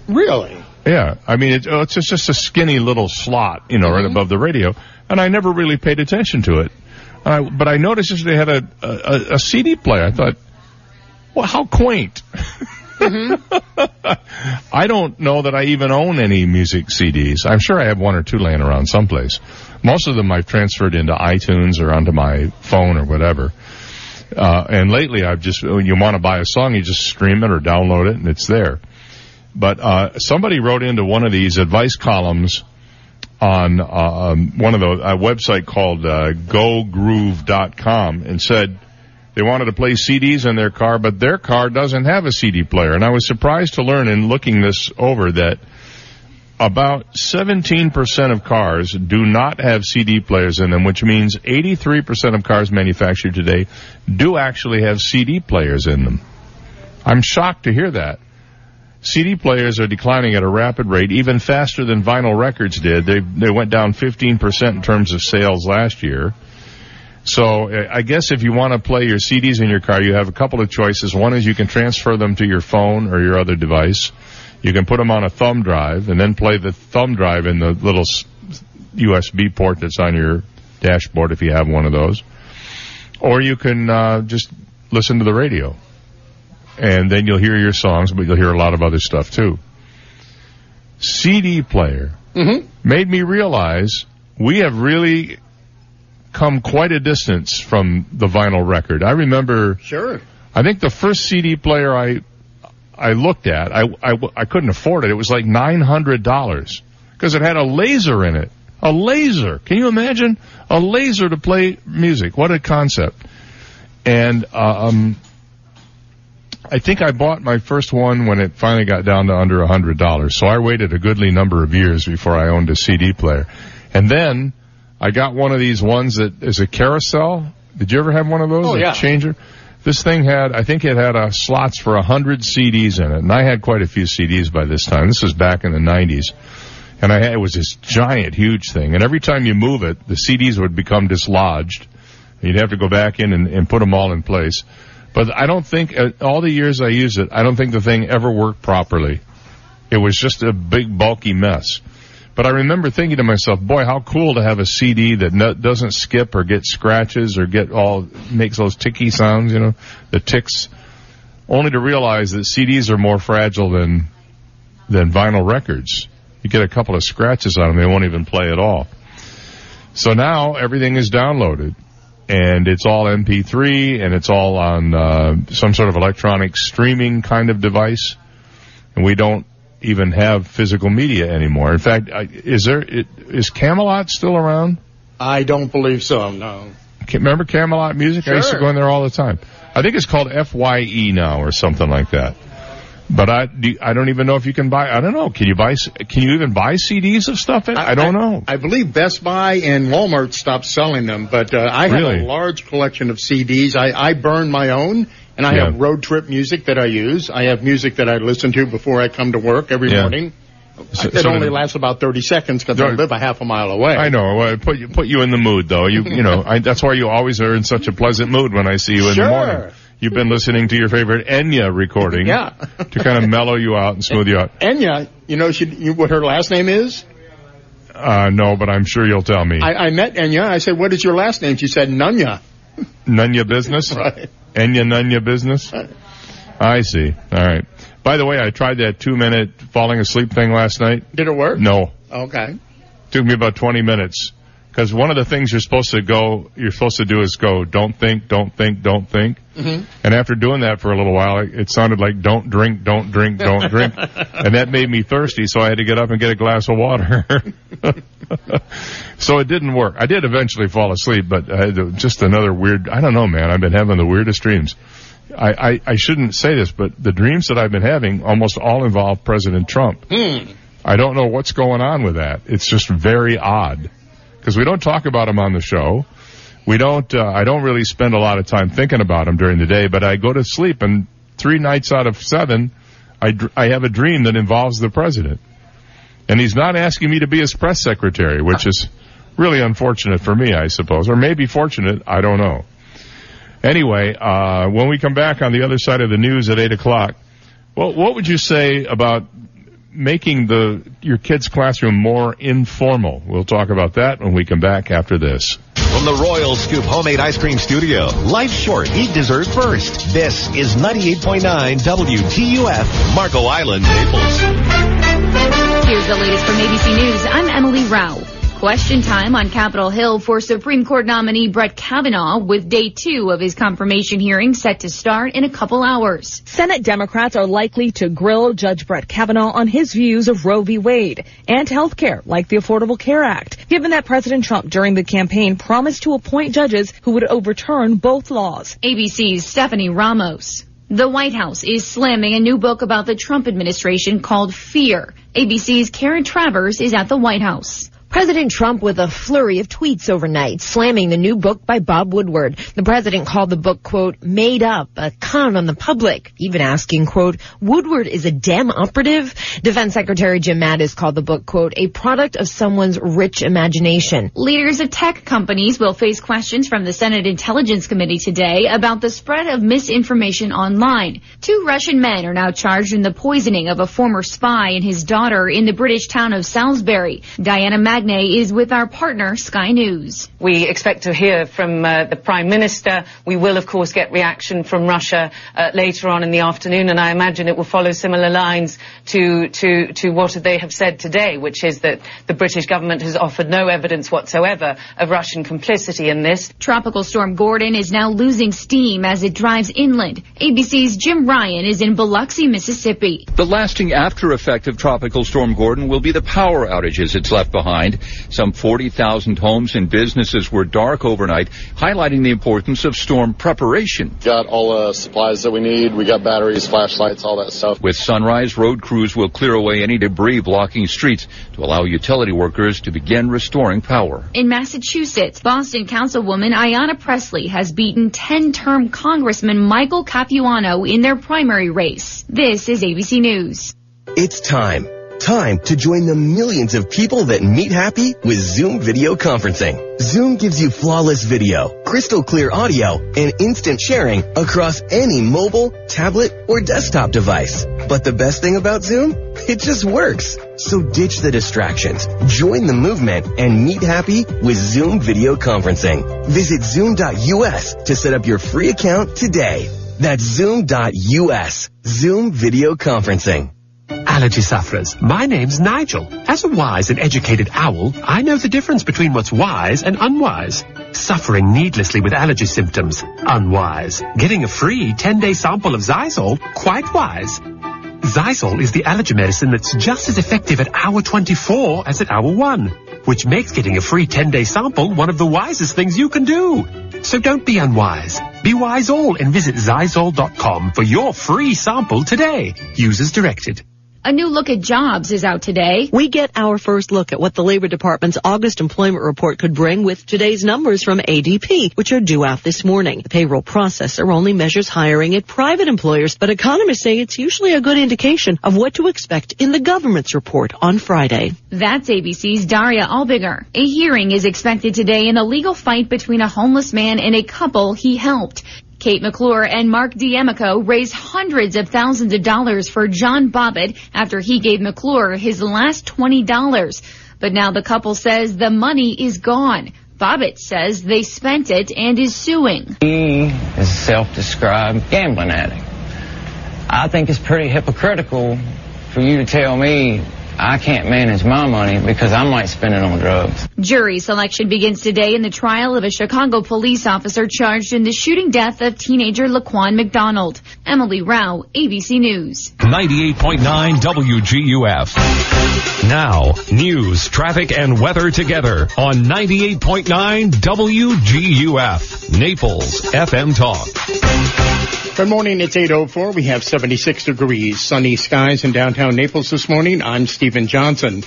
Speaker 7: Really?
Speaker 5: Yeah, I mean, it, oh, it's just, just a skinny little slot, you know, right above the radio, and I never really paid attention to it. I, but I noticed yesterday had a, a, a CD player. I thought, well, how quaint. I don't know that I even own any music CDs. I'm sure I have one or two laying around someplace. Most of them I've transferred into iTunes or onto my phone or whatever. Uh, and lately I've just, when you want to buy a song, you just stream it or download it and it's there. But, uh, somebody wrote into one of these advice columns on, uh, one of the, a website called, uh, gogroove.com and said, they wanted to play CDs in their car, but their car doesn't have a CD player. And I was surprised to learn in looking this over that about 17% of cars do not have CD players in them, which means 83% of cars manufactured today do actually have CD players in them. I'm shocked to hear that. CD players are declining at a rapid rate, even faster than vinyl records did. They they went down 15% in terms of sales last year. So uh, I guess if you want to play your CDs in your car, you have a couple of choices. One is you can transfer them to your phone or your other device. You can put them on a thumb drive and then play the thumb drive in the little USB port that's on your dashboard if you have one of those. Or you can uh, just listen to the radio. And then you'll hear your songs, but you'll hear a lot of other stuff too. CD player
Speaker 7: mm-hmm.
Speaker 5: made me realize we have really come quite a distance from the vinyl record. I remember.
Speaker 7: Sure.
Speaker 5: I think the first CD player I I looked at, I I, I couldn't afford it. It was like nine hundred dollars because it had a laser in it. A laser. Can you imagine a laser to play music? What a concept. And uh, um, I think I bought my first one when it finally got down to under a hundred dollars. So I waited a goodly number of years before I owned a CD player. And then I got one of these ones that is a carousel. Did you ever have one of those?
Speaker 7: Oh,
Speaker 5: a
Speaker 7: yeah.
Speaker 5: Changer. This thing had, I think it had uh, slots for a hundred CDs in it, and I had quite a few CDs by this time. This was back in the '90s, and I had, it was this giant, huge thing. And every time you move it, the CDs would become dislodged. You'd have to go back in and, and put them all in place. But I don't think uh, all the years I used it, I don't think the thing ever worked properly. It was just a big bulky mess. But I remember thinking to myself, boy, how cool to have a CD that no, doesn't skip or get scratches or get all, makes those ticky sounds, you know, the ticks. Only to realize that CDs are more fragile than, than vinyl records. You get a couple of scratches on them, they won't even play at all. So now everything is downloaded and it's all MP3 and it's all on, uh, some sort of electronic streaming kind of device. And we don't even have physical media anymore. In fact, is there is Camelot still around?
Speaker 7: I don't believe so. No.
Speaker 5: Remember Camelot Music? I used to go in there all the time. I think it's called FYE now or something like that. But I do, I don't even know if you can buy. I don't know. Can you buy? Can you even buy CDs of stuff? I, I don't know.
Speaker 7: I believe Best Buy and Walmart stopped selling them, but uh, I have a large collection of CDs. I, I burn my own, and I
Speaker 5: Yeah.
Speaker 7: have road trip music that I use. I have music that I listen to before I come to work every
Speaker 5: Yeah.
Speaker 7: morning.
Speaker 5: So-
Speaker 7: it only lasts about 30 seconds because I live a half a mile away.
Speaker 5: I know. Well, it put you put you in the mood though. You you know I, that's why you always are in such a pleasant mood when I see you in
Speaker 7: Sure.
Speaker 5: the morning. You've been listening to your favorite Enya recording,
Speaker 7: Yeah.
Speaker 5: to kind of mellow you out and smooth you out.
Speaker 7: Enya, you know she, you, what her last name is?
Speaker 5: Uh, no, but I'm sure you'll tell me.
Speaker 7: I, I met Enya. I said, what is your last name? She said, Nunya.
Speaker 5: Nunya business?
Speaker 7: Right.
Speaker 5: Enya Nunya business? Uh, I see. All right. By the way, I tried that two minute falling asleep thing last night.
Speaker 7: Did it work?
Speaker 5: No.
Speaker 7: Okay.
Speaker 5: Took me about 20 minutes. Because one of the things you're supposed to go, you're supposed to do is go, don't think, don't think, don't think.
Speaker 7: Mm-hmm.
Speaker 5: And after doing that for a little while, it, it sounded like don't drink, don't drink, don't drink. and that made me thirsty, so I had to get up and get a glass of water. so it didn't work. I did eventually fall asleep, but to- just another weird, I don't know, man. I've been having the weirdest dreams. I, I, I shouldn't say this, but the dreams that I've been having almost all involve President Trump.
Speaker 7: Hmm.
Speaker 5: I don't know what's going on with that. It's just very odd because we don't talk about him on the show. We don't. Uh, I don't really spend a lot of time thinking about him during the day, but I go to sleep and three nights out of seven, I dr- I have a dream that involves the president, and he's not asking me to be his press secretary, which is really unfortunate for me, I suppose, or maybe fortunate. I don't know. Anyway, uh, when we come back on the other side of the news at eight o'clock, well, what would you say about making the your kids' classroom more informal? We'll talk about that when we come back after this.
Speaker 59: From the Royal Scoop Homemade Ice Cream Studio, life's short, eat dessert first. This is 98.9 WGUF, Marco Island, Naples.
Speaker 33: Here's the latest from ABC News. I'm Emily Rao. Question time on Capitol Hill for Supreme Court nominee Brett Kavanaugh with day two of his confirmation hearing set to start in a couple hours.
Speaker 60: Senate Democrats are likely to grill Judge Brett Kavanaugh on his views of Roe v. Wade and health care, like the Affordable Care Act, given that President Trump during the campaign promised to appoint judges who would overturn both laws.
Speaker 33: ABC's Stephanie Ramos. The White House is slamming a new book about the Trump administration called Fear. ABC's Karen Travers is at the White House.
Speaker 61: President Trump with a flurry of tweets overnight, slamming the new book by Bob Woodward. The president called the book, quote, made up, a con on the public, even asking, quote, Woodward is a Dem operative? Defense Secretary Jim Mattis called the book, quote, a product of someone's rich imagination.
Speaker 33: Leaders of tech companies will face questions from the Senate Intelligence Committee today about the spread of misinformation online. Two Russian men are now charged in the poisoning of a former spy and his daughter in the British town of Salisbury. Diana Magnay is with our partner, Sky News.
Speaker 62: We expect to hear from uh, the Prime Minister. We will, of course, get reaction from Russia uh, later on in the afternoon, and I imagine it will follow similar lines to, to, to what they have said today, which is that the British government has offered no evidence whatsoever of Russian complicity in this.
Speaker 33: Tropical storm Gordon is now losing steam as it drives inland. ABC's Jim Ryan is in Biloxi, Mississippi.
Speaker 63: The lasting after effect of Tropical Storm Gordon will be the power outages it's left behind. Some 40,000 homes and businesses were dark overnight, highlighting the importance of storm preparation.
Speaker 64: Got all the supplies that we need. We got batteries, flashlights, all that stuff.
Speaker 63: With sunrise, road crews will clear away any debris blocking streets to allow utility workers to begin restoring power.
Speaker 33: In Massachusetts, Boston Councilwoman Ayanna Pressley has beaten 10-term Congressman Michael Capuano in their primary race. This is ABC News.
Speaker 65: It's time. Time to join the millions of people that meet happy with Zoom video conferencing. Zoom gives you flawless video, crystal clear audio, and instant sharing across any mobile, tablet, or desktop device. But the best thing about Zoom? It just works. So ditch the distractions, join the movement, and meet happy with Zoom video conferencing. Visit zoom.us to set up your free account today. That's zoom.us. Zoom video conferencing.
Speaker 66: Allergy sufferers, my name's Nigel. As a wise and educated owl, I know the difference between what's wise and unwise. Suffering needlessly with allergy symptoms, unwise. Getting a free 10-day sample of Xyzal, quite wise. Xyzal is the allergy medicine that's just as effective at hour 24 as at hour 1, which makes getting a free 10-day sample one of the wisest things you can do. So don't be unwise. Be wise all and visit Xyzal.com for your free sample today. Use as directed.
Speaker 33: A new look at jobs is out today.
Speaker 67: We get our first look at what the Labor Department's August employment report could bring with today's numbers from ADP, which are due out this morning. The payroll processor only measures hiring at private employers, but economists say it's usually a good indication of what to expect in the government's report on Friday.
Speaker 33: That's ABC's Daria Albinger. A hearing is expected today in a legal fight between a homeless man and a couple he helped. Kate McClure and Mark D'Amico raised hundreds of thousands of dollars for John Bobbitt after he gave McClure his last $20. But now the couple says the money is gone. Bobbitt says they spent it and is suing.
Speaker 68: He is a self-described gambling addict.
Speaker 69: I think it's pretty hypocritical for you to tell me I can't manage my money because I might spend it on drugs.
Speaker 33: Jury selection begins today in the trial of a Chicago police officer charged in the shooting death of teenager Laquan McDonald. Emily Rao, ABC News.
Speaker 1: 98.9 WGUF. Now, news, traffic, and weather together on 98.9 WGUF. Naples FM Talk.
Speaker 7: Good morning. It's 8.04. We have 76 degrees, sunny skies in downtown Naples this morning. I'm Stephen Johnson.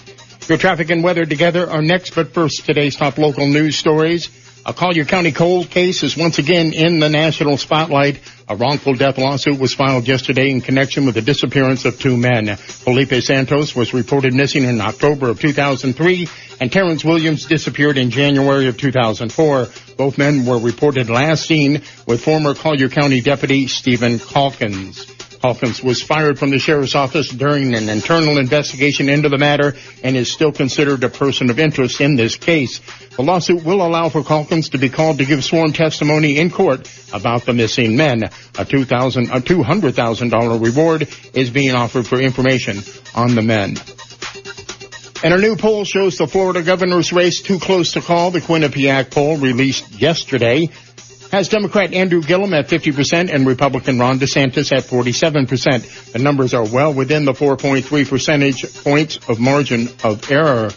Speaker 7: Your traffic and weather together are next, but first, today's top local news stories. A Collier County cold case is once again in the national spotlight. A wrongful death lawsuit was filed yesterday in connection with the disappearance of two men. Felipe Santos was reported missing in October of 2003 and Terrence Williams disappeared in January of 2004. Both men were reported last seen with former Collier County Deputy Stephen Calkins. Calkins was fired from the sheriff's office during an internal investigation into the matter and is still considered a person of interest in this case. The lawsuit will allow for Calkins to be called to give sworn testimony in court about the missing men. A two thousand, a two hundred thousand dollar reward is being offered for information on the men. And a new poll shows the Florida governor's race too close to call. The Quinnipiac poll released yesterday has Democrat Andrew Gillum at 50% and Republican Ron DeSantis at 47%. The numbers are well within the 4.3 percentage points of margin of error.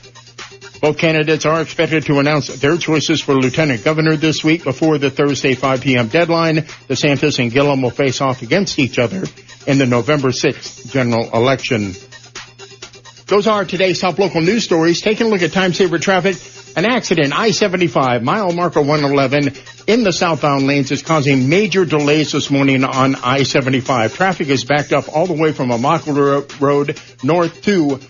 Speaker 7: Both candidates are expected to announce their choices for lieutenant governor this week before the Thursday 5 p.m. deadline. DeSantis and Gillum will face off against each other in the November 6th general election. Those are today's top local news stories. Taking a look at time saver traffic. An accident, I-75, mile marker 111 in the southbound lanes is causing major delays this morning on I-75. Traffic is backed up all the way from Immokalee Road north to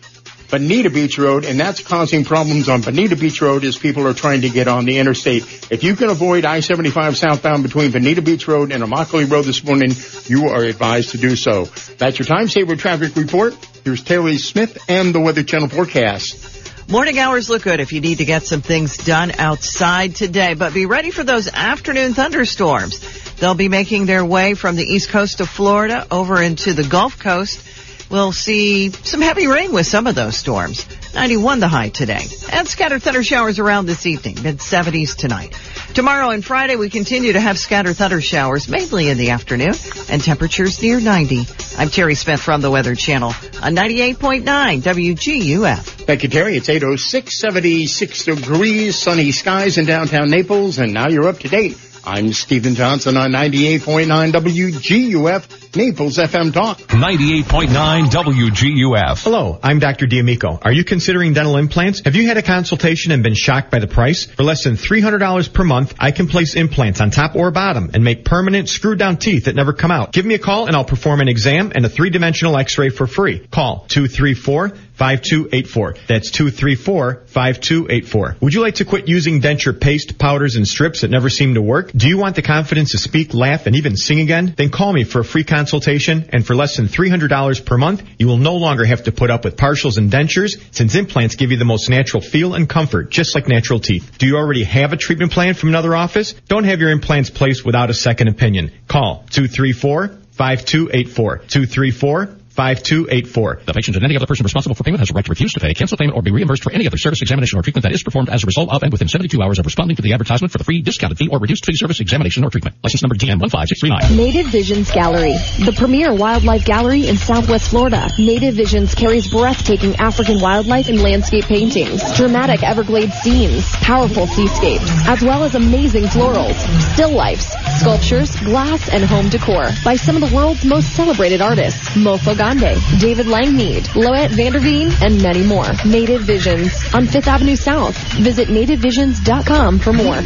Speaker 7: Bonita Beach Road, and that's causing problems on Bonita Beach Road as people are trying to get on the interstate. If you can avoid I-75 southbound between Bonita Beach Road and Immokalee Road this morning, you are advised to do so. That's your time saver traffic report. Here's Terry Smith and the Weather Channel forecast.
Speaker 70: Morning hours look good if you need to get some things done outside today, but be ready for those afternoon thunderstorms. They'll be making their way from the east coast of Florida over into the Gulf Coast. We'll see some heavy rain with some of those storms. 91 the high today. And scattered thunder showers around this evening, mid 70s tonight. Tomorrow and Friday we continue to have scattered thunder showers, mainly in the afternoon, and temperatures near 90. I'm Terry Smith from the Weather Channel on 98.9 WGUF.
Speaker 7: Thank you, Terry. It's 806, 76 degrees, sunny skies in downtown Naples, and now you're up to date. I'm Stephen Johnson on 98.9 WGUF, Naples FM Talk.
Speaker 1: 98.9 WGUF.
Speaker 71: Hello, I'm Dr. D'Amico. Are you considering dental implants? Have you had a consultation and been shocked by the price? For less than $300 per month, I can place implants on top or bottom and make permanent screwed down teeth that never come out. Give me a call and I'll perform an exam and a three-dimensional x-ray for free. Call 234 5284. That's 234-5284. Would you like to quit using denture paste, powders, and strips that never seem to work? Do you want the confidence to speak, laugh, and even sing again? Then call me for a free consultation, and for less than $300 per month, you will no longer have to put up with partials and dentures, since implants give you the most natural feel and comfort, just like natural teeth. Do you already have a treatment plan from another office? Don't have your implants placed without a second opinion. Call 234 5284. 234 5284.
Speaker 72: The patient and any other person responsible for payment has a right to refuse to pay, cancel payment, or be reimbursed for any other service, examination, or treatment that is performed as a result of and within 72 hours of responding to the advertisement for the free, discounted fee, or reduced fee service, examination, or treatment. License number GM15639.
Speaker 12: Native Visions Gallery, the premier wildlife gallery in Southwest Florida. Native Visions carries breathtaking African wildlife and landscape paintings, dramatic Everglades scenes, powerful seascapes, as well as amazing florals, still lifes, sculptures, glass, and home decor by some of the world's most celebrated artists. Mofo Gande, David Langmead, Loet Vanderveen, and many more. Native Visions on 5th Avenue South. Visit nativevisions.com for more.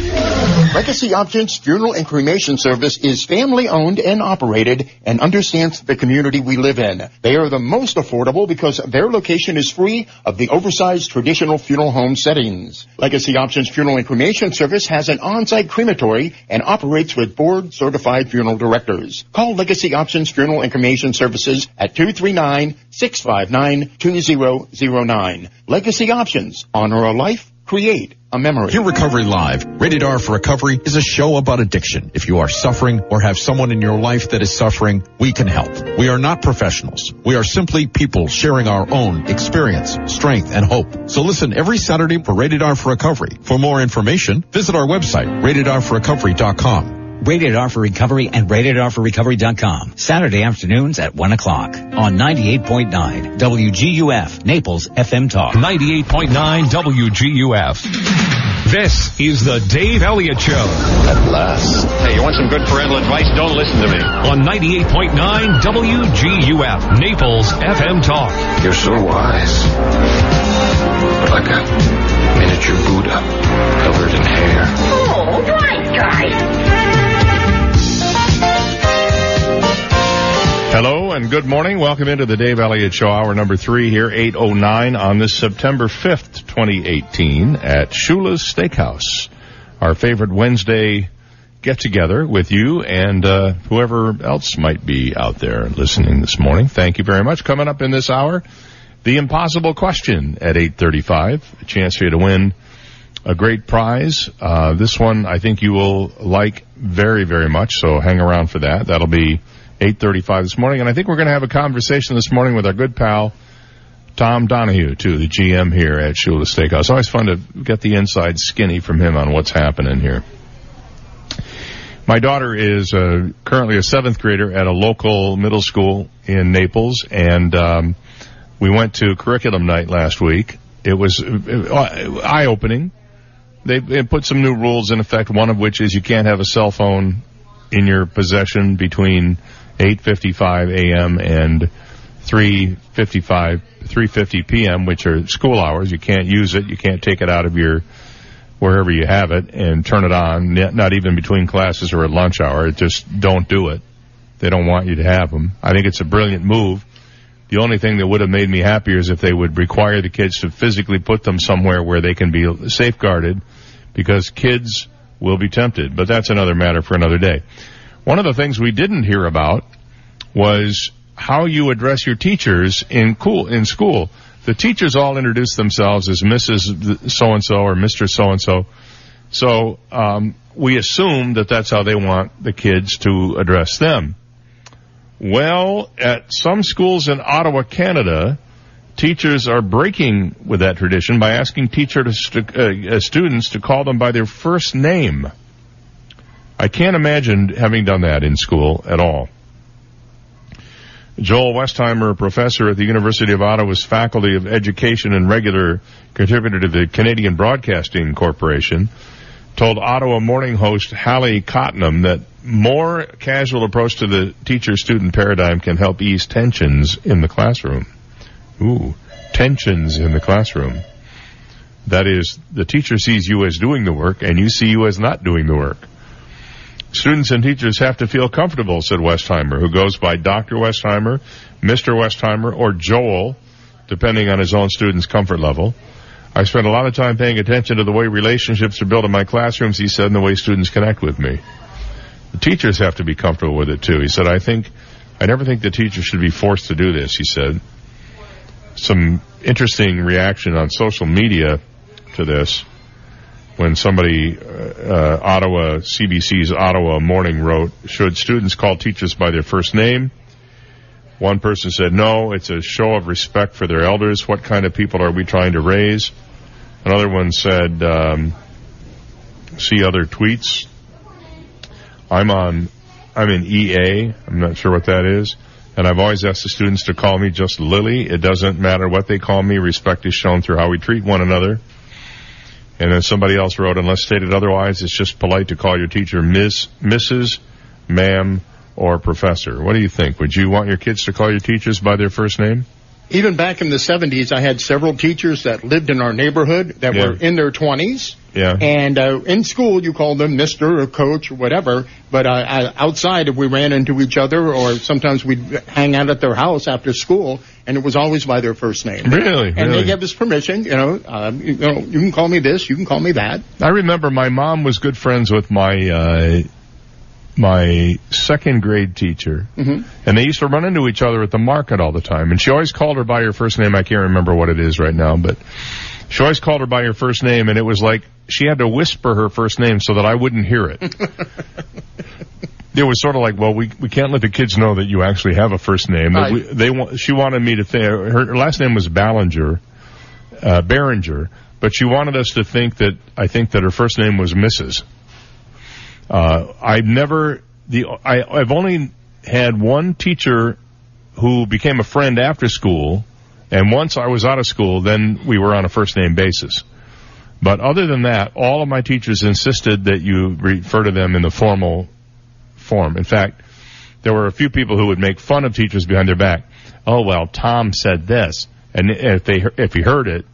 Speaker 7: Legacy Options Funeral and Cremation Service is family owned and operated and understands the community we live in. They are the most affordable because their location is free of the oversized traditional funeral home settings. Legacy Options Funeral and Cremation Service has an on-site crematory and operates with board certified funeral directors. Call Legacy Options Funeral and Cremation Services at 239 659 2009. Legacy Options. Honor a life create a memory.
Speaker 73: Here Recovery Live, Rated R for Recovery, is a show about addiction. If you are suffering or have someone in your life that is suffering, we can help. We are not professionals. We are simply people sharing our own experience, strength, and hope. So listen every Saturday for Rated R for Recovery. For more information, visit our website, ratedrforrecovery.com.
Speaker 74: Rated R for Recovery and ratedrforrecovery.com. Saturday afternoons at 1 o'clock on 98.9 WGUF Naples FM Talk.
Speaker 1: 98.9 WGUF. This is the Dave Elliott Show.
Speaker 75: At last. Hey, you want some good parental advice? Don't listen to me.
Speaker 1: On 98.9 WGUF Naples FM Talk.
Speaker 75: You're so wise. Like a miniature Buddha covered in hair.
Speaker 76: Oh, right, guys.
Speaker 5: Hello and good morning. Welcome into the Dave Elliott Show, hour number three here, 8.09 on this September 5th, 2018 at Shula's Steakhouse. Our favorite Wednesday get together with you and uh, whoever else might be out there listening this morning. Thank you very much. Coming up in this hour, the impossible question at 8.35, a chance for you to win a great prize. Uh, this one I think you will like very, very much, so hang around for that. That'll be 8.35 this morning. And I think we're going to have a conversation this morning with our good pal, Tom Donahue, too, the GM here at Shula Steakhouse. Always fun to get the inside skinny from him on what's happening here. My daughter is uh, currently a seventh grader at a local middle school in Naples, and um, we went to curriculum night last week. It was uh, eye-opening. They, they put some new rules in effect, one of which is you can't have a cell phone in your possession between 8:55 a.m. and 3:55 3:50 p.m., which are school hours. You can't use it. You can't take it out of your wherever you have it and turn it on. Not even between classes or at lunch hour. Just don't do it. They don't want you to have them. I think it's a brilliant move. The only thing that would have made me happier is if they would require the kids to physically put them somewhere where they can be safeguarded because kids will be tempted. But that's another matter for another day. One of the things we didn't hear about was how you address your teachers in cool in school. The teachers all introduce themselves as Mrs. So and so or Mr. So and so. So um, we assume that that's how they want the kids to address them. Well, at some schools in Ottawa, Canada, teachers are breaking with that tradition by asking teachers to, uh, students to call them by their first name. I can't imagine having done that in school at all. Joel Westheimer, a professor at the University of Ottawa's Faculty of Education and regular contributor to the Canadian Broadcasting Corporation, told Ottawa morning host Hallie Cotnam that more casual approach to the teacher-student paradigm can help ease tensions in the classroom. Ooh, tensions in the classroom. That is, the teacher sees you as doing the work and you see you as not doing the work. Students and teachers have to feel comfortable, said Westheimer, who goes by Dr. Westheimer, Mr. Westheimer, or Joel, depending on his own student's comfort level. I spend a lot of time paying attention to the way relationships are built in my classrooms, he said, and the way students connect with me. The teachers have to be comfortable with it too. He said, I think, I never think the teachers should be forced to do this, he said. Some interesting reaction on social media to this when somebody, uh, uh, Ottawa, CBC's Ottawa Morning wrote, should students call teachers by their first name? One person said, no, it's a show of respect for their elders. What kind of people are we trying to raise? Another one said, um, see other tweets. I'm on, I'm in EA. I'm not sure what that is. And I've always asked the students to call me just Lily. It doesn't matter what they call me. Respect is shown through how we treat one another. And then somebody else wrote, unless stated otherwise, it's just polite to call your teacher Miss, Mrs., Ma'am, or Professor. What do you think? Would you want your kids to call your teachers by their first name?
Speaker 7: Even back in the 70s, I had several teachers that lived in our neighborhood that
Speaker 5: Yeah.
Speaker 7: were in their 20s.
Speaker 5: Yeah.
Speaker 7: And uh, in school, you called them Mister or Coach or whatever. But uh, uh, outside, if we ran into each other, or sometimes we'd hang out at their house after school, and it was always by their first name.
Speaker 5: Really?
Speaker 7: And
Speaker 5: Really?
Speaker 7: they gave us permission. You know, um, you know, you can call me this, you can call me that.
Speaker 5: I remember my mom was good friends with my uh, my second grade teacher,
Speaker 7: Mhm.
Speaker 5: and they used to run into each other at the market all the time. And she always called her by her first name. I can't remember what it is right now, but She always called her by her first name, and it was like she had to whisper her first name so that I wouldn't hear it. it was sort of like, well, we we can't let the kids know that you actually have a first name.
Speaker 7: Right.
Speaker 5: We, they wa- she wanted me to think her, her last name was Ballinger, uh, but she wanted us to think that I think that her first name was Mrs. Uh, I've never the I, I've only had one teacher who became a friend after school, and once I was out of school, then we were on a first name basis. But other than that, all of my teachers insisted that you refer to them in the formal form. In fact, there were a few people who would make fun of teachers behind their back. Oh well, Tom said this, and if they if he heard it,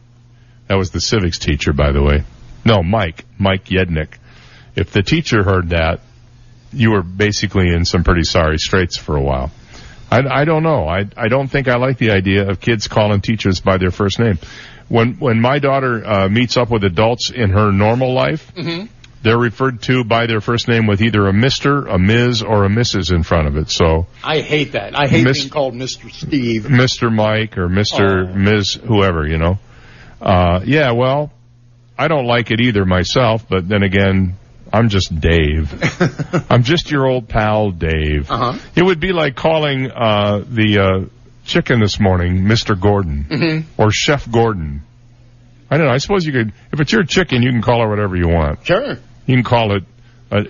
Speaker 5: that was the civics teacher, by the way. No, Mike, Mike Yednick. If the teacher heard that, you were basically in some pretty sorry straits for a while. I, I don't know. I, I don't think I like the idea of kids calling teachers by their first name. When when my daughter uh, meets up with adults in her normal life,
Speaker 7: Mm-hmm.
Speaker 5: they're referred to by their first name with either a Mister, a Ms., or a Mrs. in front of it. So
Speaker 7: I hate that. I hate
Speaker 5: Miss-
Speaker 7: being called Mr. Steve.
Speaker 5: Mr. Mike or Mr.
Speaker 7: Oh.
Speaker 5: Ms. whoever, you know. Uh, yeah, well, I don't like it either myself, but then again, I'm just Dave. I'm just your old pal Dave.
Speaker 7: Uh-huh.
Speaker 5: It would be like calling uh, the uh, chicken this morning Mr. Gordon
Speaker 7: Mm-hmm.
Speaker 5: or Chef Gordon. I don't know. I suppose you could, if it's your chicken, you can call it whatever you want.
Speaker 7: Sure.
Speaker 5: You can call it a,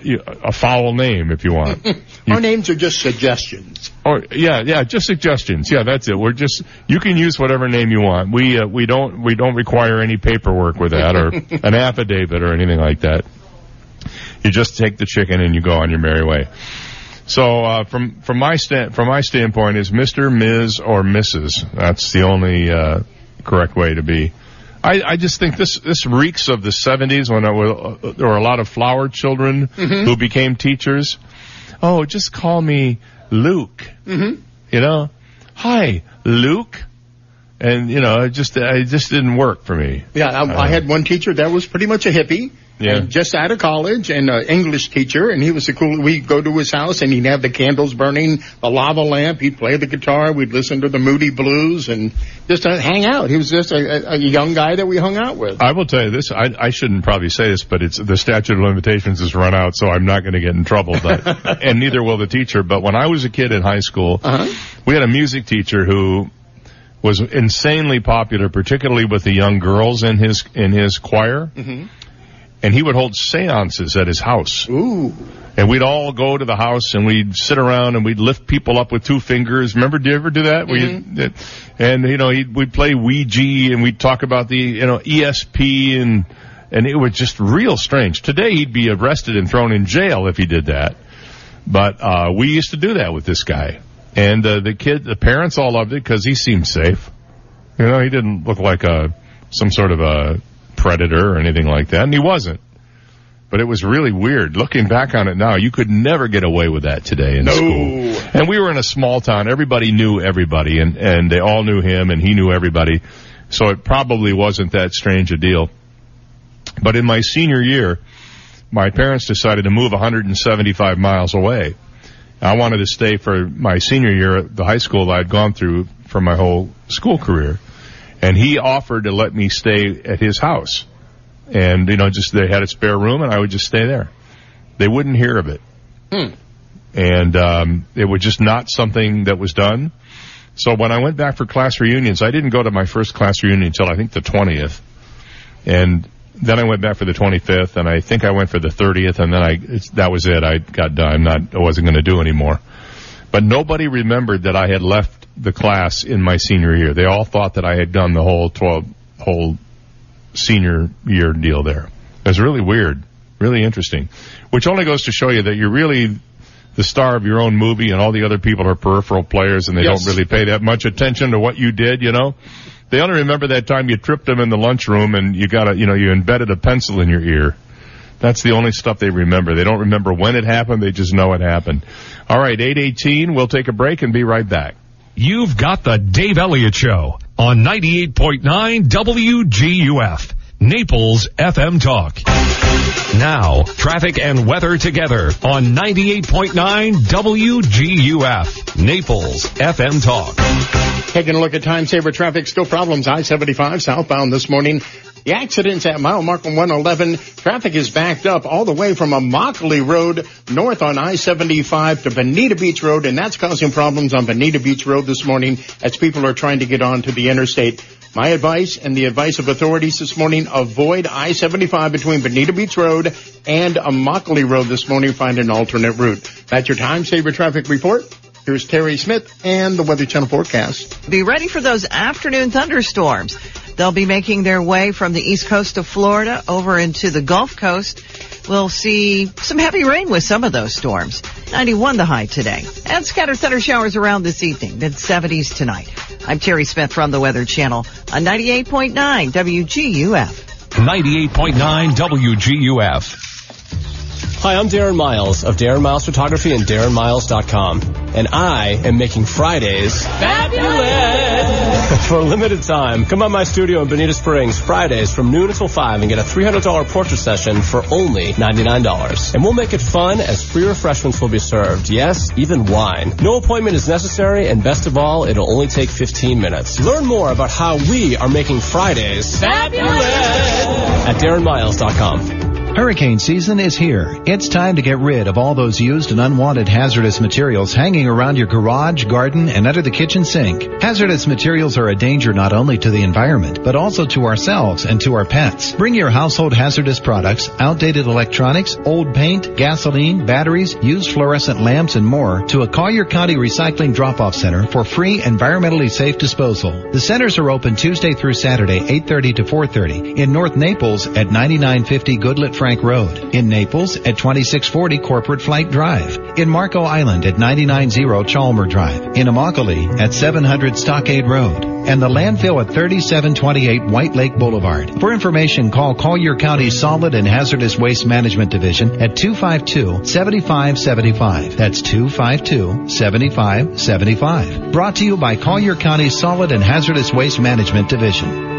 Speaker 5: a foul name if you want.
Speaker 7: Our names are just suggestions.
Speaker 5: Or yeah, yeah, just suggestions. Yeah, that's it. We're just you can use whatever name you want. We uh, we don't we don't require any paperwork with that or an affidavit or anything like that. You just take the chicken and you go on your merry way. So uh, from from my stand from my standpoint is Mister, Ms. or Mrs. That's the only uh, correct way to be. I, I just think this this reeks of the '70s when there were, uh, there were a lot of flower children
Speaker 7: Mhm.
Speaker 5: who became teachers. Oh, just call me Luke.
Speaker 7: Mm-hmm.
Speaker 5: You know, hi Luke, and you know, it just it just didn't work for me.
Speaker 7: Yeah, I, I had one teacher that was pretty much a hippie.
Speaker 5: Yeah.
Speaker 7: Just out of college and an English teacher and he was a cool, we'd go to his house and he'd have the candles burning, the lava lamp, he'd play the guitar, we'd listen to the Moody Blues and just uh, hang out. He was just a, a, young guy that we hung out with.
Speaker 5: I will tell you this. I, I shouldn't probably say this, but it's the statute of limitations has run out, so I'm not going to get in trouble. But and neither will the teacher. But when I was a kid in high school, we had a music teacher who was insanely popular, particularly with the young girls in his in his choir.
Speaker 7: Mm-hmm.
Speaker 5: And he would hold seances at his house.
Speaker 7: Ooh.
Speaker 5: And we'd all go to the house and we'd sit around and we'd lift people up with two fingers. Remember, did you ever do that? Where you, and you know, he'd, we'd play Ouija and we'd talk about the, you know, ESP and, and it was just real strange. Today he'd be arrested and thrown in jail if he did that. But, uh, we used to do that with this guy. And, uh, the kid, the parents all loved it because he seemed safe. You know, he didn't look like a, some sort of a predator or anything like that. And he wasn't. But it was really weird. Looking back on it now, you could never get away with that today in
Speaker 7: No.
Speaker 5: school. And we were in a small town. Everybody knew everybody and, and they all knew him and he knew everybody. So it probably wasn't that strange a deal. But in my senior year, my parents decided to move 175 miles away. I wanted to stay for my senior year at the high school that I'd gone through for my whole school career. And he offered to let me stay at his house. And, you know, just they had a spare room and I would just stay there. They wouldn't hear of it.
Speaker 7: Hmm.
Speaker 5: And, um, it was just not something that was done. So when I went back for class reunions, I didn't go to my first class reunion until I think the 20th. And then I went back for the 25th and I think I went for the 30th and then I, it's, that was it. I got done. I'm not, I wasn't going to do anymore. But nobody remembered that I had left the class in my senior year. They all thought that I had done the whole 12, whole senior year deal there. It was really weird, really interesting, which only goes to show you that you're really the star of your own movie and all the other people are peripheral players and they
Speaker 7: Yes.
Speaker 5: don't really pay that much attention to what you did, you know? They only remember that time you tripped them in the lunchroom and you got a, you know, you embedded a pencil in your ear. That's the only stuff they remember. They don't remember when it happened. They just know it happened. All right, 818. We'll take a break and be right back.
Speaker 1: You've got the Dave Elliott Show on 98.9 WGUF, Naples FM Talk. Now, traffic and weather together on 98.9 WGUF, Naples FM Talk.
Speaker 7: Taking a look at time saver traffic, still problems. I-75 southbound this morning The accident's at mile marker 111. Traffic is backed up all the way from Immokalee Road north on I-75 to Bonita Beach Road, and that's causing problems on Bonita Beach Road this morning as people are trying to get onto the interstate. My advice and the advice of authorities this morning, avoid I-75 between Bonita Beach Road and Immokalee Road this morning. Find an alternate route. That's your time saver traffic report. Here's Terry Smith and the Weather Channel forecast.
Speaker 8: Be ready for those afternoon thunderstorms. They'll be making their way from the east coast of Florida over into the Gulf Coast. We'll see some heavy rain with some of those storms. 91 the high today. And scattered thunder showers around this evening, mid 70s tonight. I'm Terry Smith from the Weather Channel on 98.9 WGUF.
Speaker 1: 98.9 WGUF.
Speaker 42: Hi, I'm Darren Miles of Darren Miles Photography and DarrenMiles.com. And I am making Fridays fabulous for a limited time. Come by my studio in Bonita Springs Fridays from noon until 5 and get a $300 portrait session for only $99. And we'll make it fun as free refreshments will be served. Yes, even wine. No appointment is necessary and best of all, it'll only take 15 minutes. Learn more about how we are making Fridays fabulous at DarrenMiles.com.
Speaker 46: Hurricane season is here. It's time to get rid of all those used and unwanted hazardous materials hanging around your garage, garden, and under the kitchen sink. Hazardous materials are a danger not only to the environment, but also to ourselves and to our pets. Bring your household hazardous products, outdated electronics, old paint, gasoline, batteries, used fluorescent lamps, and more to a Collier County Recycling Drop-Off Center for free, environmentally safe disposal. The centers are open Tuesday through Saturday, 8.30 to 4.30 in North Naples at 9950 Goodlette Frank Road. In Naples at 2640 Corporate Flight Drive. In Marco Island at 990 Chalmer Drive. In Immokalee at 700 Stockade Road. And the landfill at 3728 White Lake Boulevard. For information, call Collier County Solid and Hazardous Waste Management Division at 252-7575. That's 252-7575. Brought to you by Collier County Solid and Hazardous Waste Management Division.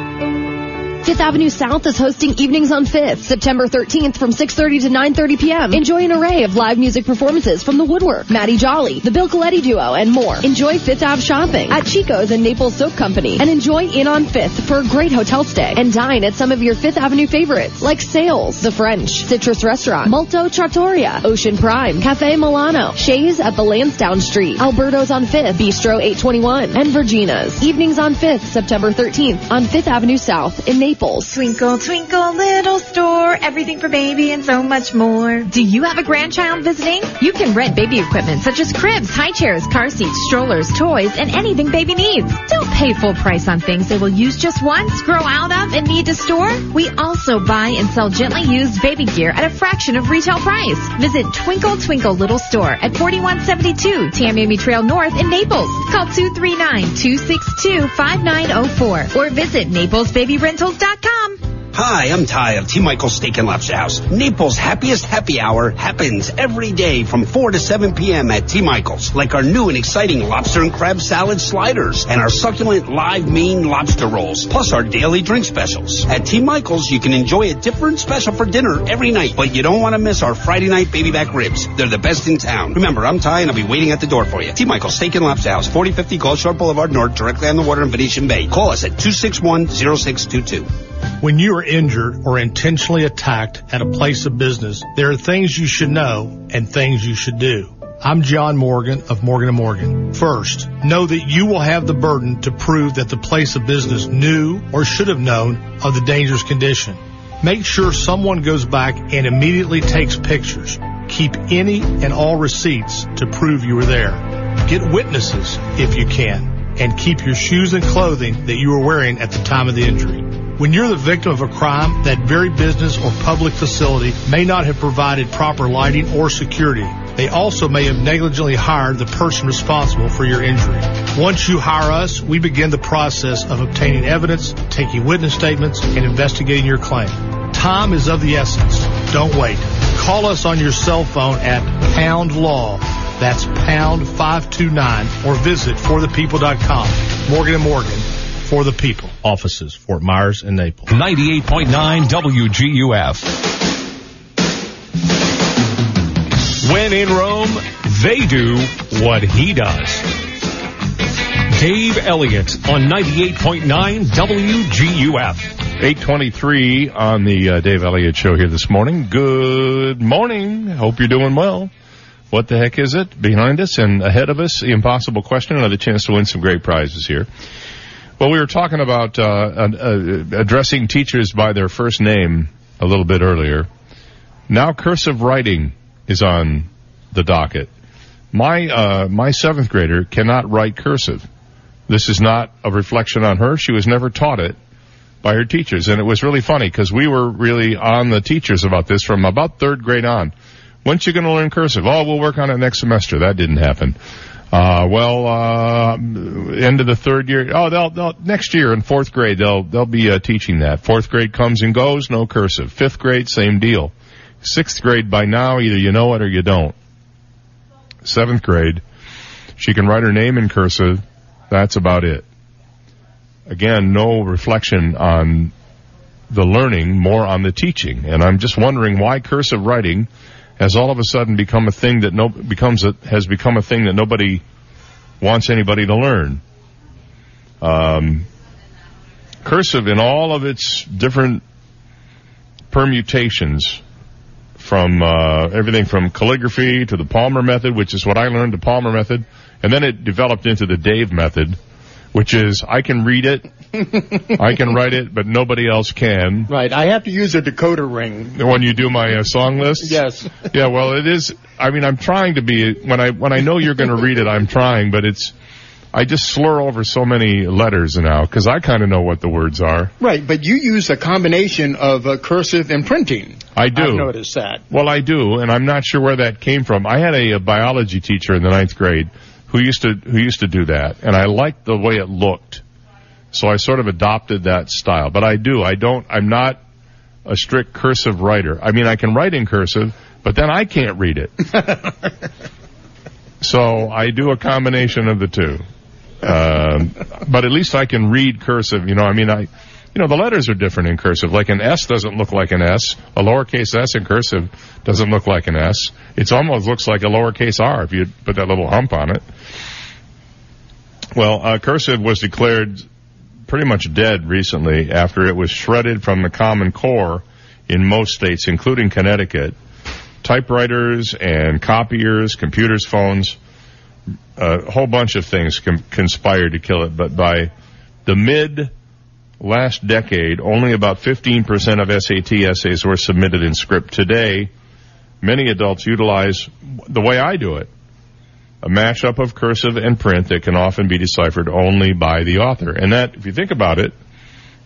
Speaker 12: Fifth Avenue South is hosting Evenings on 5th, September 13th from 6.30 to 9.30 p.m. Enjoy an array of live music performances from The Woodwork, Maddie Jolly, The Bill Coletti Duo, and more. Enjoy Fifth Ave shopping at Chico's and Naples Soap Company, and enjoy Inn on 5th for a great hotel stay. And dine at some of your Fifth Avenue favorites, like Sails, The French, Citrus Restaurant, Molto Trattoria, Ocean Prime, Cafe Milano, Shays at the Lansdowne Street, Alberto's on 5th, Bistro 821, and Virginia's. Evenings on 5th, September 13th on 5th Avenue South in Naples.
Speaker 77: Twinkle, twinkle, little store, everything for baby and so much more.
Speaker 30: Do you have a grandchild visiting? You can rent baby equipment such as cribs, high chairs, car seats, strollers, toys, and anything baby needs. Don't pay full price on things they will use just once, grow out of, and need to store. We also buy and sell gently used baby gear at a fraction of retail price. Visit Twinkle Twinkle Little Store at 4172 Tamiami Trail North in Naples. Call 239-262-5904 or visit NaplesBabyRentals.com. Stamps.com.
Speaker 23: Hi, I'm Ty of T. Michael's Steak and Lobster House. Naples' happiest happy hour happens every day from 4 to 7 p.m. at T. Michael's. Like our new and exciting lobster and crab salad sliders and our succulent live Maine lobster rolls, plus our daily drink specials. At T. Michael's, you can enjoy a different special for dinner every night, but you don't want to miss our Friday night baby back ribs. They're the best in town. Remember, I'm Ty and I'll be waiting at the door for you. T. Michael's Steak and Lobster House, 4050 Gulf Shore Boulevard North, directly on the water in Venetian Bay. Call us at 261-0622.
Speaker 26: When you are injured or intentionally attacked at a place of business, there are things you should know and things you should do. I'm John Morgan of Morgan & Morgan. First, know that you will have the burden to prove that the place of business knew or should have known of the dangerous condition. Make sure someone goes back and immediately takes pictures. Keep any and all receipts to prove you were there. Get witnesses if you can, and keep your shoes and clothing that you were wearing at the time of the injury. When you're the victim of a crime, that very business or public facility may not have provided proper lighting or security. They also may have negligently hired the person responsible for your injury. Once you hire us, we begin the process of obtaining evidence, taking witness statements, and investigating your claim. Time is of the essence. Don't wait. Call us on your cell phone at pound law. That's pound 529 or visit forthepeople.com. Morgan and Morgan for the people. Offices, Fort Myers and Naples.
Speaker 1: 98.9 WGUF. When in Rome, they do what he does. Dave Elliott on 98.9 WGUF.
Speaker 5: 823 on the uh, Dave Elliott Show here this morning. Good morning. Hope you're doing well. What the heck is it behind us and ahead of us? The impossible question. Another chance to win some great prizes here. Well, we were talking about uh, uh, addressing teachers by their first name a little bit earlier. Now cursive writing is on the docket. My uh, my seventh grader cannot write cursive. This is not a reflection on her. She was never taught it by her teachers, and it was really funny because we were really on the teachers about this from about third grade on. When's you going to learn cursive? Oh, we'll work on it next semester. That didn't happen. Uh, well, uh, end of the third year. Oh, they'll, they'll next year in fourth grade they'll they'll be uh, teaching that. Fourth grade comes and goes, no cursive. Fifth grade, same deal. Sixth grade by now, either you know it or you don't. Seventh grade, she can write her name in cursive. That's about it. Again, no reflection on the learning, more on the teaching. And I'm just wondering why cursive writing has all of a sudden become a thing that no becomes a, has become a thing that nobody wants anybody to learn. Um, cursive in all of its different permutations from uh, everything from calligraphy to the Palmer method, which is what I learned, the Palmer method, and then it developed into the Dave method, which is I can read it, I can write it, but nobody else can.
Speaker 7: Right. I have to use a decoder ring.
Speaker 5: When you do my uh, song list?
Speaker 7: Yes.
Speaker 5: yeah, well, it is, I mean, I'm trying to be, when I, when I know you're going to read it, I'm trying, but it's, I just slur over so many letters now, because I kind of know what the words are.
Speaker 7: Right, but you use a combination of uh, cursive and printing.
Speaker 5: I do.
Speaker 7: I've noticed that.
Speaker 5: Well, I do, and I'm not sure where that came from. I had a, a biology teacher in the ninth grade who used to who used to do that, and I liked the way it looked, so I sort of adopted that style. But I do, I don't, I'm not a strict cursive writer. I mean, I can write in cursive, but then I can't read it. so I do a combination of the two. Um, but at least I can read cursive. You know, I mean, I, you know, the letters are different in cursive. Like an S doesn't look like an S. A lowercase s in cursive doesn't look like an S. It almost looks like a lowercase r if you put that little hump on it. Well, uh, cursive was declared pretty much dead recently after it was shredded from the Common Core in most states, including Connecticut. Typewriters and copiers, computers, phones, a whole bunch of things conspired to kill it, but by the mid last decade, only about 15% of SAT essays were submitted in script. Today, many adults utilize the way I do it. A mashup of cursive and print that can often be deciphered only by the author. And that, if you think about it,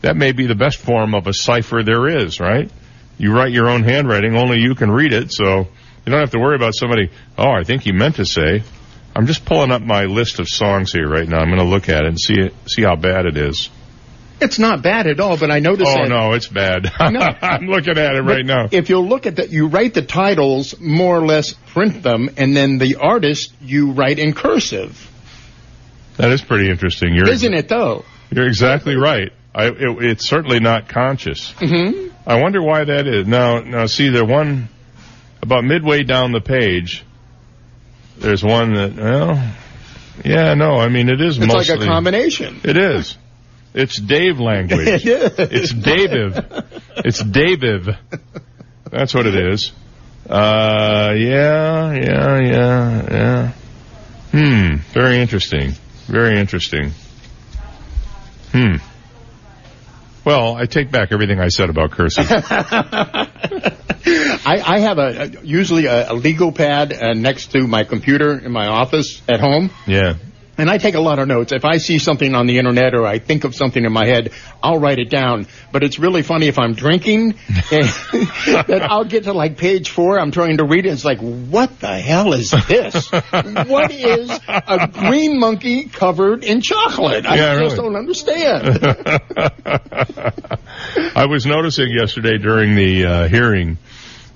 Speaker 5: that may be the best form of a cipher there is, right? You write your own handwriting, only you can read it, so you don't have to worry about somebody, oh, I think you meant to say. I'm just pulling up my list of songs here right now. I'm going to look at it and see it, see how bad it is.
Speaker 7: It's not bad at all, but I noticed
Speaker 5: Oh
Speaker 7: that.
Speaker 5: no, it's bad.
Speaker 7: No.
Speaker 5: I'm looking at it right now.
Speaker 7: If you'll look at that, you write the titles, more or less print them, and then the artist you write in cursive.
Speaker 5: That is pretty interesting. You're
Speaker 7: Isn't it though?
Speaker 5: You're exactly right. I, it, it's certainly not conscious.
Speaker 7: Mm-hmm.
Speaker 5: I wonder why that is. Now, now, see, the one about midway down the page, there's one that, well, yeah, no, I mean, it is
Speaker 7: It's
Speaker 5: mostly.
Speaker 7: like a combination.
Speaker 5: It is. It's Dave language.
Speaker 7: It is.
Speaker 5: It's Daviv. It's Daviv. That's what it is. Uh, yeah, yeah, yeah, yeah. Hmm. Very interesting. Very interesting. Hmm. Well, I take back everything I said about cursive.
Speaker 7: I, I have a, a usually a, a legal pad uh, next to my computer in my office at home.
Speaker 5: yeah.
Speaker 7: And I take a lot of notes. If I see something on the internet or I think of something in my head, I'll write it down. But it's really funny if I'm drinking, that I'll get to like page four. I'm trying to read it. It's like, what the hell is this? what is a green monkey covered in chocolate? I
Speaker 5: Yeah,
Speaker 7: just
Speaker 5: really.
Speaker 7: don't understand.
Speaker 5: I was noticing yesterday during the uh, hearing,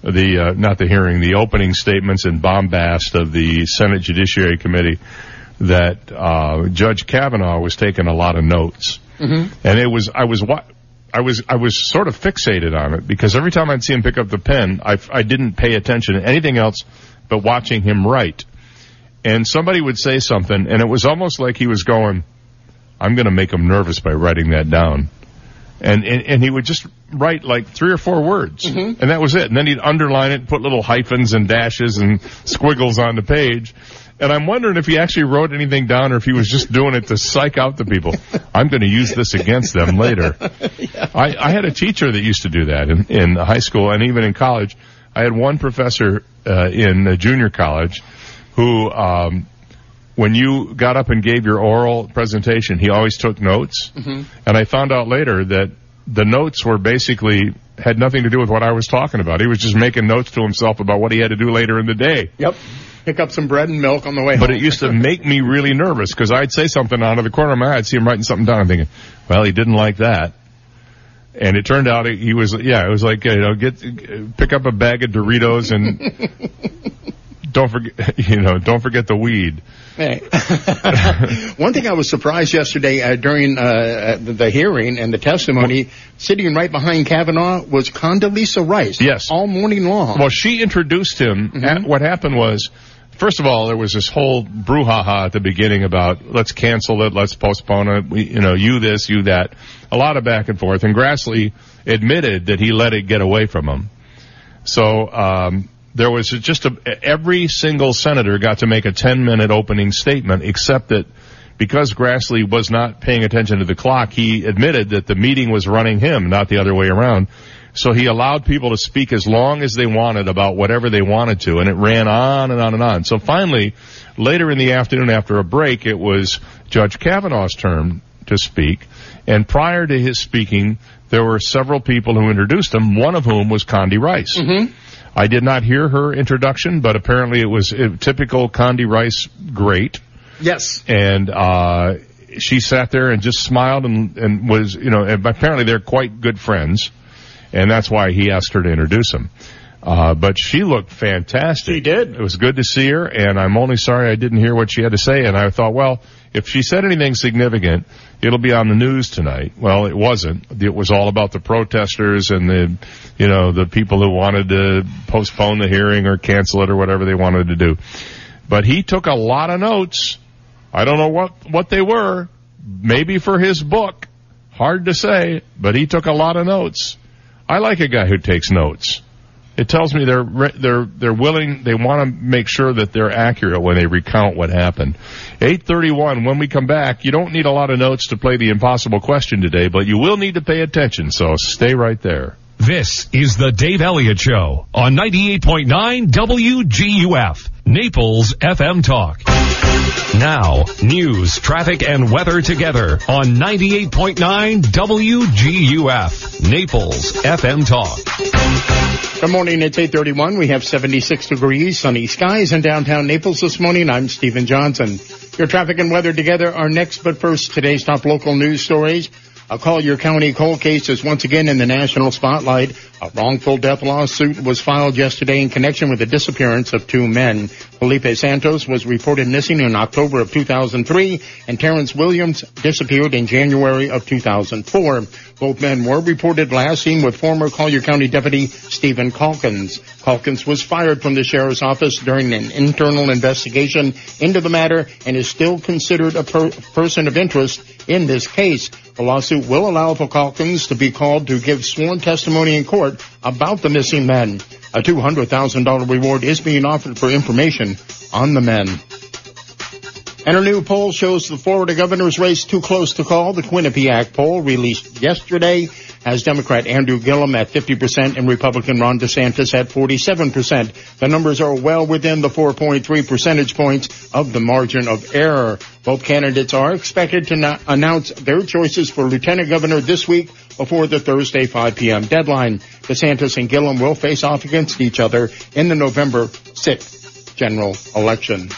Speaker 5: the uh, not the hearing, the opening statements and bombast of the Senate Judiciary Committee, that uh, Judge Kavanaugh was taking a lot of notes,
Speaker 7: Mhm.
Speaker 5: and it was I was wa- I was I was sort of fixated on it because every time I'd see him pick up the pen, I I didn't pay attention to anything else but watching him write. And somebody would say something, and it was almost like he was going, "I'm going to make him nervous by writing that down." And, and, and he would just write like three or four words. And that was it. And then he'd underline it, put little hyphens and dashes and squiggles on the page. And I'm wondering if he actually wrote anything down or if he was just doing it to psych out the people. I'm going to use this against them later. I, I had a teacher that used to do that in, in high school and even in college. I had one professor uh, in junior college who, um, when you got up and gave your oral presentation, he always took notes.
Speaker 7: Mhm.
Speaker 5: And I found out later that the notes were basically had nothing to do with what I was talking about. He was just making notes to himself about what he had to do later in the day.
Speaker 7: Yep. Pick up some bread and milk on the way home.
Speaker 5: But
Speaker 7: home.
Speaker 5: it used to make me really nervous because I'd say something out of the corner of my eye, I'd see him writing something down. I'm thinking, well, he didn't like that. And it turned out he was, yeah, it was like, you know, get, pick up a bag of Doritos and don't forget, you know, don't forget the weed.
Speaker 7: Hey. One thing I was surprised yesterday uh, during uh, the, the hearing and the testimony, sitting right behind Kavanaugh was Condoleezza Rice.
Speaker 5: Yes.
Speaker 7: All morning long.
Speaker 5: Well, she introduced him. and What happened was, first of all, there was this whole brouhaha at the beginning about let's cancel it, let's postpone it, we, you know, you this, you that. A lot of back and forth. And Grassley admitted that he let it get away from him. So, um, there was just a, every single senator got to make a 10 minute opening statement except that because Grassley was not paying attention to the clock, he admitted that the meeting was running him, not the other way around. So he allowed people to speak as long as they wanted about whatever they wanted to, and it ran on and on and on. So finally, later in the afternoon after a break, it was Judge Kavanaugh's turn to speak, and prior to his speaking, there were several people who introduced him, one of whom was Condi Rice. I did not hear her introduction, but apparently it was a typical Condi Rice great
Speaker 7: Yes.
Speaker 5: and uh she sat there and just smiled and and was you know apparently they're quite good friends and that's why he asked her to introduce him uh but she looked fantastic she
Speaker 7: did
Speaker 5: it was good to see her and i'm only sorry i didn't hear what she had to say and i thought well if she said anything significant it'll be on the news tonight well it wasn't it was all about the protesters and the you know the people who wanted to postpone the hearing or cancel it or whatever they wanted to do but he took a lot of notes. I don't know what, what they were. Maybe for his book. Hard to say, but he took a lot of notes. I like a guy who takes notes. It tells me they're, they're, they're willing, they want to make sure that they're accurate when they recount what happened. 831, when we come back, you don't need a lot of notes to play the impossible question today, but you will need to pay attention, so stay right there.
Speaker 1: This is the Dave Elliott Show on 98.9 WGUF, Naples FM Talk. Now, news, traffic, and weather together on 98.9 WGUF, Naples FM Talk.
Speaker 7: Good morning. It's 831. We have 76 degrees, sunny skies in downtown Naples this morning. I'm Stephen Johnson. Your traffic and weather together are next, but first, today's top local news stories. A Collier County cold case is once again in the national spotlight. A wrongful death lawsuit was filed yesterday in connection with the disappearance of two men. Felipe Santos was reported missing in October of 2003 and Terrence Williams disappeared in January of 2004. Both men were reported last seen with former Collier County Deputy Steven Calkins. Calkins was fired from the sheriff's office during an internal investigation into the matter and is still considered a per- person of interest in this case. The lawsuit will allow Calkins to be called to give sworn testimony in court about the missing men. A $200,000 reward is being offered for information on the men. And a new poll shows the Florida governor's race too close to call. The Quinnipiac poll released yesterday has Democrat Andrew Gillum at 50% and Republican Ron DeSantis at 47%. The numbers are well within the 4.3 percentage points of the margin of error. Both candidates are expected to announce their choices for lieutenant governor this week before the Thursday 5 p.m. deadline. DeSantis and Gillum will face off against each other in the November 6th general election.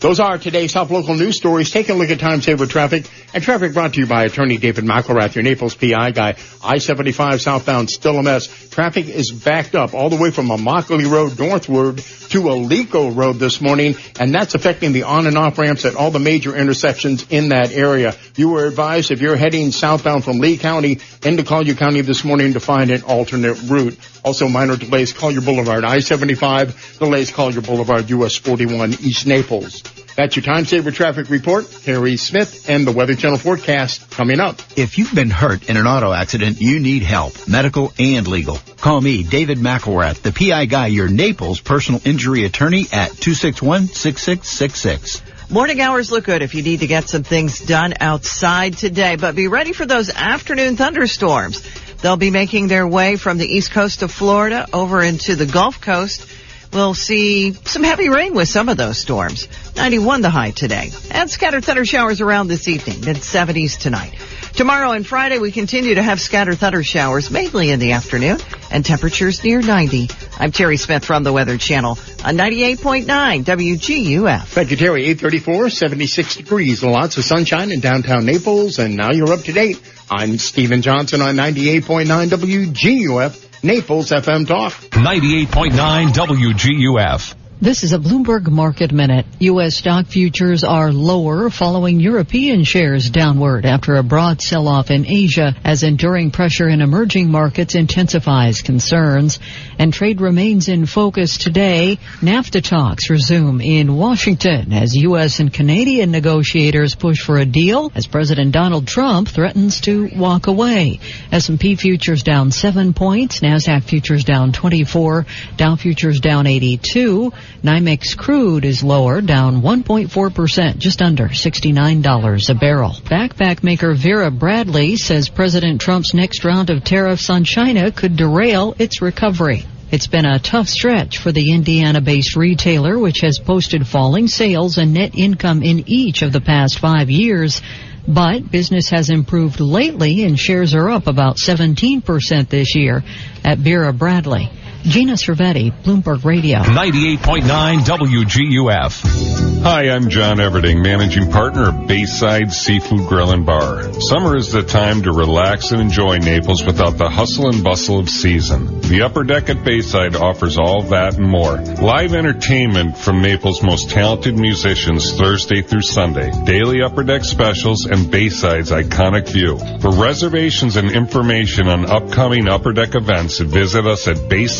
Speaker 7: Those are today's top local news stories. Take a look at time saver traffic and traffic brought to you by attorney David McElrath, your Naples PI guy. I-75 southbound still a mess. Traffic is backed up all the way from Immokalee Road northward to Alico Road this morning, and that's affecting the on and off ramps at all the major intersections in that area. You were advised if you're heading southbound from Lee County into Collier County this morning to find an alternate route. Also minor delays Collier Boulevard I-75, delays Collier Boulevard US 41 East Naples. That's your time saver traffic report. Harry Smith and the Weather Channel forecast coming up.
Speaker 24: If you've been hurt in an auto accident, you need help, medical and legal. Call me, David McElrath, the PI guy, your Naples personal injury attorney at 261-6666.
Speaker 8: Morning hours look good if you need to get some things done outside today, but be ready for those afternoon thunderstorms. They'll be making their way from the east coast of Florida over into the Gulf Coast. We'll see some heavy rain with some of those storms. 91 the high today. And scattered thunder showers around this evening, mid 70s tonight. Tomorrow and Friday we continue to have scattered thunder showers, mainly in the afternoon, and temperatures near 90. I'm Terry Smith from the Weather Channel on 98.9 WGUF.
Speaker 7: Thank you, Terry. 834, 76 degrees. Lots of sunshine in downtown Naples, and now you're up to date. I'm Stephen Johnson on 98.9 WGUF. Naples FM Talk.
Speaker 1: 98.9 WGUF.
Speaker 17: This is a Bloomberg Market Minute. U.S. stock futures are lower following European shares downward after a broad sell-off in Asia as enduring pressure in emerging markets intensifies concerns. And trade remains in focus today. NAFTA talks resume in Washington as U.S. and Canadian negotiators push for a deal as President Donald Trump threatens to walk away. S&P futures down 7 points, NASDAQ futures down 24, Dow futures down 82, NYMEX crude is lower, down 1.4%, just under $69 a barrel. Backpack maker Vera Bradley says President Trump's next round of tariffs on China could derail its recovery. It's been a tough stretch for the Indiana-based retailer, which has posted falling sales and net income in each of the past five years. But business has improved lately and shares are up about 17% this year at Vera Bradley. Gina Cervetti, Bloomberg Radio.
Speaker 1: 98.9 WGUF.
Speaker 18: Hi, I'm John Everding, managing partner of Bayside Seafood Grill and Bar. Summer is the time to relax and enjoy Naples without the hustle and bustle of season. The upper deck at Bayside offers all that and more. Live entertainment from Naples' most talented musicians Thursday through Sunday. Daily upper deck specials and Bayside's iconic view. For reservations and information on upcoming upper deck events, visit us at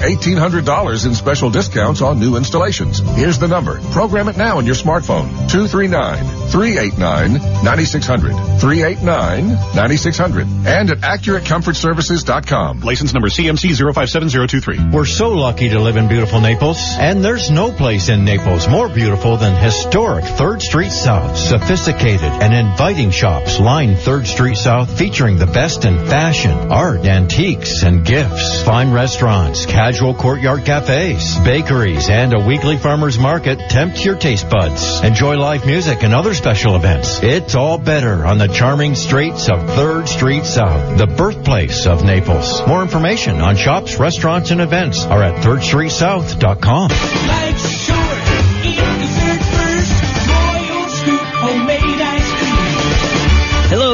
Speaker 41: $1,800 in special discounts on new installations. Here's the number. Program it now on your smartphone. 239-389-9600. 389-9600. And at AccurateComfortServices.com.
Speaker 46: License number CMC 057023. We're so lucky to live in beautiful Naples, and there's no place in Naples more beautiful than historic 3rd Street South. Sophisticated and inviting shops line 3rd Street South featuring the best in fashion, art, antiques, and gifts. Fine restaurants, casual courtyard cafes, bakeries, and a weekly farmer's market tempt your taste buds. Enjoy live music and other special events. It's all better on the charming streets of 3rd Street South, the birthplace of Naples. More information on shops, restaurants, and events are at 3rdstreetsouth.com.
Speaker 78: Life's short.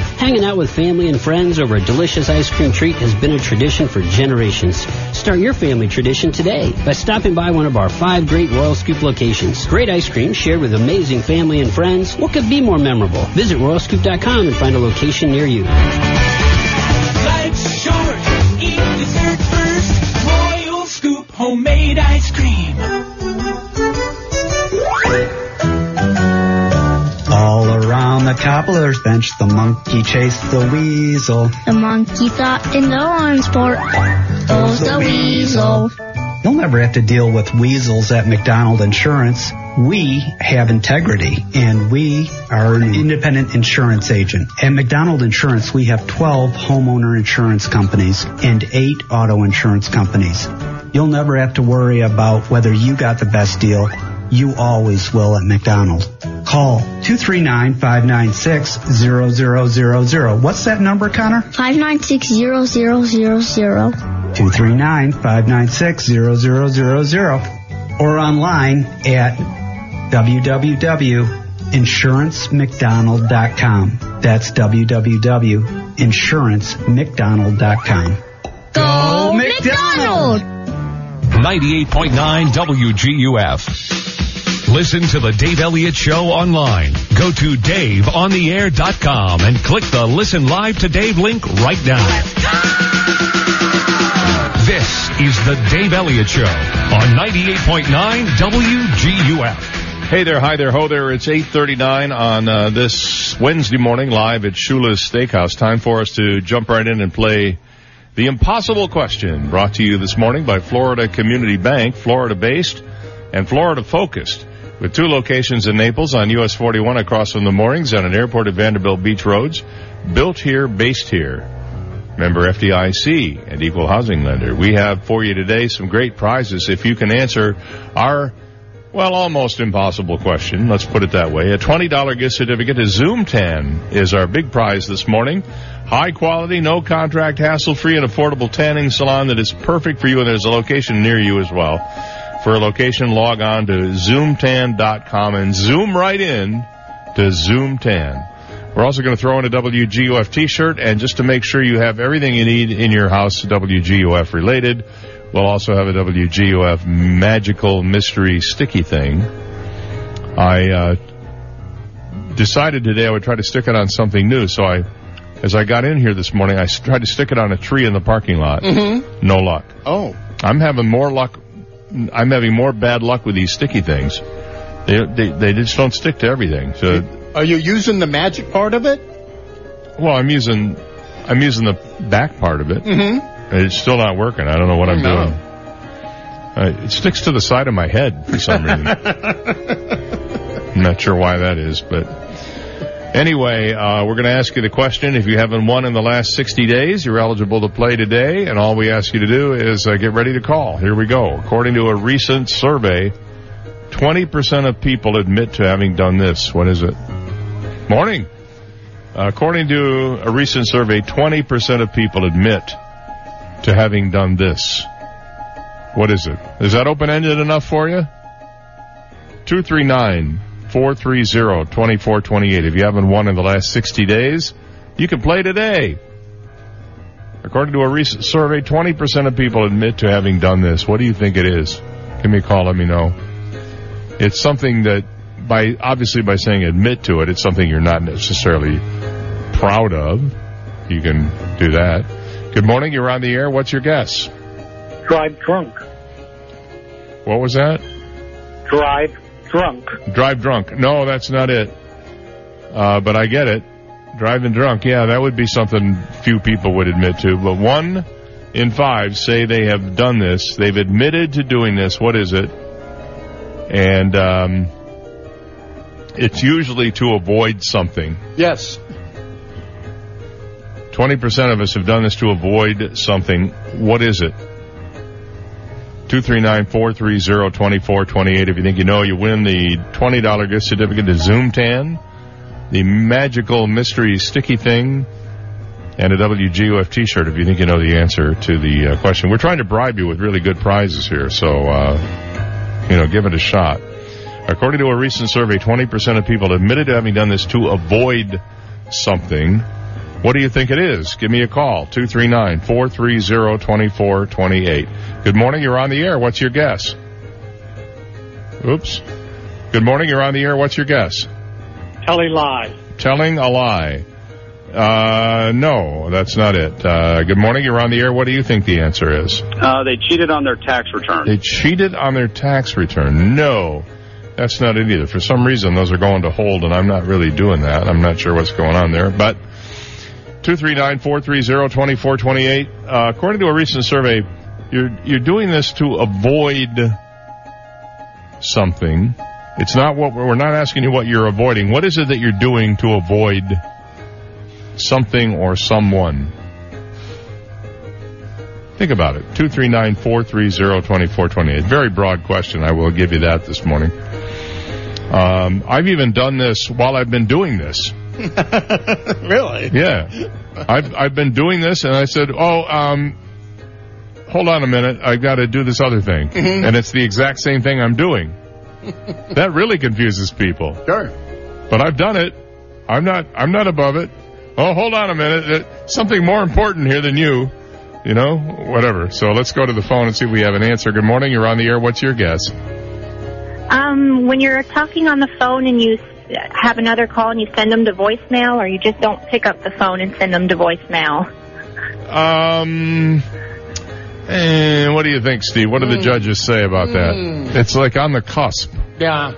Speaker 52: Hanging out with family and friends over a delicious ice cream treat has been a tradition for generations. Start your family tradition today by stopping by one of our five great Royal Scoop locations. Great ice cream shared with amazing family and friends. What could be more memorable? Visit royalscoop.com and find a location near you.
Speaker 78: Life's short. Eat dessert first. Royal Scoop homemade ice cream.
Speaker 19: Cobbler's bench, the monkey chased the weasel.
Speaker 45: The monkey thought in the lawn sport. Goes the weasel.
Speaker 19: You'll never have to deal with weasels at McDonald Insurance. We have integrity and we are an independent insurance agent. At McDonald Insurance, we have 12 homeowner insurance companies and 8 auto insurance companies. You'll never have to worry about whether you got the best deal. You always will at McDonald's. Call 239-596-0000. What's that number, Connor?
Speaker 45: 5960000.
Speaker 19: 239-596-0000 or online at www.insurancemcdonald.com. That's www.insurancemcdonald.com.
Speaker 45: Go McDonald!
Speaker 1: 98.9 WGUF. Listen to the Dave Elliott Show online. Go to DaveOnTheAir.com and click the Listen Live to Dave link right now. This is the Dave Elliott Show on 98.9 WGUF.
Speaker 5: Hey there, hi there, ho there. It's 8:39 on uh, this Wednesday morning, live at Shula's Steakhouse. Time for us to jump right in and play the impossible question. Brought to you this morning by Florida Community Bank, Florida-based and Florida-focused, with two locations in Naples on US 41 across from the moorings and an airport at Vanderbilt Beach Roads. Built here, based here. Member FDIC and equal housing lender. We have for you today some great prizes if you can answer our well, almost impossible question. Let's put it that way. A $20 gift certificate to Zoom Tan is our big prize this morning. High quality, no contract, hassle free, and affordable tanning salon that is perfect for you, and there's a location near you as well. For a location, log on to zoomtan.com and zoom right in to Zoomtan. We're also going to throw in a WGUF t-shirt, and just to make sure you have everything you need in your house WGUF related, we'll also have a WGUF magical mystery sticky thing. I uh, decided today I would try to stick it on something new, so I, as I got in here this morning, I tried to stick it on a tree in the parking lot.
Speaker 7: Mm-hmm.
Speaker 5: No luck.
Speaker 7: Oh.
Speaker 5: I'm having more luck. I'm having more bad luck with these sticky things. They they, they just don't stick to everything. So,
Speaker 7: Are you using the magic part of it?
Speaker 5: well, I'm using I'm using the back part of it.
Speaker 7: Mm-hmm.
Speaker 5: It's still not working. I don't know what I'm
Speaker 7: No.
Speaker 5: doing. Uh, it sticks to the side of my head for some reason. I'm not sure why that is, but anyway, uh, we're going to ask you the question. If you haven't won in the last 60 days, you're eligible to play today, and all we ask you to do is uh, get ready to call. Here we go. According to a recent survey, 20% of people admit to having done this. What is it? Morning. Uh, according to a recent survey, 20% of people admit to having done this. What is it? Is that open-ended enough for you? 239-430-2428. If you haven't won in the last 60 days, you can play today. According to a recent survey, 20% of people admit to having done this. What do you think it is? Give me a call, let me know. It's something that by, obviously by saying admit to it, it's something you're not necessarily proud of. You can do that. Good morning, you're on the air. What's your guess?
Speaker 55: Drive drunk.
Speaker 5: What was that?
Speaker 55: Drive drunk.
Speaker 5: Drive drunk. No, that's not it. Uh, but I get it. Driving drunk. Yeah, that would be something few people would admit to. But one in five say they have done this. They've admitted to doing this. What is it? And um, it's usually to avoid something.
Speaker 7: Yes.
Speaker 5: 20% of us have done this to avoid something. What is it? 239-430-2428. If you think you know, you win the $20 gift certificate to Zoom Zoomtan, the magical mystery sticky thing, and a WGUF t-shirt if you think you know the answer to the uh, question. We're trying to bribe you with really good prizes here, so, uh, you know, give it a shot. According to a recent survey, 20% of people admitted to having done this to avoid something. What do you think it is? Give me a call, 239-430-2428. Good morning, you're on the air. What's your guess? Oops. Good morning, you're on the air. What's your guess?
Speaker 55: Telling lies.
Speaker 5: Telling a lie. Uh, no, that's not it. Uh, good morning, you're on the air. What do you think the answer is?
Speaker 78: Uh, they cheated on their tax return.
Speaker 5: They cheated on their tax return. No. That's not it either. For some reason, those are going to hold, and I'm not really doing that. I'm not sure what's going on there. But 239-430-2428. Uh, according to a recent survey, you're you're doing this to avoid something. It's not what we're not asking you what you're avoiding. What is it that you're doing to avoid something or someone? Think about it. 239-430-2428. Very broad question. I will give you that this morning. Um, I've even done this while I've been doing this.
Speaker 7: really?
Speaker 5: Yeah. I've, I've been doing this and I said, oh, um, hold on a minute. I got to do this other thing.
Speaker 7: Mhm.
Speaker 5: And it's the exact same thing I'm doing. that really confuses people.
Speaker 7: Sure.
Speaker 5: But I've done it. I'm not, I'm not above it. Oh, hold on a minute. There's something more important here than you. You know, whatever. So let's go to the phone and see if we have an answer. Good morning. You're on the air. What's your guess?
Speaker 79: Um, when you're talking on the phone and you s- have another call and you send them to voicemail, or you just don't pick up the phone and send them to voicemail.
Speaker 5: Um, eh, what do you think, Steve? What do the
Speaker 7: Hmm.
Speaker 5: judges say about that?
Speaker 7: Hmm.
Speaker 5: It's like on the cusp.
Speaker 7: Yeah.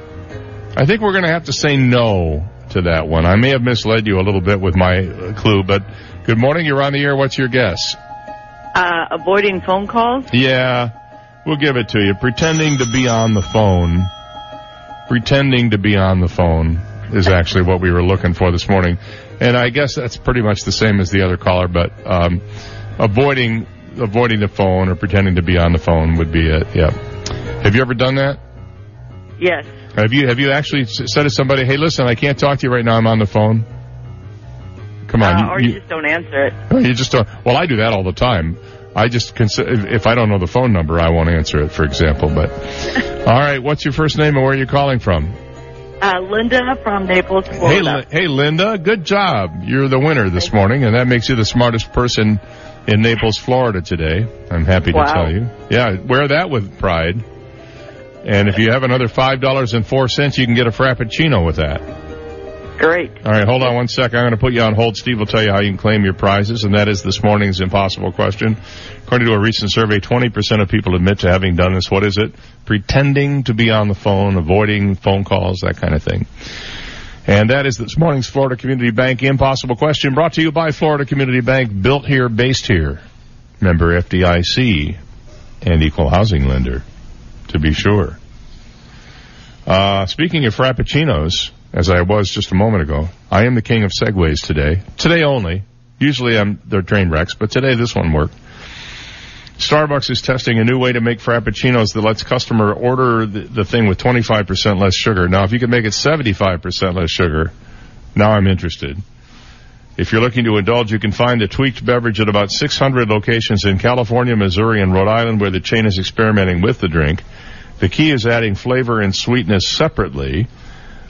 Speaker 5: I think we're going to have to say no to that one. I may have misled you a little bit with my uh, clue, but good morning. You're on the air. What's your guess?
Speaker 80: Uh, avoiding phone calls?
Speaker 5: Yeah, we'll give it to you. Pretending to be on the phone. Pretending to be on the phone is actually what we were looking for this morning. And I guess that's pretty much the same as the other caller, but um, avoiding avoiding the phone or pretending to be on the phone would be it. Yeah. Have you ever done that?
Speaker 80: Yes.
Speaker 5: Have you have you actually said to somebody, "Hey, listen, I can't talk to you right now. I'm on the phone." Come on,
Speaker 80: Uh, or you, just don't answer it.
Speaker 5: you, you just don't. Well, I do that all the time. I just consider if, I don't know the phone number, I won't answer it. For example, but all right, what's your first name and where are you calling from?
Speaker 80: Uh, Linda from Naples,
Speaker 5: Hey,
Speaker 80: Florida.
Speaker 5: Li- hey, Linda, good job. You're the winner this morning, and that makes you the smartest person in Naples, Florida today. I'm happy to
Speaker 80: Wow.
Speaker 5: tell you. Yeah, wear that with pride. And if you have another five dollars and four cents, you can get a frappuccino with that.
Speaker 80: Great.
Speaker 5: All right, hold on one sec. I'm going to put you on hold. Steve will tell you how you can claim your prizes, and that is this morning's impossible question. According to a recent survey, 20% of people admit to having done this. What is it? Pretending to be on the phone, avoiding phone calls, that kind of thing. And that is this morning's Florida Community Bank impossible question brought to you by Florida Community Bank, built here, based here. Member FDIC and equal housing lender, to be sure. Uh, speaking of frappuccinos, as I was just a moment ago, I am the king of segways today. Today only. Usually I'm, they're train wrecks, but today this one worked. Starbucks is testing a new way to make frappuccinos that lets customer order the, the thing with 25% less sugar. Now, if you could make it 75% less sugar, now I'm interested. If you're looking to indulge, you can find the tweaked beverage at about 600 locations in California, Missouri, and Rhode Island where the chain is experimenting with the drink. The key is adding flavor and sweetness separately.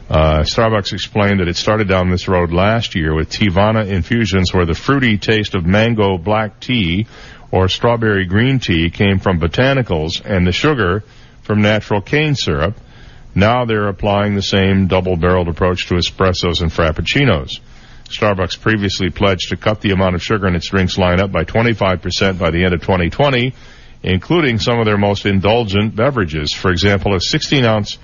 Speaker 5: Uh, Starbucks explained that it started down this road last year with Teavana infusions where the fruity taste of mango black tea or strawberry green tea came from botanicals and the sugar from natural cane syrup. Now they're applying the same double-barreled approach to espressos and frappuccinos. Starbucks previously pledged to cut the amount of sugar in its drinks lineup by 25% by the end of 2020, including some of their most indulgent beverages. For example, a 16 ounce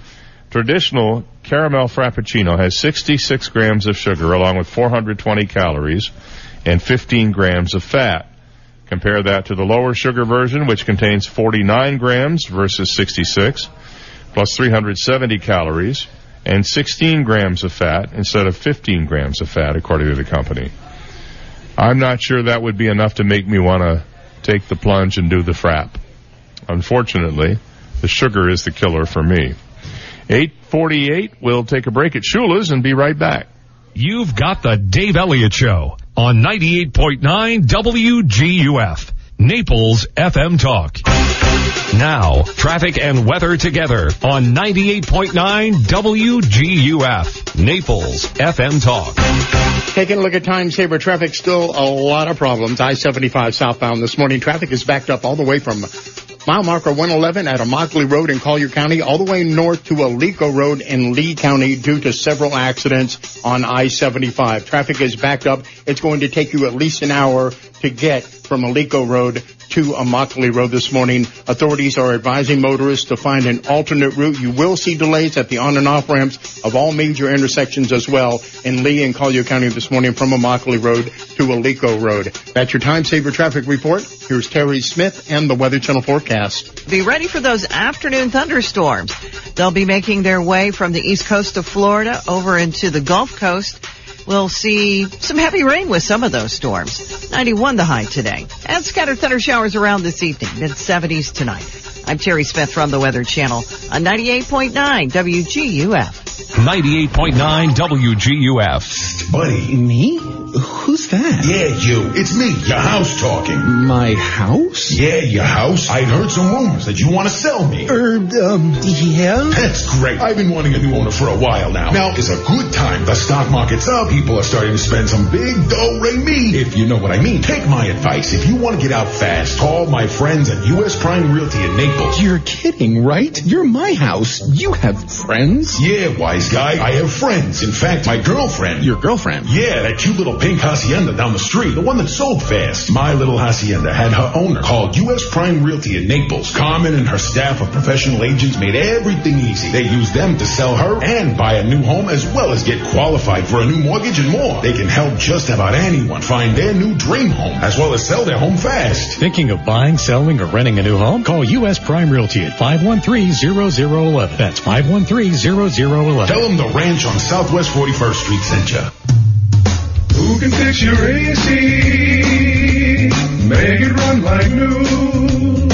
Speaker 5: traditional caramel frappuccino has 66 grams of sugar along with 420 calories and 15 grams of fat. Compare that to the lower sugar version, which contains 49 grams versus 66, plus 370 calories and 16 grams of fat instead of 15 grams of fat, according to the company. I'm not sure that would be enough to make me want to take the plunge and do the frap. Unfortunately, the sugar is the killer for me. 848, we'll take a break at Shula's and be right back.
Speaker 1: You've got the Dave Elliott Show on 98.9 WGUF, Naples FM Talk. Now, traffic and weather together on 98.9 WGUF, Naples FM Talk.
Speaker 7: Taking a look at time saver traffic, still a lot of problems. I-75 southbound this morning. Traffic is backed up all the way from mile marker 111 at Immokalee Road in Collier County, all the way north to Alico Road in Lee County due to several accidents on I-75. Traffic is backed up. It's going to take you at least an hour to get from Alico Road to Immokalee Road this morning. Authorities are advising motorists to find an alternate route. You will see delays at the on and off ramps of all major intersections as well in Lee and Collier County this morning from Immokalee Road to Alico Road. That's your time saver traffic report. Here's Terry Smith and the Weather Channel forecast.
Speaker 8: Be ready for those afternoon thunderstorms. They'll be making their way from the east coast of Florida over into the Gulf Coast. We'll see some heavy rain with some of those storms. 91 the high today. And scattered thunder showers around this evening. Mid 70s tonight. I'm Terry Smith from the Weather Channel on 98.9 WGUF.
Speaker 1: 98.9 WGUF.
Speaker 81: Buddy.
Speaker 24: Me? Who's that?
Speaker 81: Yeah, you. It's me, your house talking.
Speaker 24: My house?
Speaker 81: Yeah, your house. I heard some rumors that you want to sell me.
Speaker 24: Er, um, yeah?
Speaker 81: That's great. I've been wanting a new owner for a while now. Now is a good time. The stock market's up. People are starting to spend some big dough. Ray me, if you know what I mean. Take my advice. If you want to get out fast, call my friends at U.S. Prime Realty in Naples.
Speaker 24: You're kidding, right? You're my house. You have friends?
Speaker 81: Yeah, wise guy. I have friends. In fact, my girlfriend.
Speaker 24: Your girlfriend?
Speaker 81: Yeah, that cute little pink hacienda down the street. The one that sold fast. My little hacienda had her owner called U.S. Prime Realty in Naples. Carmen and her staff of professional agents made everything easy. They used them to sell her and buy a new home as well as get qualified for a new mortgage and more. They can help just about anyone find their new dream home as well as sell their home fast.
Speaker 22: Thinking of buying, selling, or renting a new home? Call U.S. Prime Realty at 513-0011. That's 513-0011.
Speaker 81: Tell them the ranch on Southwest 41st Street sent you.
Speaker 11: Who can fix your AC? Make it run like new.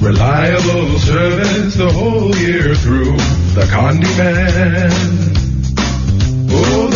Speaker 11: Reliable service the whole year through. The Condi Man. Oh,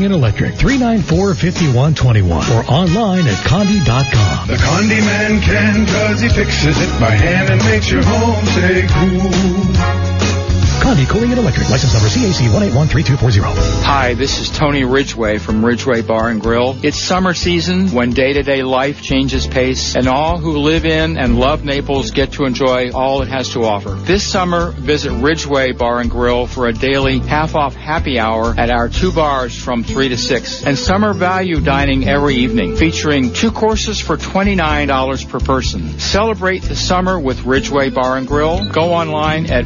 Speaker 22: and Electric, 394-5121 or online at condi.com.
Speaker 11: The Condi Man can cause he fixes it by hand and makes your home stay cool.
Speaker 22: Condi Cooling and Electric, license number CAC 1813240.
Speaker 49: Hi, this is Tony Ridgway from Ridgway Bar and Grill. It's summer season when day-to-day life changes pace and all who live in and love Naples get to enjoy all it has to offer. This summer, visit Ridgway Bar and Grill for a daily half-off happy hour at our two bars from 3 to 6 and summer value dining every evening featuring two courses for $29 per person. Celebrate the summer with Ridgway Bar and Grill. Go online at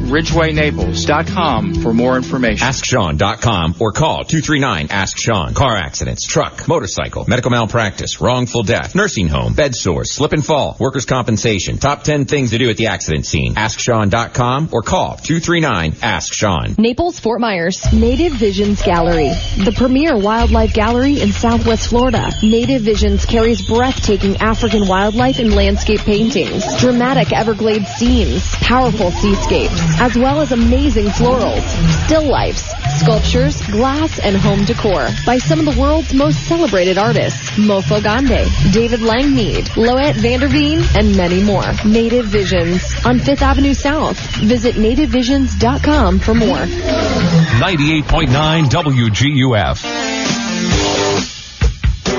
Speaker 49: ridgwaynaples.com for more information.
Speaker 31: AskSean.com or call 239-ASK-SEAN. Car accidents, truck, motorcycle, medical malpractice, wrongful death, nursing home, bed sores, slip and fall, workers' compensation. Top 10 things to do at the accident scene. AskSean.com or call 239-ASK-SEAN.
Speaker 12: Naples, Fort Myers, Native Visions Gallery, the premier wildlife gallery in Southwest Florida. Native Visions carries breathtaking African wildlife and landscape paintings, dramatic Everglades scenes, powerful seascapes, as well as amazing florals, still lifes, sculptures, glass, and home decor by some of the world's most celebrated artists, Mofo Gande, David Langmead, Loet Vanderveen, and many more. Native Visions on 5th Avenue South. Visit nativevisions.com for more.
Speaker 1: 98.9 WGUF.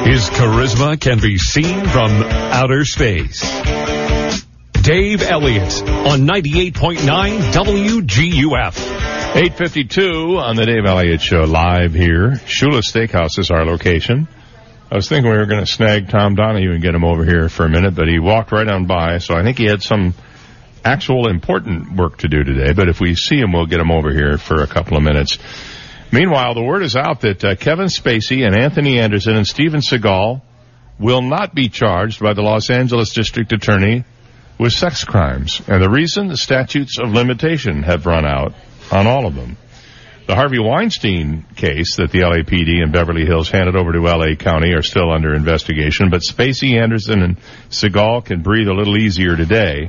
Speaker 1: His charisma can be seen from outer space. Dave Elliott on 98.9 WGUF.
Speaker 5: 852 on the Dave Elliott Show live here. Shula Steakhouse is our location. I was thinking we were going to snag Tom Donahue and get him over here for a minute, but he walked right on by, so I think he had some actual important work to do today, but if we see him, we'll get him over here for a couple of minutes. Meanwhile, the word is out that uh, Kevin Spacey and Anthony Anderson and Steven Seagal will not be charged by the Los Angeles District Attorney with sex crimes. And the reason, the statutes of limitation have run out on all of them. The Harvey Weinstein case that the LAPD and Beverly Hills handed over to LA County are still under investigation, but Spacey, Anderson, and Seagal can breathe a little easier today.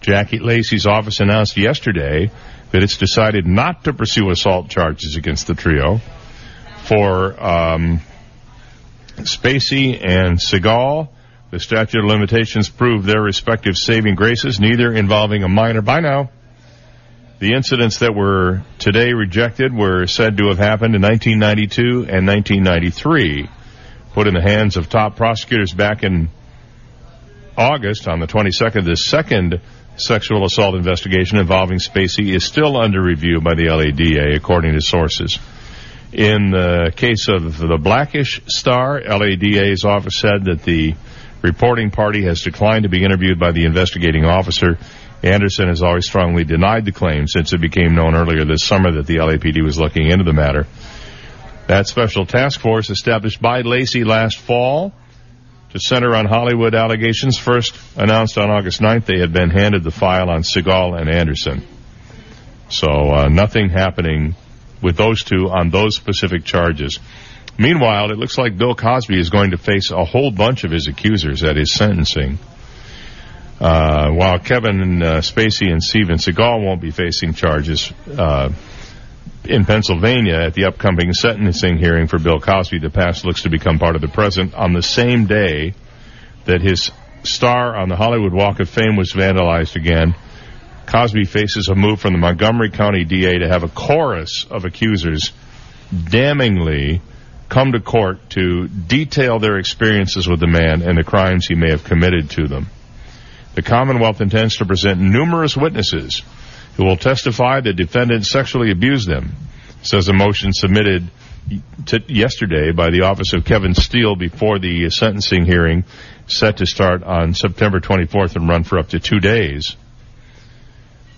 Speaker 5: Jackie Lacey's office announced yesterday that it's decided not to pursue assault charges against the trio. For um, Spacey and Seagal, The statute of limitations proved their respective saving graces, neither involving a minor. By now, the incidents that were today rejected were said to have happened in 1992 and 1993, put in the hands of top prosecutors back in August on the 22nd. The second sexual assault investigation involving Spacey is still under review by the LADA, according to sources. In the case of the Blackish Star, LADA's office said that the reporting party has declined to be interviewed by the investigating officer. Anderson has always strongly denied the claim since it became known earlier this summer that the LAPD was looking into the matter. That special task force established by Lacey last fall to center on Hollywood allegations first announced on August 9th they had been handed the file on Seagal and Anderson. So uh, nothing happening with those two on those specific charges. Meanwhile, it looks like Bill Cosby is going to face a whole bunch of his accusers at his sentencing. Uh, while Kevin uh, Spacey and Steven Seagal won't be facing charges uh, in Pennsylvania at the upcoming sentencing hearing for Bill Cosby, the past looks to become part of the present on the same day that his star on the Hollywood Walk of Fame was vandalized again. Cosby faces a move from the Montgomery County DA to have a chorus of accusers damningly come to court to detail their experiences with the man and the crimes he may have committed to them. The Commonwealth intends to present numerous witnesses who will testify the defendant sexually abused them, says a motion submitted yesterday by the office of Kevin Steele before the sentencing hearing set to start on September 24th and run for up to two days.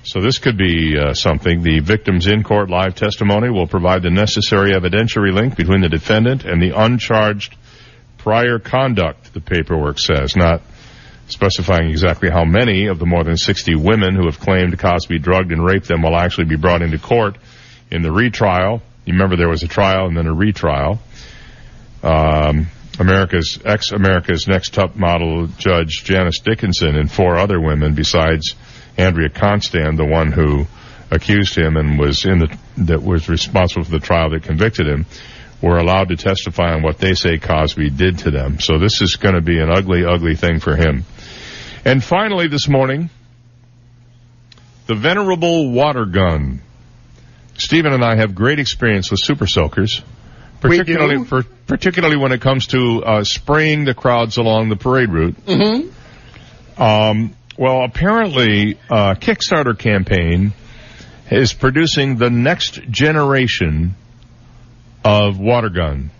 Speaker 5: So this could be uh, something. The victim's in-court live testimony will provide the necessary evidentiary link between the defendant and the uncharged prior conduct, the paperwork says, not specifying exactly how many of the more than 60 women who have claimed Cosby drugged and raped them will actually be brought into court in the retrial. You remember there was a trial and then a retrial. Um, America's ex-America's Next Top Model judge Janice Dickinson and four other women besides Andrea Constand, the one who accused him and was in the that was responsible for the trial that convicted him, were allowed to testify on what they say Cosby did to them. So this is going to be an ugly, ugly thing for him. And finally, this morning, the venerable water gun. Stephen and I have great experience with super soakers, particularly for, particularly when it comes to uh, spraying the crowds along the parade route.
Speaker 7: Mm-hmm.
Speaker 5: Um, well, apparently, uh, Kickstarter campaign is producing the next generation of water gun,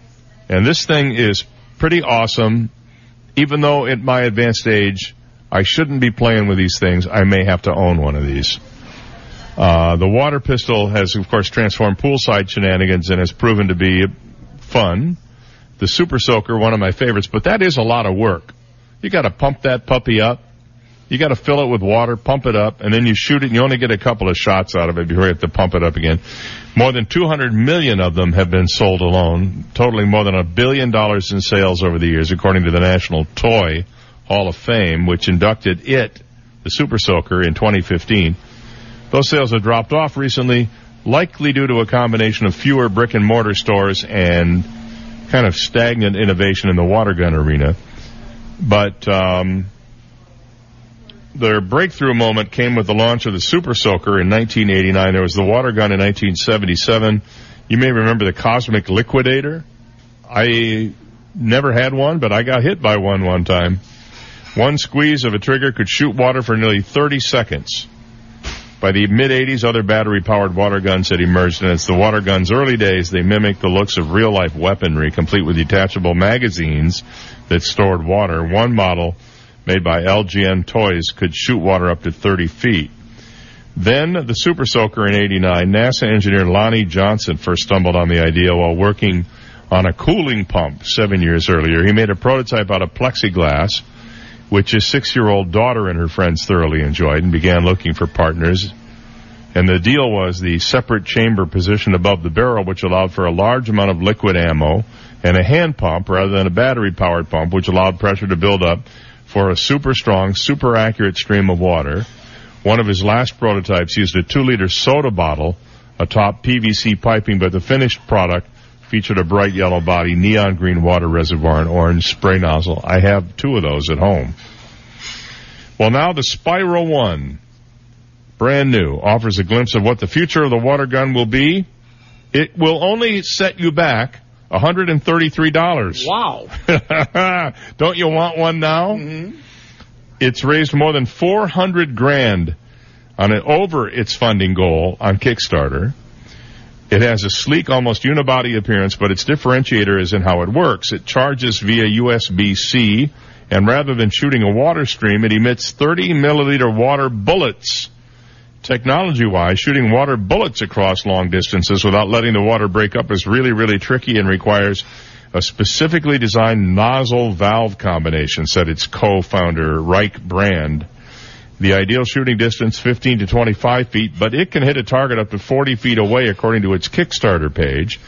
Speaker 5: and this thing is pretty awesome. Even though at my advanced age, I shouldn't be playing with these things, I may have to own one of these. Uh, the water pistol has, of course, transformed poolside shenanigans and has proven to be fun. The Super Soaker, one of my favorites, but that is a lot of work. You got to pump that puppy up. You got to fill it with water, pump it up, and then you shoot it. And you only get a couple of shots out of it before you have to pump it up again. More than 200 million of them have been sold alone, totaling more than a billion dollars in sales over the years, according to the National Toy Hall of Fame, which inducted it, the Super Soaker, in 2015. Those sales have dropped off recently, likely due to a combination of fewer brick and mortar stores and kind of stagnant innovation in the water gun arena. But um, their breakthrough moment came with the launch of the Super Soaker in 1989. There was the water gun in 1977. You may remember the Cosmic Liquidator. I never had one, but I got hit by one one time. One squeeze of a trigger could shoot water for nearly 30 seconds. By the mid 80s, other battery powered water guns had emerged, and it's the water guns' early days. They mimicked the looks of real life weaponry, complete with detachable magazines that stored water. One model made by LJN Toys could shoot water up to 30 feet. Then the Super Soaker in 89, NASA engineer Lonnie Johnson first stumbled on the idea while working on a cooling pump seven years earlier. He made a prototype out of plexiglass, which his six-year-old daughter and her friends thoroughly enjoyed and began looking for partners. And the deal was the separate chamber positioned above the barrel, which allowed for a large amount of liquid ammo and a hand pump rather than a battery powered pump, which allowed pressure to build up for a super strong, super accurate stream of water. One of his last prototypes used a two liter soda bottle atop PVC piping, but the finished product featured a bright yellow body, neon green water reservoir, and orange spray nozzle. I have two of those at home. Well, now the Spyra 1, brand new, offers a glimpse of what the future of the water gun will be. It will only set you back $133.
Speaker 7: Wow.
Speaker 5: Don't you want one now? Mm-hmm. It's raised more than 400 grand on it over its funding goal on Kickstarter. It has a sleek, almost unibody appearance, but its differentiator is in how it works. It charges via USB-C, and rather than shooting a water stream, it emits 30 milliliter water bullets. Technology-wise, shooting water bullets across long distances without letting the water break up is really, really tricky and requires a specifically designed nozzle valve combination, said its co-founder, Reich Brand. The ideal shooting distance 15 to 25 feet, but it can hit a target up to 40 feet away according to its Kickstarter page.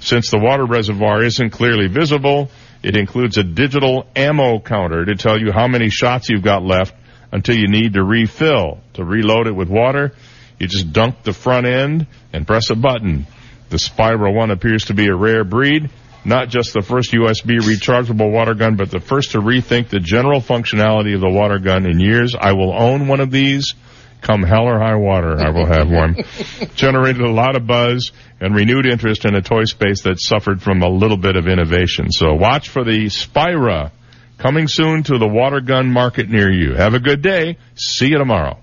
Speaker 5: Since the water reservoir isn't clearly visible, it includes a digital ammo counter to tell you how many shots you've got left until you need to refill. To reload it with water, you just dunk the front end and press a button. The Spyra 1 appears to be a rare breed, not just the first USB rechargeable water gun, but the first to rethink the general functionality of the water gun in years. I will own one of these. Come hell or high water, I will have one. Generated a lot of buzz and renewed interest in a toy space that suffered from a little bit of innovation. So watch for the Spyra coming soon to the water gun market near you. Have a good day. See you tomorrow.